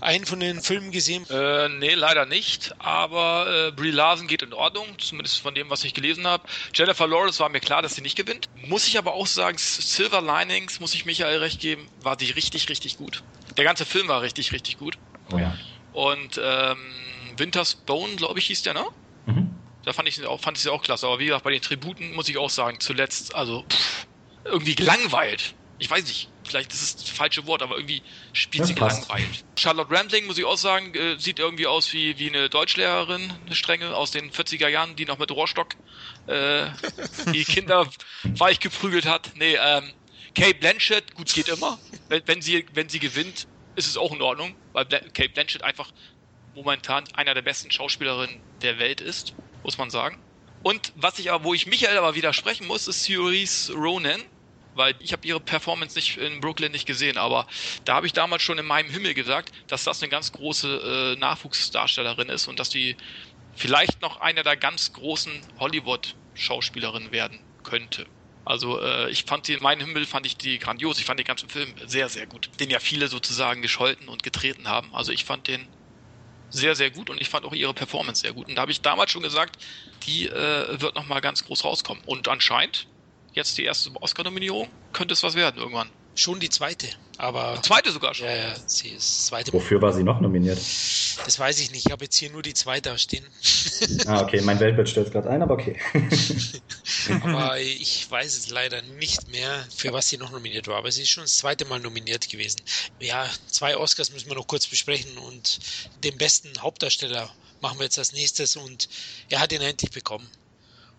einen von den Filmen gesehen?
Äh, nee, leider nicht, aber äh, Brie Larson geht in Ordnung, zumindest von dem, was ich gelesen habe. Jennifer Lawrence war mir klar, dass sie nicht gewinnt. Muss ich aber auch sagen, Silver Linings, muss ich Michael recht geben, war die richtig, richtig gut. Der ganze Film war richtig, richtig gut.
Oh ja.
Und ähm, Winter's Bone, glaube ich, hieß der, ne? Mhm. Da fand ich, auch, fand ich sie auch klasse. Aber wie gesagt, bei den Tributen muss ich auch sagen, zuletzt, also pff, irgendwie gelangweilt. Ich weiß nicht, vielleicht ist es das falsche Wort, aber irgendwie spielt
Das
sie gelangweilt. Charlotte Rampling, muss ich auch sagen, äh, sieht irgendwie aus wie, wie eine Deutschlehrerin, eine strenge aus den 40er Jahren, die noch mit Rohrstock äh, die *laughs* Kinder weich geprügelt hat. Nee, ähm, Kate Blanchett, gut, geht immer. Wenn, wenn, sie, wenn sie gewinnt, ist es auch in Ordnung, weil Bla Kate Blanchett einfach momentan einer der besten Schauspielerinnen der Welt ist, muss man sagen. Und was ich aber, wo ich Michael aber widersprechen muss, ist Cerise Ronan, weil ich habe ihre Performance nicht in Brooklyn nicht gesehen, aber da habe ich damals schon in meinem Himmel gesagt, dass das eine ganz große äh, Nachwuchsdarstellerin ist und dass die vielleicht noch einer der ganz großen Hollywood-Schauspielerinnen werden könnte. Also äh, ich fand die, in meinem Himmel fand ich die grandios. Ich fand den ganzen Film sehr, sehr gut. Den ja viele sozusagen gescholten und getreten haben. Also ich fand den sehr, sehr gut und ich fand auch ihre Performance sehr gut. Und da habe ich damals schon gesagt, die äh, wird nochmal ganz groß rauskommen. Und anscheinend, jetzt die erste Oscar-Nominierung, könnte es was werden irgendwann.
Schon die zweite, aber
Die zweite sogar schon.
ja, ja, sie ist zweite.
Wofür war sie noch nominiert?
Das weiß ich nicht. Ich habe jetzt hier nur die zwei da stehen. *laughs*
Ah, okay, mein Weltbild stürzt gerade ein, aber okay. *laughs*
Aber ich weiß es leider nicht mehr, für was sie noch nominiert war. Aber sie ist schon das zweite Mal nominiert gewesen. Ja, zwei Oscars müssen wir noch kurz besprechen und den besten Hauptdarsteller machen wir jetzt als nächstes und er hat ihn endlich bekommen.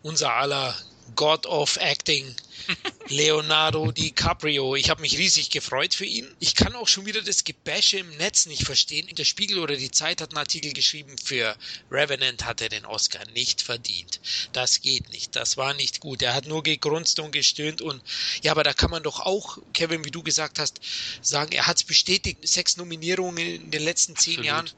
Unser aller God of Acting, *laughs* Leonardo DiCaprio. Ich habe mich riesig gefreut für ihn. Ich kann auch schon wieder das Gebäsche im Netz nicht verstehen. Der Spiegel oder die Zeit hat einen Artikel geschrieben, für Revenant hat er den Oscar nicht verdient. Das geht nicht. Das war nicht gut. Er hat nur gegrunzt und gestöhnt und ja, aber da kann man doch auch, Kevin, wie du gesagt hast, sagen, er hat es bestätigt. Sechs Nominierungen in den letzten zehn
Absolut.
Jahren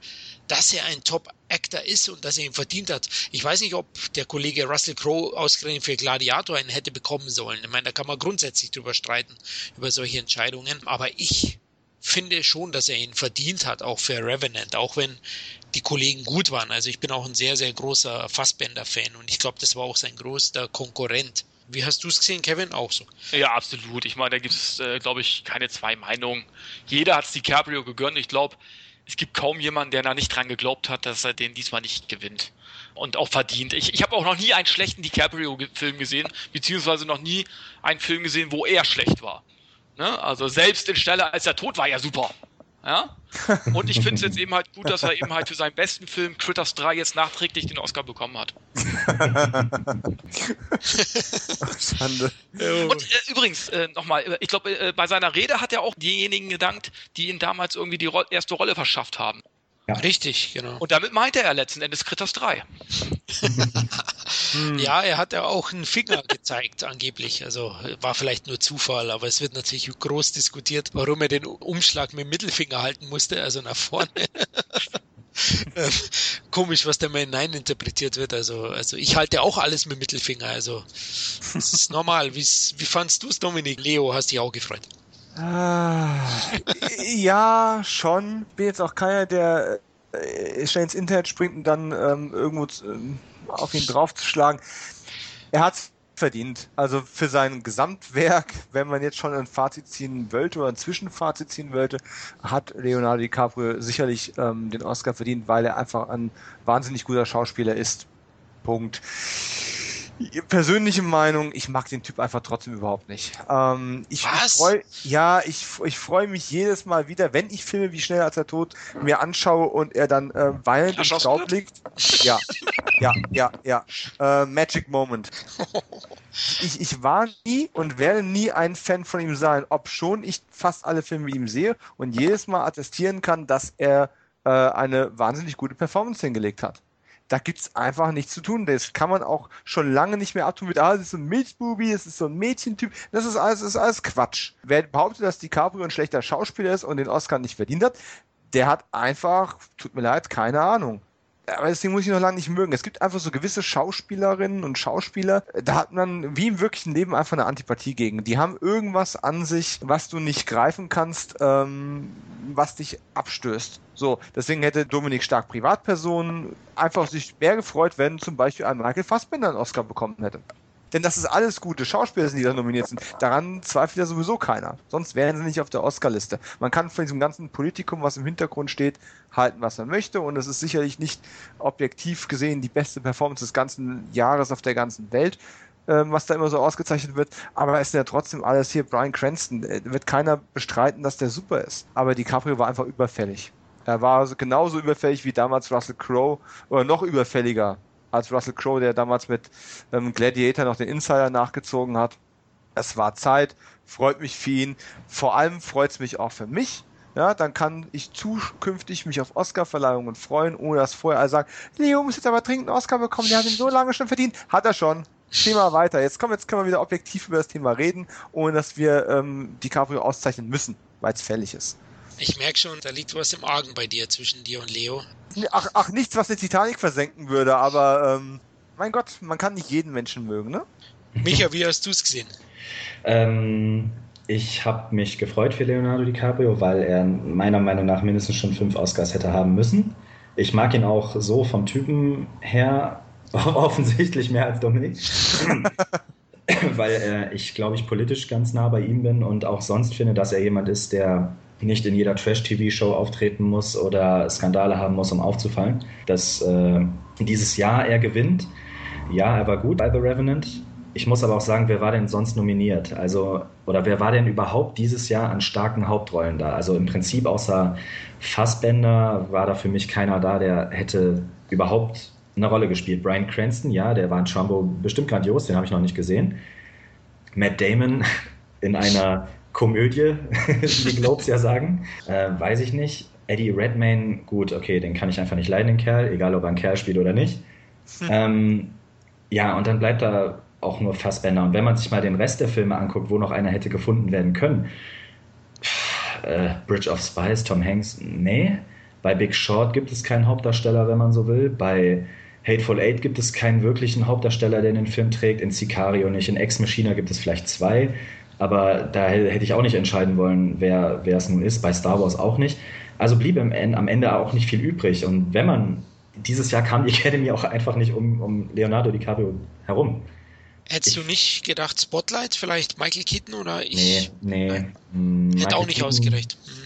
dass er ein Top-Actor ist und dass er ihn verdient hat. Ich weiß nicht, ob der Kollege Russell Crowe ausgerechnet für Gladiator einen hätte bekommen sollen. Ich meine, da kann man grundsätzlich drüber streiten, über solche Entscheidungen. Aber ich finde schon, dass er ihn verdient hat, auch für Revenant, auch wenn die Kollegen gut waren. Also ich bin auch ein sehr, sehr großer Fassbender-Fan und ich glaube, das war auch sein größter Konkurrent. Wie hast du es gesehen, Kevin? Auch so.
Ja, absolut. Ich meine, da gibt es, äh, glaube ich, keine zwei Meinungen. Jeder hat es DiCaprio gegönnt. Ich glaube, es gibt kaum jemanden, der da nicht dran geglaubt hat, dass er den diesmal nicht gewinnt. Und auch verdient. Ich, ich habe auch noch nie einen schlechten DiCaprio-Film gesehen, beziehungsweise noch nie einen Film gesehen, wo er schlecht war. Ne? Also selbst in Stelle, als er tot war, ja super. Ja? Und ich finde es jetzt eben halt gut, dass er eben halt für seinen besten Film Critters 3 jetzt nachträglich den Oscar bekommen hat.
Schande.
Und äh, übrigens, äh, nochmal, ich glaube, äh, bei seiner Rede hat er auch diejenigen gedankt, die ihm damals irgendwie die Ro erste Rolle verschafft haben.
Richtig, genau.
Und damit meinte er letzten Endes Critters *laughs* 3.
Ja, er hat ja auch einen Finger gezeigt, angeblich. Also war vielleicht nur Zufall, aber es wird natürlich groß diskutiert, warum er den Umschlag mit dem Mittelfinger halten musste, also nach vorne. *laughs* Ähm, Komisch, was da mal hinein interpretiert wird. Also, also ich halte auch alles mit dem Mittelfinger. Also das ist normal. Wie's, wie fandst du es, Dominik? Leo, hast dich auch gefreut.
Ah, ja, schon. Bin jetzt auch keiner, der äh, schnell ins Internet springt und dann ähm, irgendwo ähm, auf ihn draufzuschlagen. Er hat's verdient. Also für sein Gesamtwerk, wenn man jetzt schon ein Fazit ziehen wollte oder ein Zwischenfazit ziehen wollte, hat Leonardo DiCaprio sicherlich ähm, den Oscar verdient, weil er einfach ein wahnsinnig guter Schauspieler ist. Punkt. Persönliche Meinung, ich mag den Typ einfach trotzdem überhaupt nicht. Ähm, ich
Was?
freu, ja, ich, ich freue mich jedes Mal wieder, wenn ich Filme wie Schnell als er tot mir anschaue und er dann äh, weinend im Staub liegt. Ja, ja, ja, ja. Äh, Magic Moment. Ich, ich war nie und werde nie ein Fan von ihm sein, ob schon ich fast alle Filme mit ihm sehe und jedes Mal attestieren kann, dass er äh, eine wahnsinnig gute Performance hingelegt hat. Da gibt's einfach nichts zu tun. Das kann man auch schon lange nicht mehr abtun mit, ah, das ist so ein Milchbubi, das ist so ein Mädchentyp. Das ist alles, das ist alles Quatsch. Wer behauptet, dass DiCaprio ein schlechter Schauspieler ist und den Oscar nicht verdient hat, der hat einfach, tut mir leid, keine Ahnung. Aber deswegen muss ich noch lange nicht mögen. Es gibt einfach so gewisse Schauspielerinnen und Schauspieler, da hat man wie im wirklichen Leben einfach eine Antipathie gegen. Die haben irgendwas an sich, was du nicht greifen kannst, ähm, was dich abstößt. So, deswegen hätte Dominik Stark Privatperson einfach sich mehr gefreut, wenn zum Beispiel ein Michael Fassbender einen Oscar bekommen hätte. Denn das ist alles gute Schauspieler, die da nominiert sind. Daran zweifelt ja sowieso keiner. Sonst wären sie nicht auf der Oscar-Liste. Man kann von diesem ganzen Politikum, was im Hintergrund steht, halten, was man möchte. Und es ist sicherlich nicht objektiv gesehen die beste Performance des ganzen Jahres auf der ganzen Welt ähm, was da immer so ausgezeichnet wird. Aber es ist ja trotzdem alles hier Brian Cranston. Äh, wird keiner bestreiten, dass der super ist. Aber DiCaprio war einfach überfällig. Er war genauso überfällig wie damals Russell Crowe oder noch überfälliger als Russell Crowe, der damals mit ähm, Gladiator noch den Insider nachgezogen hat. Es war Zeit, freut mich für ihn. Vor allem freut es mich auch für mich. Ja, dann kann ich zukünftig mich auf Oscar-Verleihungen freuen, ohne dass vorher alle sagen, Leo muss jetzt aber dringend einen Oscar bekommen, der hat ihn so lange schon verdient. Hat er schon. Thema weiter. Jetzt kommen, jetzt können wir wieder objektiv über das Thema reden, ohne dass wir ähm, DiCaprio auszeichnen müssen, weil es fällig ist.
Ich merke schon, da liegt was im Argen bei dir zwischen dir und Leo.
Ach, ach nichts, was eine Titanic versenken würde, aber ähm, mein Gott, man kann nicht jeden Menschen mögen, ne?
Micha, wie hast du es gesehen?
Ähm, ich habe mich gefreut für Leonardo DiCaprio, weil er meiner Meinung nach mindestens schon fünf Oscars hätte haben müssen. Ich mag ihn auch so vom Typen her *laughs* offensichtlich mehr als Dominik. *laughs* weil äh, ich, glaube ich, politisch ganz nah bei ihm bin und auch sonst finde, dass er jemand ist, der nicht in jeder Trash-TV-Show auftreten muss oder Skandale haben muss, um aufzufallen. Dass äh, dieses Jahr er gewinnt. Ja, er war gut bei The Revenant. Ich muss aber auch sagen, wer war denn sonst nominiert? Also, oder wer war denn überhaupt dieses Jahr an starken Hauptrollen da? Also im Prinzip außer Fassbender war da für mich keiner da, der hätte überhaupt eine Rolle gespielt. Brian Cranston, ja, der war in Trumbo bestimmt grandios, den habe ich noch nicht gesehen. Matt Damon *laughs* in einer Komödie, *laughs* wie die Globes ja sagen. Äh, weiß ich nicht. Eddie Redmayne, gut, okay, den kann ich einfach nicht leiden, den Kerl, egal ob er einen Kerl spielt oder nicht. Hm. Ähm, ja, und dann bleibt da auch nur Fassbender. Und wenn man sich mal den Rest der Filme anguckt, wo noch einer hätte gefunden werden können, äh, Bridge of Spies, Tom Hanks, nee. Bei Big Short gibt es keinen Hauptdarsteller, wenn man so will. Bei Hateful Eight gibt es keinen wirklichen Hauptdarsteller, der den Film trägt. In Sicario nicht. In Ex Machina gibt es vielleicht zwei. Aber da hätte ich auch nicht entscheiden wollen, wer, wer es nun ist. Bei Star Wars auch nicht. Also blieb am Ende auch nicht viel übrig. Und wenn man, dieses Jahr kam die *laughs* Academy auch einfach nicht um, um Leonardo DiCaprio herum.
Hättest ich, du nicht gedacht, Spotlight, vielleicht Michael Keaton oder ich?
Nee, nee.
Hätte Michael auch nicht Keaton, ausgereicht. Mhm.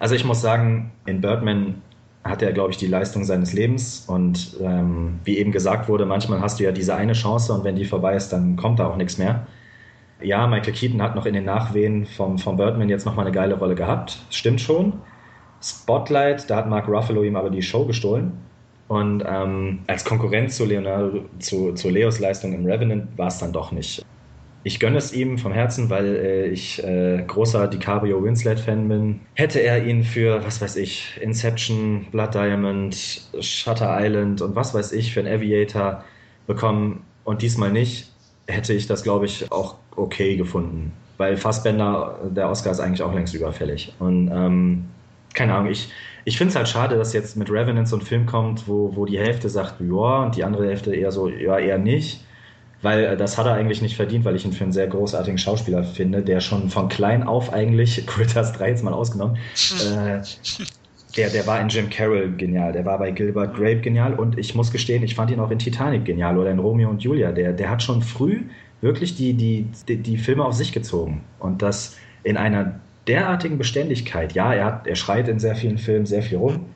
Also ich muss sagen, in Birdman hat er, glaube ich, die Leistung seines Lebens. Und ähm, wie eben gesagt wurde, manchmal hast du ja diese eine Chance und wenn die vorbei ist, dann kommt da auch nichts mehr. Ja, Michael Keaton hat noch in den Nachwehen vom, vom Birdman jetzt nochmal eine geile Rolle gehabt. Stimmt schon. Spotlight, da hat Mark Ruffalo ihm aber die Show gestohlen. Und ähm, als Konkurrent zu, Leonardo, zu, zu Leos Leistung im Revenant war es dann doch nicht. Ich gönne es ihm vom Herzen, weil äh, ich äh, großer DiCaprio Winslet-Fan bin. Hätte er ihn für, was weiß ich, Inception, Blood Diamond, Shutter Island und was weiß ich für einen Aviator bekommen und diesmal nicht, hätte ich das, glaube ich, auch okay gefunden. Weil Fassbender, der Oscar ist eigentlich auch längst überfällig. Und ähm, keine Ahnung, ich, ich finde es halt schade, dass jetzt mit Revenant so ein Film kommt, wo, wo die Hälfte sagt, ja, und die andere Hälfte eher so, ja, eher nicht. Weil äh, das hat er eigentlich nicht verdient, weil ich ihn für einen sehr großartigen Schauspieler finde, der schon von klein auf eigentlich, Critters 3 jetzt mal ausgenommen, äh, der, der war in Jim Carroll genial, der war bei Gilbert Grape genial und ich muss gestehen, ich fand ihn auch in Titanic genial oder in Romeo und Julia. Der, der hat schon früh wirklich die, die, die, die Filme auf sich gezogen. Und das in einer derartigen Beständigkeit. Ja, er, hat, er schreit in sehr vielen Filmen sehr viel rum.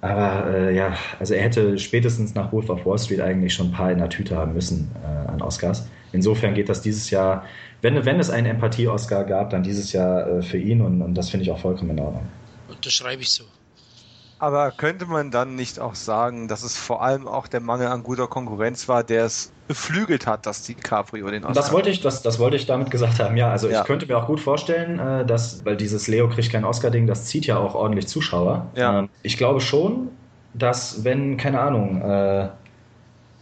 Aber äh, ja, also er hätte spätestens nach Wolf of Wall Street eigentlich schon ein paar in der Tüte haben müssen äh, an Oscars. Insofern geht das dieses Jahr, wenn, wenn es einen Empathie-Oscar gab, dann dieses Jahr äh, für ihn und, und das finde ich auch vollkommen in Ordnung.
Unterschreibe ich so.
Aber könnte man dann nicht auch sagen, dass es vor allem auch der Mangel an guter Konkurrenz war, der es beflügelt hat, dass DiCaprio den
Oscar das wollte ich, das, das wollte ich damit gesagt haben, ja. Also ja. ich könnte mir auch gut vorstellen, äh, dass, weil dieses Leo kriegt kein Oscar-Ding, das zieht ja auch ordentlich Zuschauer. Ja. Ähm, ich glaube schon, dass wenn, keine Ahnung, äh,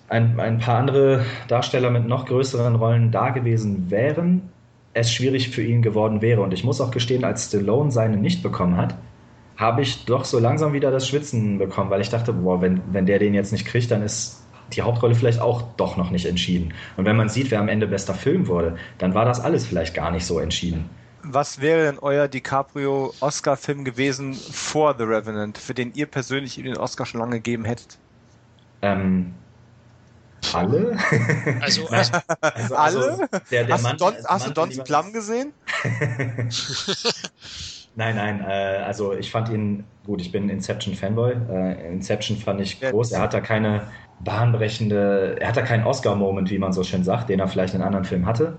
ein, ein paar andere Darsteller mit noch größeren Rollen da gewesen wären, es schwierig für ihn geworden wäre. Und ich muss auch gestehen, als Stallone seine nicht bekommen hat, habe ich doch so langsam wieder das Schwitzen bekommen, weil ich dachte, boah, wenn, wenn der den jetzt nicht kriegt, dann ist die Hauptrolle vielleicht auch doch noch nicht entschieden. Und wenn man sieht, wer am Ende bester Film wurde, dann war das alles vielleicht gar nicht so entschieden.
Was wäre denn euer DiCaprio-Oscar-Film gewesen vor The Revenant, für den ihr persönlich ihm den Oscar schon lange gegeben hättet?
Ähm, Alle?
Also, *laughs* also
also,
Alle?
der, der
hast
Mann,
du Don, Don's Plum gesehen? *laughs*
Nein, nein, äh, also ich fand ihn, gut, ich bin Inception-Fanboy. Äh, Inception fand ich groß. Er hat da keine bahnbrechende, er hat da keinen Oscar-Moment, wie man so schön sagt, den er vielleicht in anderen Filmen hatte.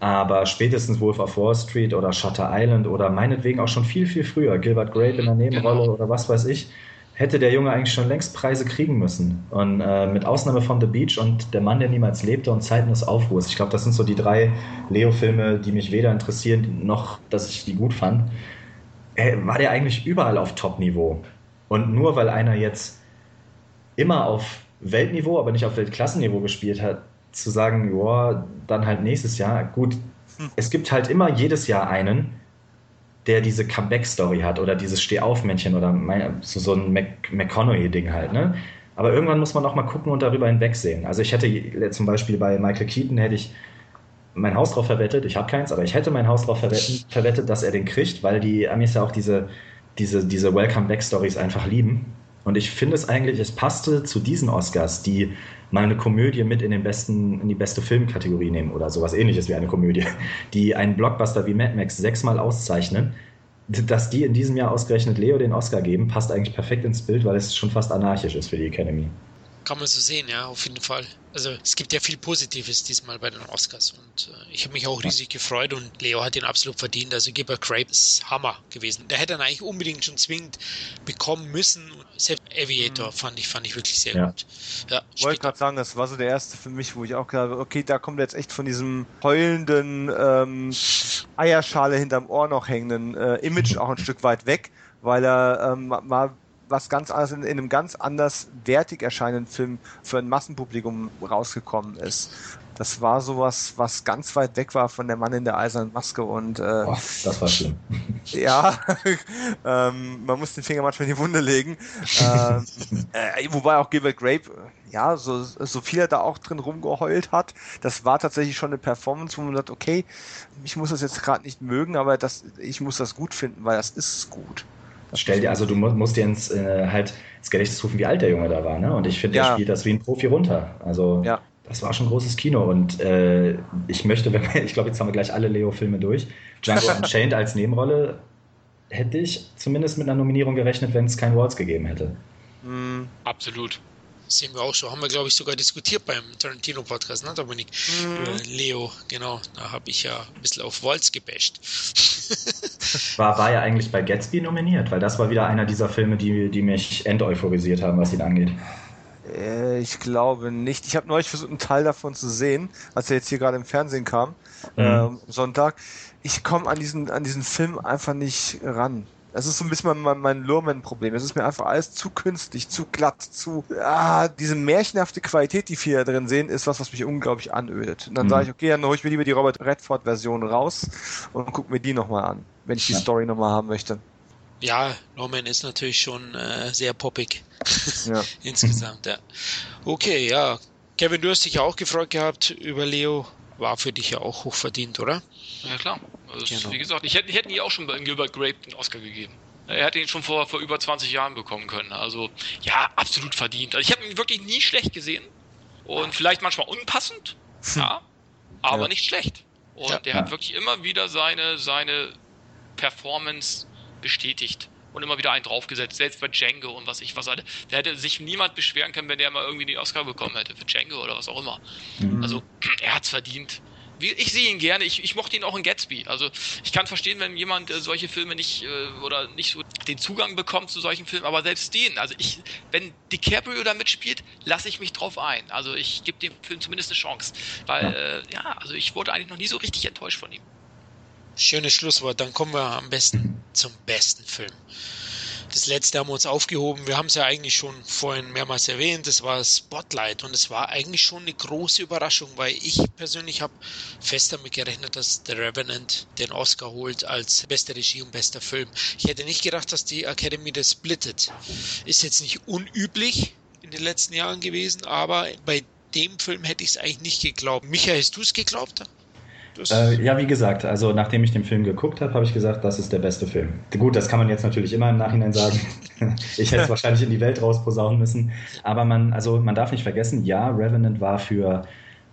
Aber spätestens Wolf of Wall Street oder Shutter Island oder meinetwegen auch schon viel, viel früher, Gilbert Grape in der Nebenrolle
Genau.
oder was weiß ich, hätte der Junge eigentlich schon längst Preise kriegen müssen. Und äh, mit Ausnahme von The Beach und Der Mann, der niemals lebte und Zeiten des Aufruhrs. Ich glaube, das sind so die drei Leo-Filme, die mich weder interessieren, noch, dass ich die gut fand. Äh, war der eigentlich überall auf Top-Niveau. Und nur weil einer jetzt immer auf Weltniveau, aber nicht auf Weltklassenniveau gespielt hat, zu sagen, ja, dann halt nächstes Jahr. Gut, es gibt halt immer jedes Jahr einen, der diese Comeback-Story hat oder dieses Steh-auf-Männchen oder mein, so, so ein Mac McConaughey-Ding halt, ne? Aber irgendwann muss man auch mal gucken und darüber hinwegsehen. Also ich hätte zum Beispiel bei Michael Keaton hätte ich mein Haus drauf verwettet, ich habe keins, aber ich hätte mein Haus drauf verwetten, verwettet, dass er den kriegt, weil die Amis ja auch diese, diese, diese Welcome-Back-Stories einfach lieben. Und ich finde es eigentlich, es passte zu diesen Oscars, die mal eine Komödie mit in den besten, in die beste Filmkategorie nehmen oder sowas ähnliches wie eine Komödie, die einen Blockbuster wie Mad Max sechsmal auszeichnen. Dass die in diesem Jahr ausgerechnet Leo den Oscar geben, passt eigentlich perfekt ins Bild, weil es schon fast anarchisch ist für die Academy.
kann man so sehen, ja, auf jeden Fall. Also es gibt ja viel Positives diesmal bei den Oscars und äh, ich habe mich auch riesig gefreut und Leo hat ihn absolut verdient. Also Gilbert Grape ist Hammer gewesen. Der hätte ihn eigentlich unbedingt schon zwingend bekommen müssen. Selbst Aviator fand ich, fand ich wirklich sehr
Ja.
gut. Ja,
Ich wollte gerade sagen, das war so der erste für mich, wo ich auch gedacht habe, okay, da kommt jetzt echt von diesem heulenden ähm, Eierschale hinterm Ohr noch hängenden äh, Image auch ein Stück weit weg, weil er ähm, mal was ganz anderes in, in einem ganz anders wertig erscheinenden Film für ein Massenpublikum rausgekommen ist. Das war sowas, was ganz weit weg war von der Mann in der eisernen Maske und äh,
Boah, das war schlimm. *laughs*
ja, *laughs* ähm, man muss den Finger manchmal in die Wunde legen. ähm, *laughs* äh, wobei auch Gilbert Grape, ja, so, so viel er da auch drin rumgeheult hat, das war tatsächlich schon eine Performance, wo man sagt, okay, ich muss das jetzt gerade nicht mögen, aber das, ich muss das gut finden, weil das ist gut. Das
Stell dir, also du mu- musst dir ins, äh, halt ins Gedächtnis rufen, wie alt der Junge da war, ne? Und ich finde,
Ja.
der spielt das wie ein Profi runter. Also
Ja.
Das war schon großes Kino und äh, ich möchte, wenn wir, *laughs* ich glaube, jetzt haben wir gleich alle Leo-Filme durch. Django *laughs* Unchained als Nebenrolle hätte ich zumindest mit einer Nominierung gerechnet, wenn es kein Waltz gegeben hätte.
Mm,
Absolut.
sehen wir auch so. Haben wir, glaube ich, sogar diskutiert beim Tarantino-Podcast, ne, Dominik? Über Leo, genau. Da habe ich ja ein bisschen auf Waltz gebasht. *laughs*
War, war ja eigentlich bei Gatsby nominiert, weil das war wieder einer dieser Filme, die, die mich enteuphorisiert haben, was ihn angeht.
Äh, ich glaube nicht. Ich habe neulich versucht, einen Teil davon zu sehen, als er jetzt hier gerade im Fernsehen kam,
Mhm.
äh, am Sonntag. Ich komme an diesen, an diesen Film einfach nicht ran. Das ist so ein bisschen mein, mein, Lurman-Problem. Es ist mir einfach alles zu künstlich, zu glatt, zu. Ah, diese märchenhafte Qualität, die viele da drin sehen, ist was, was mich unglaublich anödet. Und dann
Mhm.
sage ich, okay, dann hole ich mir lieber die Robert Redford-Version raus und gucke mir die nochmal an, wenn ich die
Ja.
Story nochmal haben möchte.
Ja, Norman ist natürlich schon äh, sehr poppig.
Ja. *laughs*
Insgesamt, ja. Okay, ja. Kevin, du hast dich ja auch gefreut gehabt über Leo. War für dich ja auch hochverdient, oder?
Ja, klar. Also,
Genau.
Wie gesagt, ich hätte, ich hätte ihn auch schon bei Gilbert Grape den Oscar gegeben. Er hätte ihn schon vor, vor über 20 Jahren bekommen können. Also, ja, absolut verdient. Also, ich habe ihn wirklich nie schlecht gesehen. Und vielleicht manchmal unpassend. Ja. Aber
Ja.
nicht schlecht. Und
Ja.
der hat wirklich immer wieder seine, seine Performance bestätigt. Und immer wieder einen draufgesetzt. Selbst bei Django und was ich was hatte. Da hätte sich niemand beschweren können, wenn der mal irgendwie den Oscar bekommen hätte. Für Django oder was auch immer.
Mhm.
Also, *clears throat* er hat's verdient. Ich sehe ihn gerne. Ich, ich mochte ihn auch in Gatsby. Also, ich kann verstehen, wenn jemand äh, solche Filme nicht äh, oder nicht so den Zugang bekommt zu solchen Filmen, aber selbst den. Also, ich, wenn DiCaprio da mitspielt, lasse ich mich drauf ein. Also, ich gebe dem Film zumindest eine Chance. Weil,
Ja.
äh, ja, also ich wurde eigentlich noch nie so richtig enttäuscht von ihm.
Schönes Schlusswort. Dann kommen wir am besten zum besten Film. Das letzte haben wir uns aufgehoben. Wir haben es ja eigentlich schon vorhin mehrmals erwähnt. Das war Spotlight und es war eigentlich schon eine große Überraschung, weil ich persönlich habe fest damit gerechnet, dass The Revenant den Oscar holt als beste Regie und bester Film. Ich hätte nicht gedacht, dass die Academy das splittet. Ist jetzt nicht unüblich in den letzten Jahren gewesen, aber bei dem Film hätte ich es eigentlich nicht geglaubt. Michael, hast du es geglaubt?
Äh, ja, wie gesagt, also nachdem ich den Film geguckt habe, habe ich gesagt, das ist der beste Film. Gut, das kann man jetzt natürlich immer im Nachhinein sagen. *laughs* ich hätte es *laughs* wahrscheinlich in die Welt rausposaunen müssen. Aber man, also man darf nicht vergessen, ja, Revenant war für,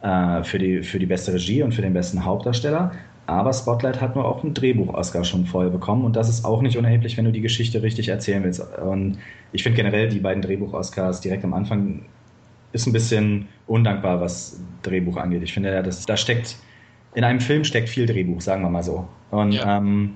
äh, für, die, für die beste Regie und für den besten Hauptdarsteller. Aber Spotlight hat nur auch einen Drehbuch-Oscar schon voll bekommen und das ist auch nicht unerheblich, wenn du die Geschichte richtig erzählen willst. Und ich finde generell die beiden Drehbuch-Oscars direkt am Anfang ist ein bisschen undankbar, was Drehbuch angeht. Ich finde, das, da steckt, in einem Film steckt viel Drehbuch, sagen wir mal so. Und ja. ähm,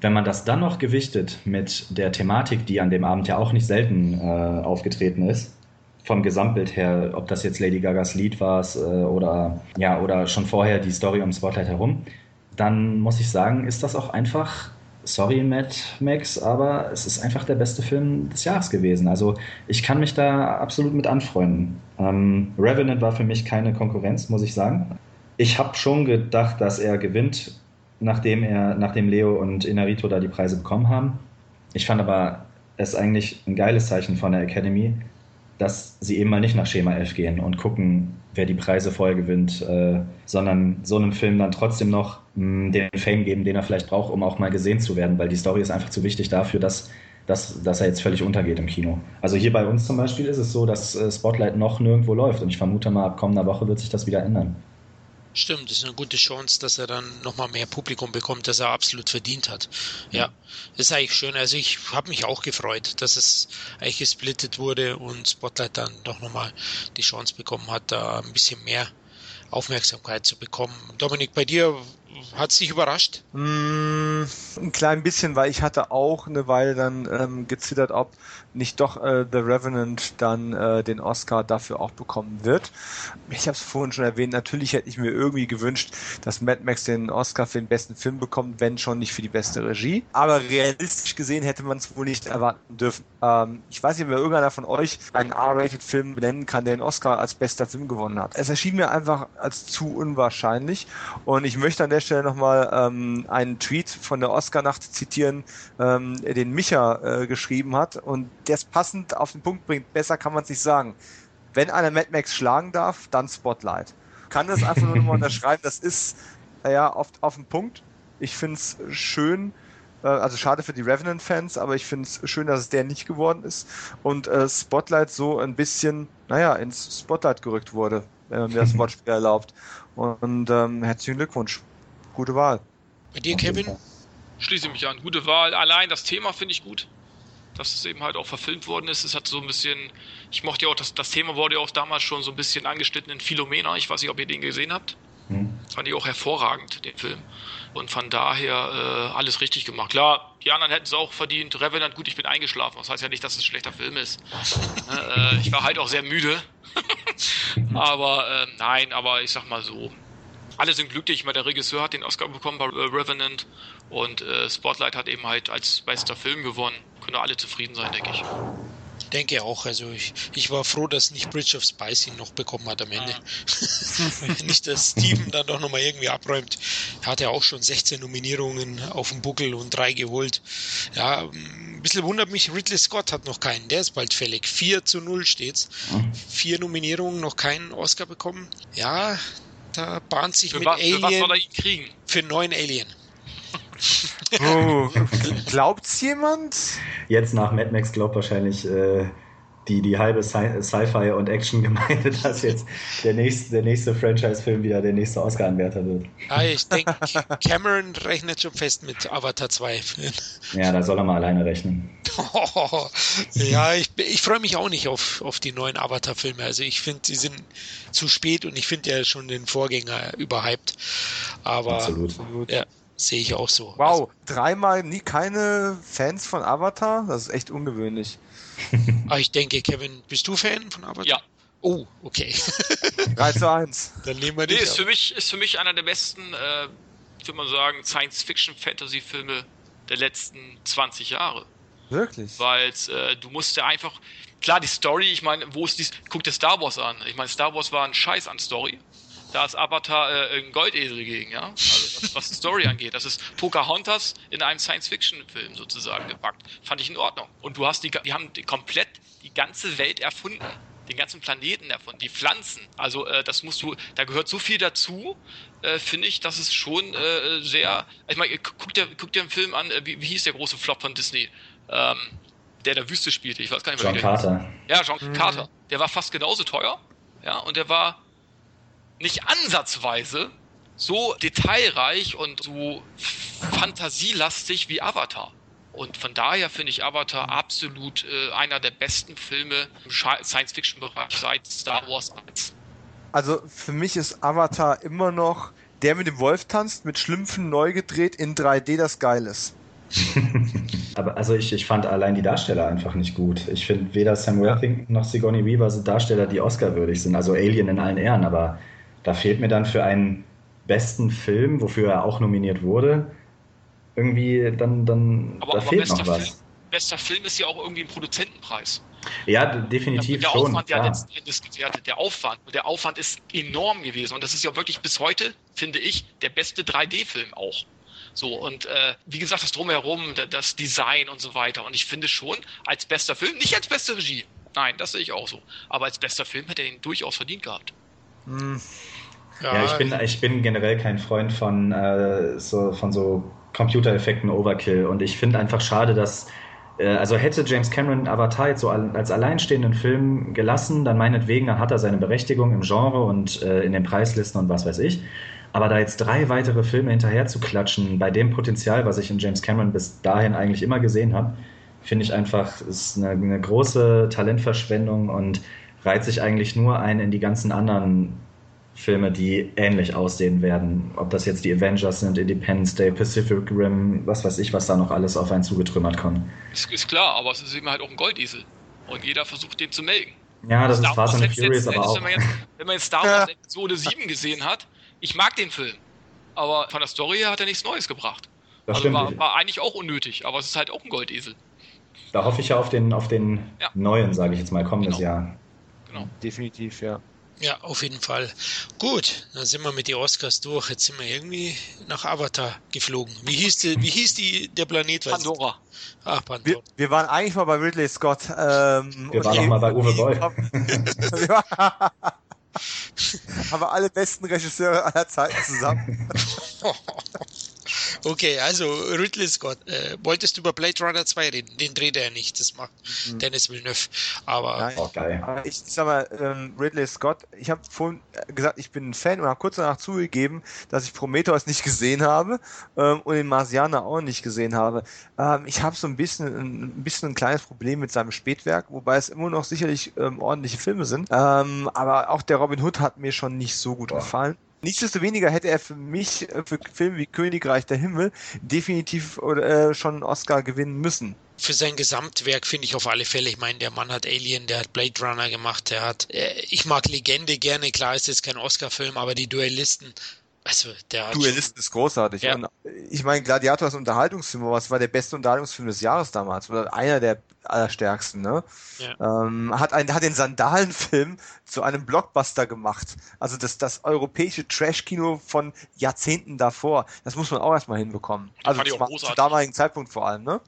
wenn man das dann noch gewichtet mit der Thematik, die an dem Abend ja auch nicht selten äh, aufgetreten ist, vom Gesamtbild her, ob das jetzt Lady Gagas Lied war äh, oder, ja, oder schon vorher die Story um Spotlight herum, dann muss ich sagen, ist das auch einfach sorry, Matt Max, aber es ist einfach der beste Film des Jahres gewesen. Also ich kann mich da absolut mit anfreunden. Ähm, Revenant war für mich keine Konkurrenz, muss ich sagen. Ich habe schon gedacht, dass er gewinnt, nachdem er, nachdem Leo und Inarito da die Preise bekommen haben. Ich fand aber es eigentlich ein geiles Zeichen von der Academy, dass sie eben mal nicht nach Schema F gehen und gucken, wer die Preise vorher gewinnt, äh, sondern so einem Film dann trotzdem noch mh, den Fame geben, den er vielleicht braucht, um auch mal gesehen zu werden, weil die Story ist einfach zu wichtig dafür, dass, dass, dass er jetzt völlig untergeht im Kino. Also hier bei uns zum Beispiel ist es so, dass äh, Spotlight noch nirgendwo läuft und ich vermute mal, ab kommender Woche wird sich das wieder ändern.
Stimmt, das ist eine gute Chance, dass er dann nochmal mehr Publikum bekommt, das er absolut verdient hat. Ja, das ist eigentlich schön. Also ich habe mich auch gefreut, dass es eigentlich gesplittet wurde und Spotlight dann doch nochmal die Chance bekommen hat, da ein bisschen mehr Aufmerksamkeit zu bekommen. Dominik, bei dir hat es dich überrascht?
Mm, ein klein bisschen, weil ich hatte auch eine Weile dann ähm, gezittert, ob nicht doch äh, The Revenant dann äh, den Oscar dafür auch bekommen wird. Ich habe es vorhin schon erwähnt, natürlich hätte ich mir irgendwie gewünscht, dass Mad Max den Oscar für den besten Film bekommt, wenn schon nicht für die beste Regie. Aber realistisch gesehen hätte man es wohl nicht erwarten dürfen. Ähm, ich weiß nicht, wer irgendeiner von euch einen R-Rated-Film benennen kann, der den Oscar als bester Film gewonnen hat. Es erschien mir einfach als zu unwahrscheinlich und ich möchte an der Stelle nochmal ähm, einen Tweet von der Oscar-Nacht zitieren, ähm, den Micha äh, geschrieben hat und der es passend auf den Punkt bringt. Besser kann man es nicht sagen. Wenn einer Mad Max schlagen darf, dann Spotlight. Kann das einfach nur nochmal *laughs* unterschreiben. Das ist ja auf, auf den Punkt. Ich finde es schön, äh, also schade für die Revenant-Fans, aber ich finde es schön, dass es der nicht geworden ist und äh, Spotlight so ein bisschen, naja, ins Spotlight gerückt wurde, wenn man mir das *laughs* Wortspiel erlaubt. Und ähm, herzlichen Glückwunsch. Gute Wahl.
Bei dir, Kevin?
Schließe mich an. Gute Wahl. Allein das Thema finde ich gut dass es eben halt auch verfilmt worden ist. Es hat so ein bisschen, ich mochte ja auch, das, das Thema wurde ja auch damals schon so ein bisschen angeschnitten in Philomena. Ich weiß nicht, ob ihr den gesehen habt. Hm. Fand ich auch hervorragend, den Film. Und von daher äh, alles richtig gemacht. Klar, die anderen hätten es auch verdient. Revenant, gut, ich bin eingeschlafen. Das heißt ja nicht, dass es ein schlechter Film ist. *laughs* Ne, äh, ich war halt auch sehr müde. *laughs* aber äh, nein, aber ich sag mal so. Alle sind glücklich. Ich meine, der Regisseur hat den Oscar bekommen bei äh, Revenant und äh, Spotlight hat eben halt als bester Film gewonnen können alle zufrieden sein, denke ich.
Denke auch. Also ich, ich war froh, dass nicht Bridge of Spice ihn noch bekommen hat am Ende. Ah. *laughs* nicht, dass Steven dann doch nochmal irgendwie abräumt. Er hat ja auch schon 16 Nominierungen auf dem Buckel und drei geholt. Ja, ein bisschen wundert mich, Ridley Scott hat noch keinen. Der ist bald fällig. 4 zu 0 steht's. Mhm. Vier Nominierungen, noch keinen Oscar bekommen. Ja, da bahnt sich für mit was, Alien. Für was soll er ihn kriegen? Für neuen Alien.
Oh, glaubt's jemand?
Jetzt nach Mad Max glaubt wahrscheinlich äh, die, die halbe Sci-Fi- und Action-Gemeinde, *laughs* dass jetzt der nächste, der nächste Franchise-Film wieder der nächste Oscar-Anwärter wird.
Ah, ich denke, Cameron rechnet schon fest mit Avatar 2.
Ja, da soll er mal alleine rechnen.
Oh, *laughs* ja, ich, ich freue mich auch nicht auf, auf die neuen Avatar-Filme. Also ich finde, sie sind zu spät und ich finde ja schon den Vorgänger überhyped. Aber Absolut. Ja, Sehe ich auch so.
Wow, also, dreimal nie keine Fans von Avatar? Das ist echt ungewöhnlich.
Aber *laughs* ah, ich denke, Kevin, bist du Fan von Avatar?
Ja.
Oh, okay. *laughs*
3 zu 1.
Dann nehmen wir nee, ist für mich ist für mich einer der besten, äh, würde man sagen, Science-Fiction-Fantasy-Filme der letzten 20 Jahre.
Wirklich?
Weil äh, du musst ja einfach, klar, die Story, ich meine, wo ist die, guck dir Star Wars an. Ich meine, Star Wars war ein Scheiß an Story da ist Avatar äh, ein Goldesel gegen, ja. Also das, was die Story *laughs* angeht. Das ist Pocahontas in einem Science-Fiction-Film sozusagen gepackt. Fand ich in Ordnung. Und du hast die, die haben die komplett die ganze Welt erfunden. den ganzen Planeten davon, die Pflanzen. Also äh, das musst du, da gehört so viel dazu, äh, finde ich, dass es schon äh, sehr. Ich meine, guck dir, guck dir einen Film an, äh, wie, wie hieß der große Flop von Disney? Ähm, der der Wüste spielte. Ich weiß gar nicht
mehr. John Carter.
Ja, John mhm. Carter. Der war fast genauso teuer. Ja, und der war nicht ansatzweise so detailreich und so fantasielastig wie Avatar. Und von daher finde ich Avatar absolut äh, einer der besten Filme im Science-Fiction-Bereich seit Star Wars 1.
Also für mich ist Avatar immer noch der mit dem Wolf tanzt, mit Schlümpfen neu gedreht in 3D, das geil ist. *laughs*
Aber also ich, ich fand allein die Darsteller einfach nicht gut. Ich finde weder Sam Worthington noch Sigourney Weaver sind Darsteller, die Oscar-würdig sind. Also Alien in allen Ehren, aber da fehlt mir dann für einen besten Film, wofür er auch nominiert wurde, irgendwie dann, dann
aber,
da
aber
fehlt noch was.
Film, bester Film ist ja auch irgendwie ein Produzentenpreis.
Ja, definitiv
der
schon.
Aufwand ja letzten Endes gewertet, der Aufwand. Und der Aufwand ist enorm gewesen. Und das ist ja wirklich bis heute, finde ich, der beste 3D-Film auch. So, und äh, wie gesagt, das Drumherum, das Design und so weiter. Und ich finde schon, als bester Film, nicht als beste Regie, nein, das sehe ich auch so, aber als bester Film hätte er ihn durchaus verdient gehabt.
Hm. Ja, ja, ich, bin, ich bin generell kein Freund von, äh, so, von so Computereffekten Overkill. Und ich finde einfach schade, dass äh, also hätte James Cameron Avatar jetzt so als alleinstehenden Film gelassen, dann meinetwegen, dann hat er seine Berechtigung im Genre und äh, in den Preislisten und was weiß ich. Aber da jetzt drei weitere Filme hinterher zu klatschen, bei dem Potenzial, was ich in James Cameron bis dahin eigentlich immer gesehen habe, finde ich einfach, ist eine, eine, große Talentverschwendung und reiht sich eigentlich nur ein in die ganzen anderen Filme, die ähnlich aussehen werden. Ob das jetzt die Avengers sind, Independence Day, Pacific Rim, was weiß ich, was da noch alles auf einen zugetrümmert kommt.
Ist, ist klar, aber es ist eben halt auch ein Goldesel. Und jeder versucht, den zu melken.
Ja, das Star ist Fast and Furious aber auch.
Wenn man, jetzt, wenn man jetzt Star Wars Episode 7 gesehen hat, ich mag den Film. Aber von der Story her hat er nichts Neues gebracht. Das also war, war, eigentlich auch unnötig, aber es ist halt auch ein Goldesel.
Da hoffe ich ja auf den, auf den ja. neuen, sage ich jetzt mal, kommendes
genau.
Jahr.
Genau. Definitiv, ja.
Ja, auf jeden Fall. Gut, dann sind wir mit den Oscars durch. Jetzt sind wir irgendwie nach Avatar geflogen. Wie hieß, die, wie hieß die, der Planet?
Pandora.
Ach, Pandora. Wir, wir, waren eigentlich mal bei Ridley Scott. Ähm,
wir waren noch mal bei Uwe Boll. *laughs*
Haben wir alle besten Regisseure aller Zeiten zusammen. *laughs*
Okay, also Ridley Scott. Äh, wolltest du über Blade Runner 2 reden? Den dreht er nicht, das macht mhm. Dennis Villeneuve. Aber.
Nein, oh, geil. Ich, sag mal, ähm, Ridley Scott, ich habe vorhin gesagt, ich bin ein Fan und habe kurz danach zugegeben, dass ich Prometheus nicht gesehen habe ähm, und den Marsianer auch nicht gesehen habe. Ähm, ich habe so ein bisschen, ein bisschen ein kleines Problem mit seinem Spätwerk, wobei es immer noch sicherlich ähm, ordentliche Filme sind. Ähm, aber auch der Robin Hood hat mir schon nicht so gut Boah. gefallen. Nichtsdestoweniger hätte er für mich, äh, für Filme wie Königreich der Himmel, definitiv äh, schon einen Oscar gewinnen müssen.
Für sein Gesamtwerk finde ich auf alle Fälle. Ich meine, der Mann hat Alien, der hat Blade Runner gemacht, der hat. Äh, ich mag Legende gerne, klar ist jetzt kein Oscar-Film, aber die Duellisten also, der
Duellisten ist großartig. Ja. Und ich meine, Gladiator ist ein Unterhaltungsfilm, aber es war der beste Unterhaltungsfilm des Jahres damals. Oder einer der allerstärksten, ne? Ja. Ähm, hat, ein, hat den Sandalenfilm zu einem Blockbuster gemacht. Also das, das europäische Trash-Kino von Jahrzehnten davor. Das muss man auch erstmal hinbekommen. Also zum damaligen Zeitpunkt vor allem, ne?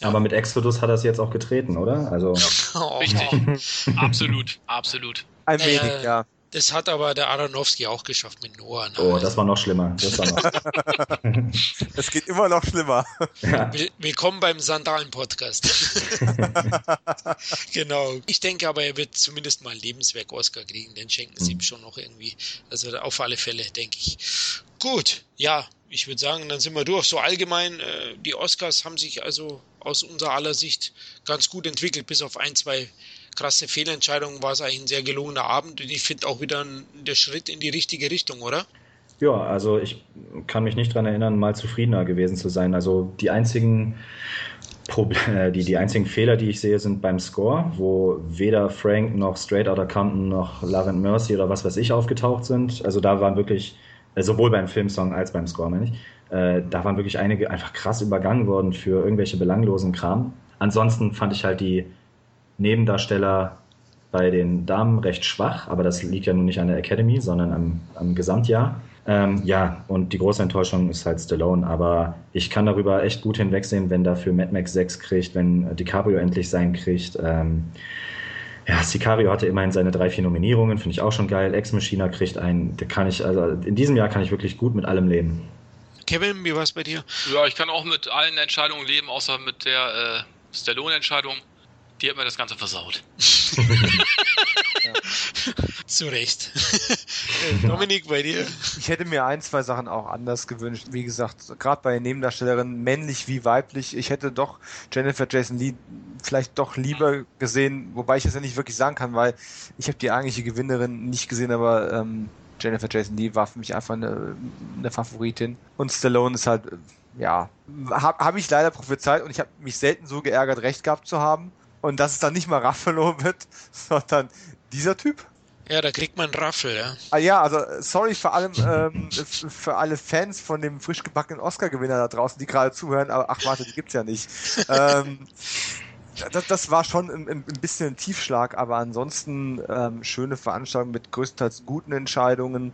Ja. Aber mit Exodus hat er es jetzt auch getreten, oder? Also.
Ja, *laughs* oh, richtig. *laughs* absolut, absolut.
Ein wenig, äh, ja.
Das hat aber der Aronofsky auch geschafft mit Noah.
Ne? Oh, das war noch schlimmer. Das, war
noch. *laughs* das geht immer noch schlimmer.
Ja. Willkommen beim Sandalen-Podcast. *laughs* genau. Ich denke aber, er wird zumindest mal ein Lebenswerk Oscar kriegen. Den schenken sie ihm mhm. schon noch irgendwie. Also auf alle Fälle, denke ich. Gut, ja, ich würde sagen, dann sind wir durch. So allgemein, äh, die Oscars haben sich also aus unserer aller Sicht ganz gut entwickelt, bis auf ein, zwei krasse Fehlentscheidung war es eigentlich ein sehr gelungener Abend und ich finde auch wieder ein, der Schritt in die richtige Richtung, oder?
Ja, also ich kann mich nicht daran erinnern, mal zufriedener gewesen zu sein. Also die einzigen Problem, *laughs* die, die einzigen Fehler, die ich sehe, sind beim Score, wo weder Frank noch Straight Outta Compton noch Love and Mercy oder was weiß ich aufgetaucht sind. Also da waren wirklich, äh, sowohl beim Filmsong als beim Score, meine ich, äh, da waren wirklich einige einfach krass übergangen worden für irgendwelche belanglosen Kram. Ansonsten fand ich halt die Nebendarsteller bei den Damen recht schwach, aber das liegt ja nun nicht an der Academy, sondern am, am Gesamtjahr. Ähm, ja, und die große Enttäuschung ist halt Stallone, aber ich kann darüber echt gut hinwegsehen, wenn dafür Mad Max 6 kriegt, wenn DiCaprio endlich sein kriegt. Ähm, Ja, Sicario hatte immerhin seine drei, vier Nominierungen, finde ich auch schon geil. Ex Machina kriegt einen, der kann ich, also in diesem Jahr kann ich wirklich gut mit allem leben.
Kevin, wie war es bei dir?
Ja, ich kann auch mit allen Entscheidungen leben, außer mit der äh, Stallone-Entscheidung. Die hat mir das Ganze versaut. *laughs*
ja. Zu Recht. Äh, Dominik, bei dir?
Ich hätte mir ein, zwei Sachen auch anders gewünscht. Wie gesagt, gerade bei Nebendarstellerinnen, männlich wie weiblich. Ich hätte doch Jennifer Jason Lee vielleicht doch lieber gesehen, wobei ich es ja nicht wirklich sagen kann, weil ich habe die eigentliche Gewinnerin nicht gesehen, aber ähm, Jennifer Jason Lee war für mich einfach eine, eine Favoritin. Und Stallone ist halt, ja, habe hab ich leider prophezeit und ich habe mich selten so geärgert, recht gehabt zu haben. Und dass es dann nicht mal Ruffalo wird, *laughs* sondern dieser Typ.
Ja, da kriegt man Raffel, ja.
Ah, ja, also sorry für allem ähm, für alle Fans von dem frisch gebackenen Oscar-Gewinner da draußen, die gerade zuhören, aber ach warte, die gibt's ja nicht. *laughs* ähm, das, das war schon ein, ein bisschen ein Tiefschlag, aber ansonsten ähm, schöne Veranstaltung mit größtenteils guten Entscheidungen.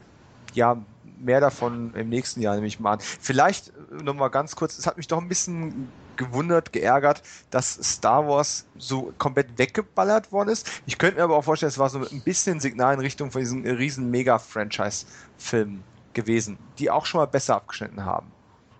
Ja, mehr davon im nächsten Jahr, nehme ich mal an. Vielleicht äh, nochmal ganz kurz, es hat mich doch ein bisschen gewundert, geärgert, dass Star Wars so komplett weggeballert worden ist. Ich könnte mir aber auch vorstellen, es war so ein bisschen Signal in Richtung von diesen riesen Mega-Franchise-Filmen gewesen, die auch schon mal besser abgeschnitten haben.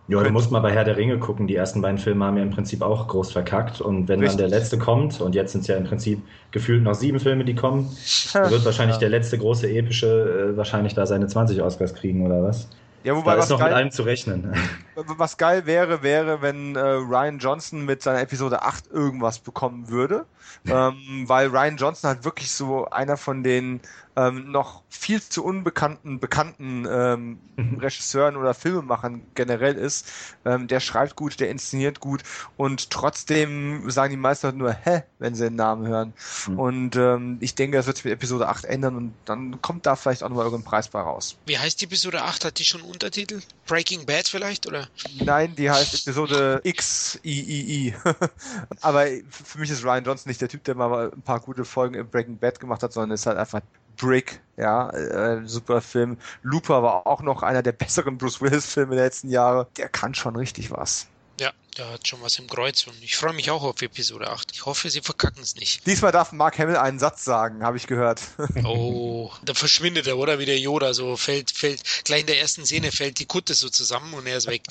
Ja, du musst mal bei Herr der Ringe gucken. Die ersten beiden Filme haben ja im Prinzip auch groß verkackt. Und wenn Richtig. dann der letzte kommt, und jetzt sind es ja im Prinzip gefühlt noch sieben Filme, die kommen, *laughs* wird wahrscheinlich ja. der letzte große epische äh, wahrscheinlich da seine 20 Oscars kriegen oder was?
Ja, wobei
da ist noch geil, mit allem zu rechnen.
Was geil wäre, wäre, wenn äh, Ryan Johnson mit seiner Episode 8 irgendwas bekommen würde. ähm, weil Ryan Johnson halt wirklich so einer von den ähm, noch viel zu unbekannten, bekannten ähm, mhm. Regisseuren oder Filmemachern generell ist. Ähm, der schreibt gut, der inszeniert gut und trotzdem sagen die meisten halt nur hä, wenn sie den Namen hören. Mhm. Und ähm, ich denke, das wird sich mit Episode 8 ändern und dann kommt da vielleicht auch nochmal irgendein Preis bei raus.
Wie heißt die Episode 8? Hat die schon Untertitel? Breaking Bad vielleicht, oder?
Nein, die heißt Episode X I I I. *laughs* Aber für mich ist Ryan Johnson nicht der Typ, der mal ein paar gute Folgen im Breaking Bad gemacht hat, sondern ist halt einfach Brick, ja, äh, super Film. Looper war auch noch einer der besseren Bruce Willis-Filme der letzten Jahre. Der kann schon richtig was.
Ja, der hat schon was im Kreuz und ich freue mich auch auf Episode 8. Ich hoffe, sie verkacken es nicht.
Diesmal darf Mark Hamill einen Satz sagen, habe ich gehört. *laughs*
Oh, *laughs* da verschwindet er, oder? Wie der Yoda, so fällt, fällt, gleich in der ersten Szene fällt die Kutte so zusammen und er ist weg. *laughs*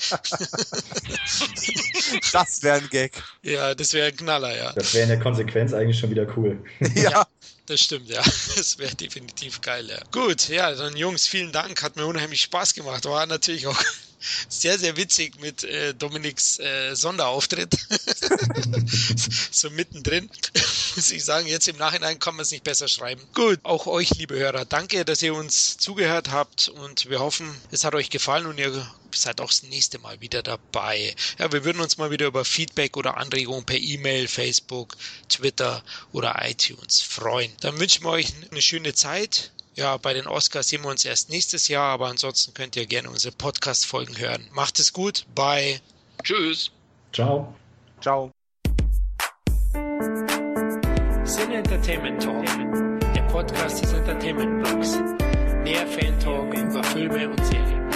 das wäre ein Gag.
Ja, das wäre ein Knaller, ja.
Das wäre in der Konsequenz eigentlich schon wieder cool.
ja. ja.
Das stimmt, ja. Das wäre definitiv geil, ja. Gut, ja, dann Jungs, vielen Dank. Hat mir unheimlich Spaß gemacht. War natürlich auch sehr, sehr witzig mit äh, Dominiks äh, Sonderauftritt. *laughs* so mittendrin. *laughs* Muss ich sagen, jetzt im Nachhinein kann man es nicht besser schreiben. Gut, auch euch, liebe Hörer, danke, dass ihr uns zugehört habt und wir hoffen, es hat euch gefallen und ihr seid auch das nächste Mal wieder dabei. Ja, wir würden uns mal wieder über Feedback oder Anregungen per E-Mail, Facebook, Twitter oder iTunes freuen. Dann wünschen wir euch eine schöne Zeit. Ja, bei den Oscars sehen wir uns erst nächstes Jahr, aber ansonsten könnt ihr gerne unsere Podcast-Folgen hören. Macht es gut. Bye.
Tschüss.
Ciao.
Ciao.
Sin Entertainment Talk, der Podcast des Entertainment Blogs. Mehr Fan Talk über Filme und Serien.